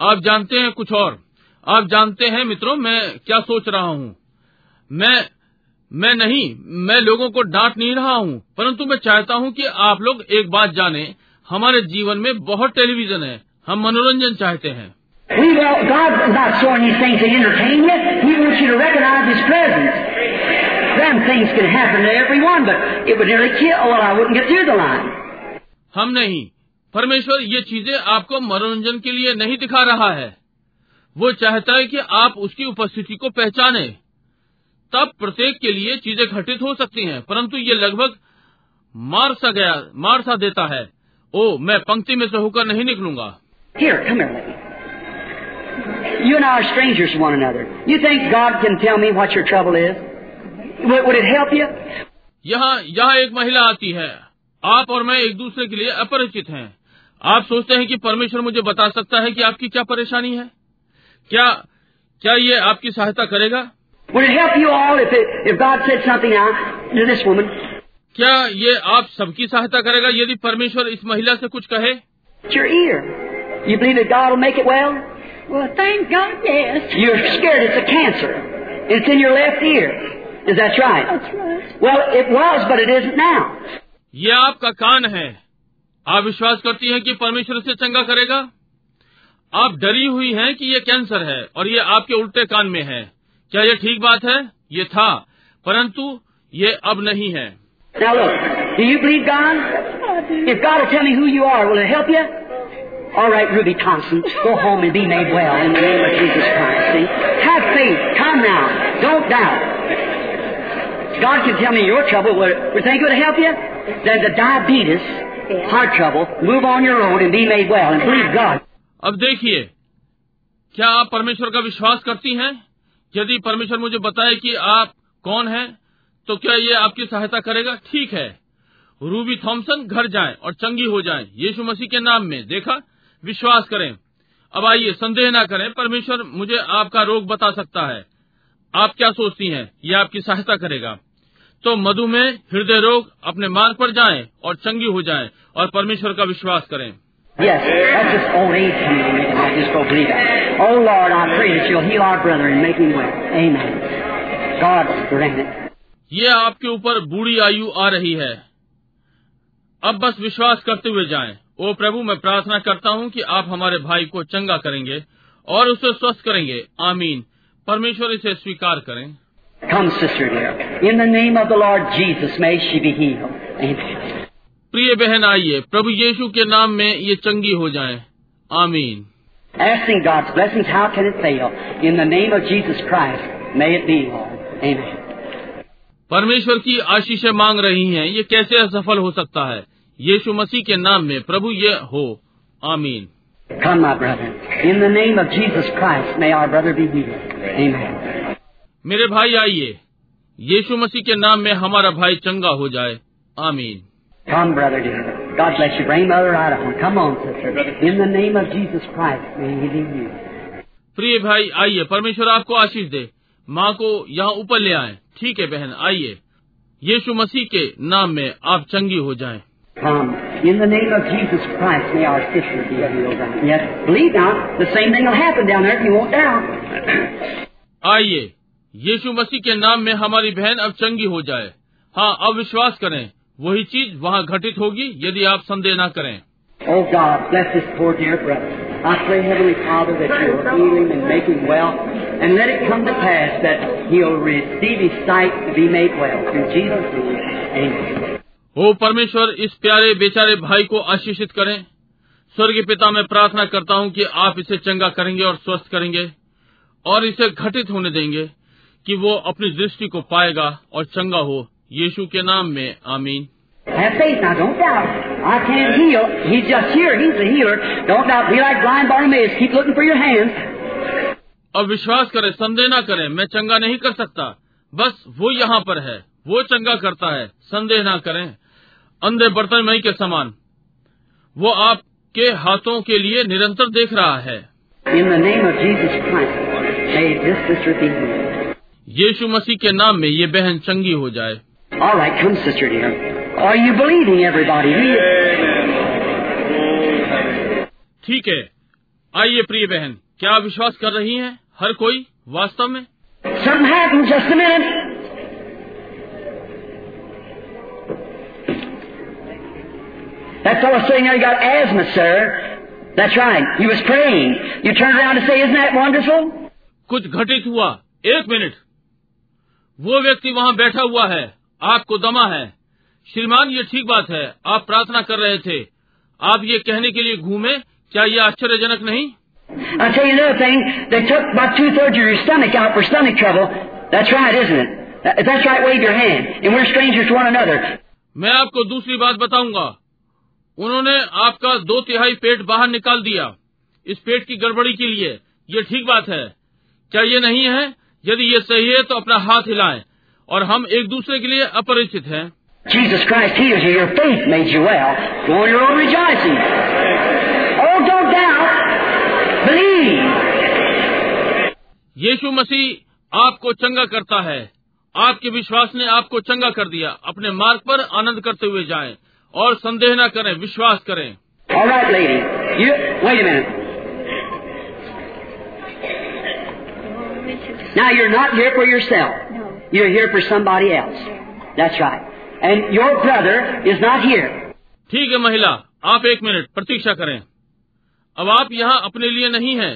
आप जानते हैं कुछ और आप जानते हैं मित्रों मैं क्या सोच रहा हूँ मैं मैं नहीं मैं लोगों को डांट नहीं रहा हूँ परंतु मैं चाहता हूँ कि आप लोग एक बात जाने हमारे जीवन में बहुत टेलीविज़न है हम मनोरंजन चाहते हैं We want, God's not showing these things to entertain you. He wants you to recognize His presence. Them things can happen to everyone, but it would nearly kill. Oh, well, I wouldn't get through the line. हम नहीं परमेश्वर ये चीज़ें आपको मनोरंजन के लिए नहीं दिखा रहा है वो चाहता है कि आप उसकी उपस्थिति को पहचाने तब प्रत्येक के लिए चीज़ें घटित हो सकती हैं परंतु ये लगभग मार सा गया मार सा देता है ओ मैं पंक्ति में से होकर नहीं निकलूँगा Here, come here. You and I are strangers to one another. You think God can tell me what your trouble is? Would, would it help you? यहाँ यहाँ एक महिला आती है। आप और मैं एक दूसरे के लिए अपरिचित हैं। आप सोचते हैं कि परमेश्वर मुझे बता सकता है कि आपकी क्या परेशानी है? क्या क्या ये आपकी सहायता करेगा? क्या ये आप सबकी सहायता करेगा यदि परमेश्वर इस महिला से कुछ कहे? Well, thank God, yes. You're scared it's a cancer. It's in your left ear. Is that right? That's right. Well, it was, but it isn't now. ये आपका कान है आप विश्वास करती हैं कि परमेश्वर से चंगा करेगा आप डरी हुई हैं कि ये कैंसर है और ये आपके उल्टे कान में है क्या ये ठीक बात है ये था परंतु ये अब नहीं है Now look, do you believe God? If God will tell me who you are, will it help you? All right, Ruby Thompson, go home and be made well in the name of Jesus Christ. See? Have faith. Come now. Don't doubt. God can tell me your trouble. Would would think it would help you? Then the diabetes, heart trouble, move on your own and be made well and believe God. अब देखिए क्या आप परमेश्वर का विश्वास करती हैं यदि परमेश्वर मुझे बताए कि आप कौन हैं तो क्या ये आपकी सहायता करेगा ठीक है रूबी थॉमसन घर जाएँ और चंगी हो जाएँ यीशु मसीह के नाम में देखा विश्वास करें अब आइए संदेह ना करें परमेश्वर मुझे आपका रोग बता सकता है आप क्या सोचती हैं ये आपकी सहायता करेगा तो मधुमेह हृदय रोग अपने मार्ग पर जाएँ और चंगी हो जाएँ और परमेश्वर का विश्वास करें Yes, that's just old age coming in. I just don't believe it. Oh Lord, I pray that you'll heal our brother and make him well. Amen. God grant it. ये आपके ऊपर बूढ़ी आयु आ रही है अब बस विश्वास करते हुए जाएँ। ओ प्रभु मैं प्रार्थना करता हूँ कि आप हमारे भाई को चंगा करेंगे और उसे स्वस्थ करेंगे। आमीन। परमेश्वर इसे स्वीकार करें। प्रिय बहन आइए। प्रभु यीशु के नाम में ये चंगी हो जाए। आमीन। परमेश्वर की आशीष मांग रही हैं। ये कैसे असफल हो सकता है? यीशु मसीह के नाम में प्रभु ये हो। आमीन। मेरे भाई आइए। यीशु मसीह के नाम में हमारा भाई चंगा हो जाए। आमीन। Come, brother dear. God bless you. Bring प्रिय भाई आइए। परमेश्वर आपको आशीष दे। माँ को यहाँ ऊपर ले आए। ठीक है बहन? आइए। यीशु मसीह के नाम में आप चंगी हो जाएँ। Come. In the name of Jesus Christ, may our sister be healed. Yes. Believe now. The same thing will happen down there if you won't doubt. आइए यीशु मसीह के नाम में हमारी बहन अब चंगी हो जाए हाँ अब विश्वास करें वही चीज वहाँ घटित होगी यदि आप संदेह न करें Oh God, bless this poor dear brother. I pray, Heavenly Father, that you will heal him and make him well, and let it come to pass that he'll receive his sight to be made well. Through Jesus' name, Amen. ओ परमेश्वर इस प्यारे बेचारे भाई को आशीषित करें स्वर्गीय पिता मैं प्रार्थना करता हूँ कि आप इसे चंगा करेंगे और स्वस्थ करेंगे और इसे घटित होने देंगे कि वो अपनी दृष्टि को पाएगा और चंगा हो यीशु के नाम में आमीन Have faith now, don't doubt. I can't heal. He's just here. He's the healer. Don't doubt. Be like blind Bartimaeus. Keep looking for your hands. अब विश्वास करें संदेह न करें मैं चंगा नहीं कर सकता बस वो यहाँ पर है वो चंगा करता है संदेह न करें अंधे बर्तन मई के समान। वो आपके हाथों के लिए निरंतर देख रहा है। यीशु मसीह के नाम में ये बहन चंगी हो जाए। ठीक है। आइए प्रिय बहन क्या विश्वास कर रही हैं? हर कोई? वास्तव में? Something. That fellow sitting there, he got asthma, sir. That's right. He was praying. You turned around to say, isn't that wonderful? कुछ घटित हुआ एक मिनट वो व्यक्ति वहाँ बैठा हुआ है आपको दमा है श्रीमान ये ठीक बात है आप प्रार्थना कर रहे थे आप ये कहने के लिए घूमे क्या ये आश्चर्यजनक नहीं I'll tell you another thing. They took about two thirds of your stomach out for stomach trouble. That's right, isn't it? If that's right, wave your hand. And we're strangers to one another. मैं आपको दूसरी बात बताऊंगा उन्होंने आपका दो तिहाई पेट बाहर निकाल दिया इस पेट की गड़बड़ी के लिए ये ठीक बात है क्या ये नहीं है यदि ये सही है तो अपना हाथ हिलाएँ और हम एक दूसरे के लिए अपरिचित हैं Jesus Christ heals you. Your faith made you well. Go on your own rejoicing. Oh, don't doubt. Believe. यीशु मसीह आपको चंगा करता है आपके विश्वास ने आपको चंगा कर दिया अपने मार्ग पर आनंद करते हुए जाएँ और संदेह न करें विश्वास करें All right, lady. You wait a minute. Now you're not here for yourself. No. You're here for somebody else. That's right. And your brother is not here. ठीक है महिला आप एक मिनट प्रतीक्षा करें अब आप यहाँ अपने लिए नहीं हैं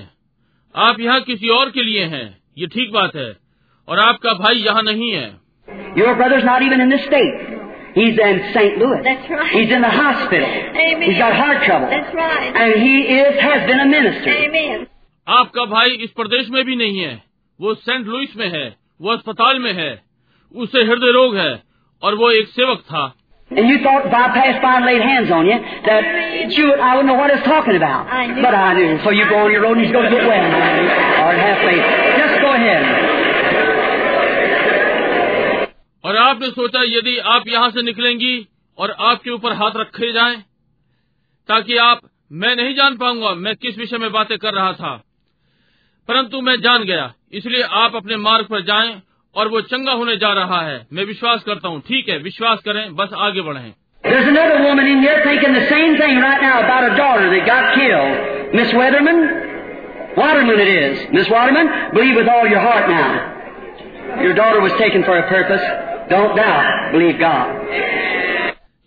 आप यहाँ किसी और के लिए हैं ये ठीक बात है और आपका भाई यहाँ नहीं है Your brother's not even in this state. He's in St. Louis. That's right. He's in the hospital. Amen. He's got heart trouble. That's right. And he is, has been a minister. Amen. आपका भाई इस प्रदेश में भी नहीं है वो Saint Louis में है वो अस्पताल में है उसे हृदय रोग है और वो एक सेवक था And you thought if I passed by and laid hands on you, that you, I wouldn't know what I was talking about. I knew. But I knew. So you go on your road and he's going to get well. Or have faith. Just go ahead. और आपने सोचा यदि आप यहाँ से निकलेंगी और आपके ऊपर हाथ रखे जाएँ, ताकि आप, मैं नहीं जान पाऊँगा, मैं किस विषय में बातें कर रहा था। परंतु मैं जान गया, इसलिए आप अपने मार्ग पर जाएँ और वो चंगा होने जा रहा है। मैं विश्वास करता हूँ, ठीक है, विश्वास करें, बस आगे बढ़े। Waterman Your daughter was taken for a purpose. Don't doubt. Believe God.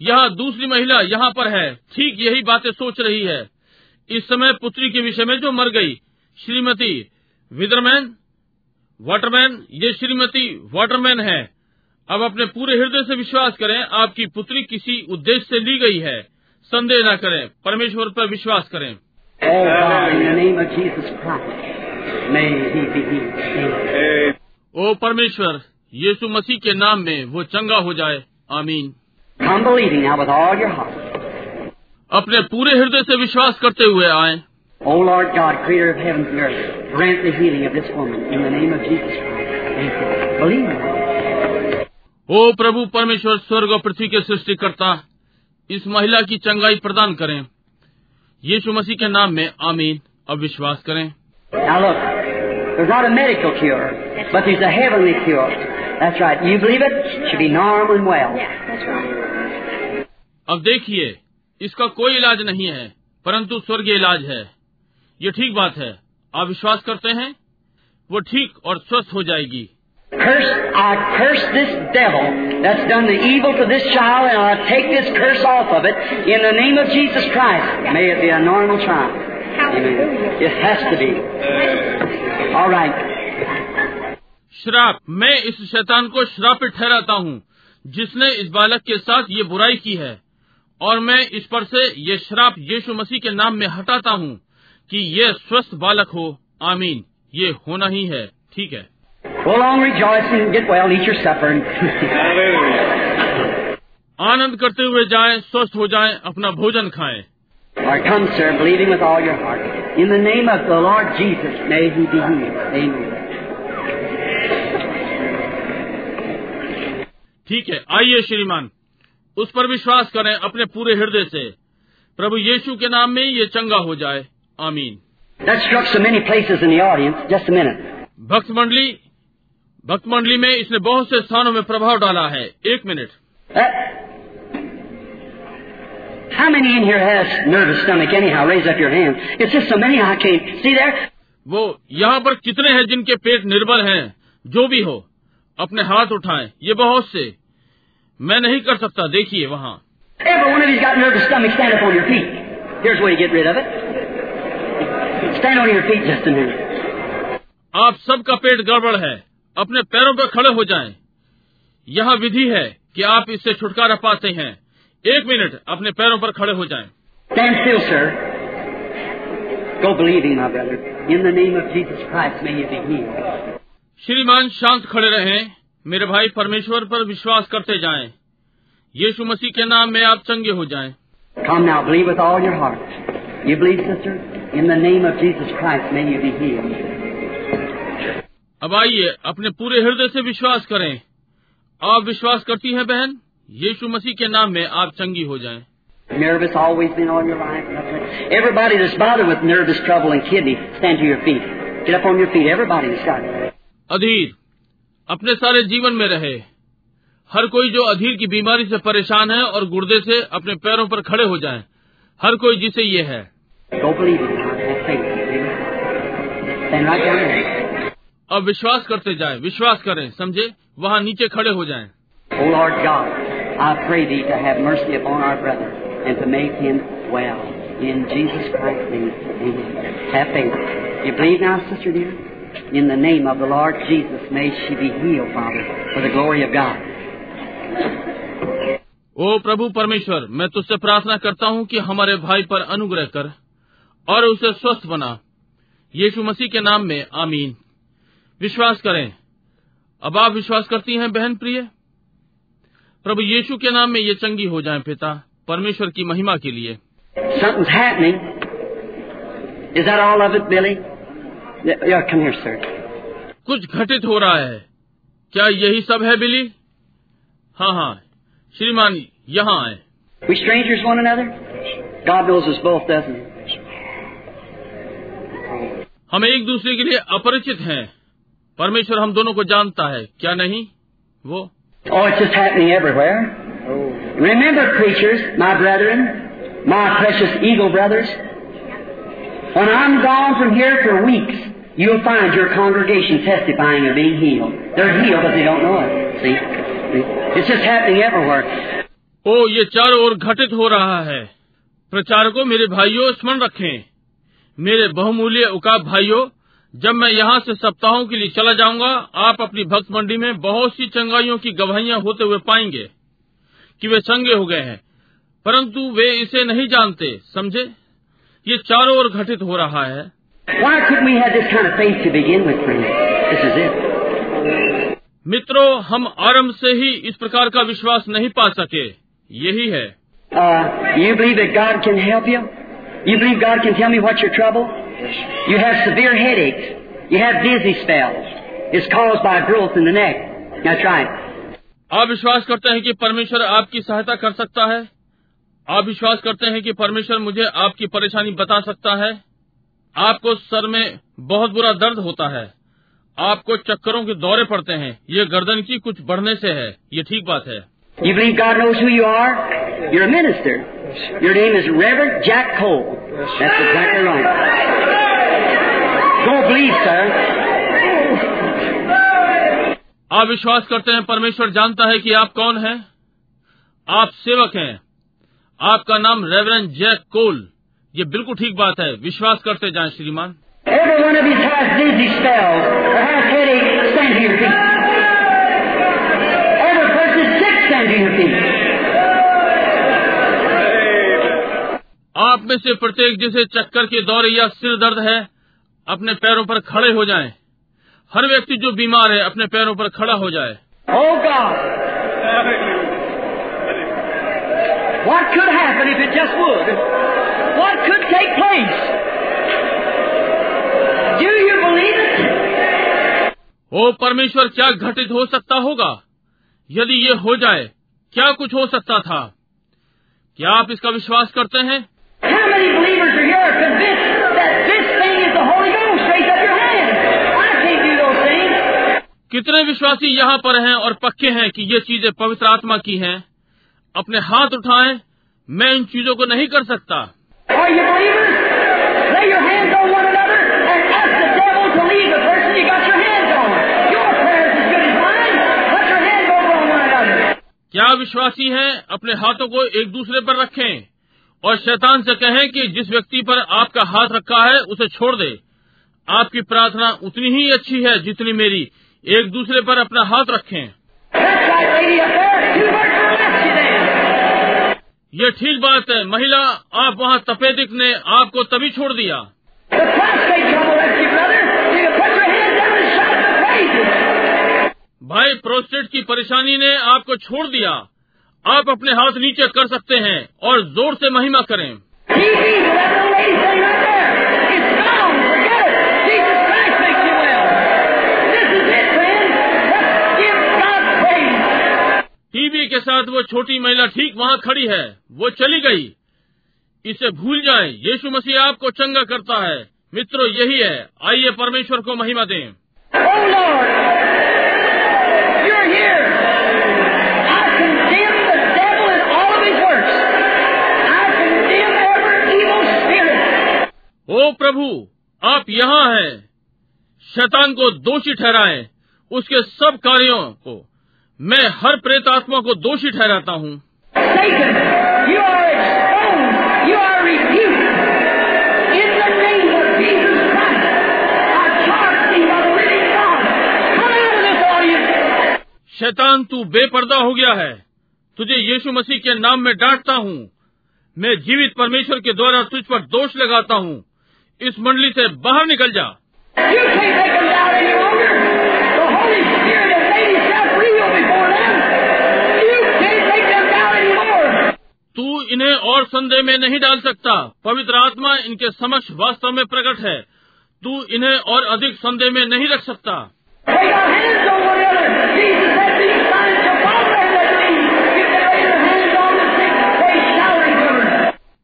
यहाँ दूसरी महिला यहाँ पर है ठीक यही बातें सोच रही है इस समय पुत्री के विषय में जो मर गई श्रीमती विदरमैन वाटरमैन ये श्रीमती वाटरमैन है अब अपने पूरे हृदय से विश्वास करें आपकी पुत्री किसी उद्देश्य से ली गई है संदेह न करें परमेश्वर पर विश्वास करें Oh. ओ परमेश्वर यीशु मसीह के नाम में वो चंगा हो जाए। आमीन। अपने पूरे हृदय से विश्वास करते हुए आए। ओ प्रभु परमेश्वर स्वर्ग और पृथ्वी के सृष्टिकर्ता इस महिला की चंगाई प्रदान करें। यीशु मसीह के नाम में आमीन। अब विश्वास करें। Now look, there's not a medical cure, but there's a heavenly cure. That's right. You believe it? Should be normal and well. Yeah, that's right. अब देखिए इसका कोई इलाज नहीं है परंतु स्वर्गीय इलाज है ये ठीक बात है आप विश्वास करते हैं वो ठीक और स्वस्थ हो जाएगी Curse, I curse this devil that's done the evil to this child, and I take this curse off of it in the name of Jesus Christ. May it be a normal child. Amen. It has to be. All right. श्राप। मैं इस शैतान को श्रापित ठहराता हूँ जिसने इस बालक के साथ ये बुराई की है। और मैं इस पर से ये श्राप यीशु मसीह के नाम में हटाता हूँ कि ये स्वस्थ बालक हो। आमीन। ये होना ही है। ठीक है। आनंद करते हुए जाए स्वस्थ हो जाए अपना भोजन खाए। Come, sir, believing with all your heart. In the name of the Lord Jesus, may he be healed. Amen. ठीक है आइए श्रीमान उस पर विश्वास करें अपने पूरे हृदय से। प्रभु यीशु के नाम में ये चंगा हो जाए। आमीन। भक्त मंडली भक्त मंडली में इसने बहुत से स्थानों में प्रभाव डाला है। एक मिनट। वो यहाँ पर कितने हैं जिनके पेट निर्बल हैं? जो भी हो। अपने हाथ उठाएँ। ये बहुत से। मैं नहीं कर सकता। देखिए वहाँ। आप सबका पेट गड़बड़ है। अपने पैरों पर खड़े हो जाएँ। यह विधि है कि आप इससे छुटकारा पाते हैं। एक मिनट। अपने पैरों पर खड़े हो जाएँ। Stand still, sir. Go believing, my brother. In the name of Jesus Christ, may you be healed. श्रीमान शांत खड़े रहें मेरे भाई परमेश्वर पर विश्वास करते जाएँ यीशु मसीह के नाम में आप चंगे हो जाएँ Come now, believe with all your heart. You believe, sister? In the name of Jesus Christ, may you be healed. अब आइए अपने पूरे हृदय से विश्वास करें आप विश्वास करती हैं बहन यीशु मसीह के नाम में आप चंगी हो जाएँ Nervous always been all your life. Everybody that's bothered with nervous trouble and kidney, stand to your feet. Get up on your feet. Everybody that's got it. अधीर, अपने सारे जीवन में रहे। हर कोई जो अधीर की बीमारी से परेशान है और गुर्दे से अपने पैरों पर खड़े हो जाए, हर कोई जिसे ये है। अब विश्वास करते जाए, विश्वास करें, समझे? वहाँ नीचे खड़े हो जाए. In the name of the Lord Jesus, may she be healed, Father, for the glory of God. ओ प्रभु परमेश्वर मैं तुझसे प्रार्थना करता हूँ कि हमारे भाई पर अनुग्रह कर और उसे स्वस्थ बना यीशु मसीह के नाम में आमीन विश्वास करें अब आप विश्वास करती हैं बहन प्रिय प्रभु यीशु के नाम में ये चंगी हो जाएँ पिता परमेश्वर की महिमा के लिए Something's happening. Is that all of it, Billy? Yeah, yeah, come here, sir. कुछ घटित हो रहा है क्या यही सब है बिली हाँ हाँ श्रीमान यहाँ आए We strangers one another? God knows us both, doesn't He? हम एक दूसरे के लिए अपरिचित हैं परमेश्वर हम दोनों को जानता है क्या नहीं वो Oh, it's just happening everywhere. Remember, preachers, my brethren, my precious eagle brothers, when I'm gone from here for weeks, you'll find your congregation testifying of being healed. They're healed, but they don't know it. See? It's just happening everywhere. ओ ये चारों ओर घटित हो रहा है प्रचारकों मेरे भाइयों स्मरण रखें मेरे बहुमूल्य उकाब भाइयों जब मैं यहाँ से सप्ताहों के लिए चला जाऊँगा आप अपनी भक्त मंडी में बहुत सी चंगाइयों की गवाहियाँ होते हुए पाएँगे कि वे चंगे हो गए हैं परंतु वे इसे नहीं जानते समझे ये चारों ओर घटित हो रहा है Why couldn't we have this kind of faith to begin with, friend? This is it. मित्रों हम आरंभ से ही इस प्रकार का विश्वास नहीं पा सके। यही है। आप विश्वास करते हैं कि परमेश्वर आपकी सहायता कर सकता है? आप विश्वास करते हैं कि परमेश्वर मुझे आपकी परेशानी बता सकता है? आपको सर में बहुत बुरा दर्द होता है। आपको चक्करों के दौरे पड़ते हैं। ये गर्दन की कुछ बढ़ने से है। ये ठीक बात है। आप विश्वास करते हैं परमेश्वर जानता है कि आप कौन हैं? आप सेवक हैं। आपका नाम रेवरेंड जैक कोल ये बिल्कुल ठीक बात है। विश्वास करते जाएँ श्रीमान। आप में से प्रत्येक जिसे चक्कर के दौरे या सिर दर्द है अपने पैरों पर खड़े हो जाएँ। हर व्यक्ति जो बीमार है अपने पैरों पर खड़ा हो जाए। What could? what could take place. Do you believe it? ओ परमेश्वर क्या घटित हो सकता होगा यदि ये हो जाए क्या कुछ हो सकता था क्या आप इसका विश्वास करते हैं कितने विश्वासी यहाँ पर हैं और पक्के हैं कि ये चीज़ें पवित्र आत्मा की हैं? अपने हाथ उठाएँ, मैं इन चीज़ों को नहीं कर सकता Are you believers? Lay your hands on one another and ask the devil to leave the person you got your hands on. Your prayer is as good as mine. Put your hands over on one another. क्या विश्वासी हैं अपने हाथों को एक दूसरे पर रखें और शैतान से कहें कि जिस व्यक्ति पर आपका हाथ रखा है उसे छोड़ दे आपकी प्रार्थना उतनी ही अच्छी है जितनी मेरी एक दूसरे पर अपना हाथ रखें That's right, lady up there. You heard her left you then. ये ठीक बात है, महिला, आप वहाँ तपेदिक ने आपको तभी छोड़ दिया. भाई प्रोस्टेट की परेशानी ने आपको छोड़ दिया आप अपने हाथ नीचे कर सकते हैं और ज़ोर से महिमा करें टीबी के साथ वो छोटी महिला ठीक वहाँ खड़ी है। वो चली गई। इसे भूल जाएँ। यीशु मसीह आपको चंगा करता है। मित्रों यही है। आइए परमेश्वर को महिमा दें। Oh, Lord. ओ प्रभु आप यहाँ हैं। शैतान को दोषी ठहराएँ। उसके सब कार्यों को मैं हर प्रेत आत्मा को दोषी ठहराता हूँ। शैतान तू बेपर्दा हो गया है। तुझे यीशु मसीह के नाम में डांटता हूँ। मैं जीवित परमेश्वर के द्वारा तुझ पर दोष लगाता हूँ। इस मंडली से बाहर निकल जा। You तू इन्हें और संदेह में नहीं डाल सकता। पवित्र आत्मा इनके समक्ष वास्तव में प्रकट है। तू इन्हें और अधिक संदेह में नहीं रख सकता.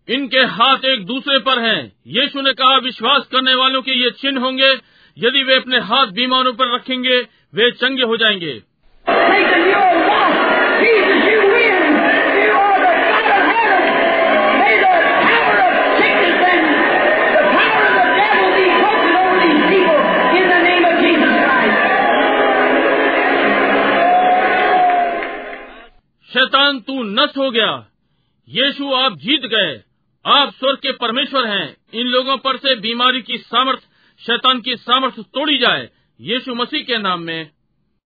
इनके हाथ एक दूसरे पर हैं। यीशु ने कहा, विश्वास करने वालों के ये चिन्ह होंगे। यदि वे अपने हाथ बीमारों पर रखेंगे, वे चंगे हो जाएँगे। शैतान, तू नष्ट हो गया। यीशु, आप जीत गए। आप स्वर्ग के परमेश्वर हैं। इन लोगों पर से बीमारी की सामर्थ, शैतान की सामर्थ तोड़ी जाए। यीशु मसीह के नाम में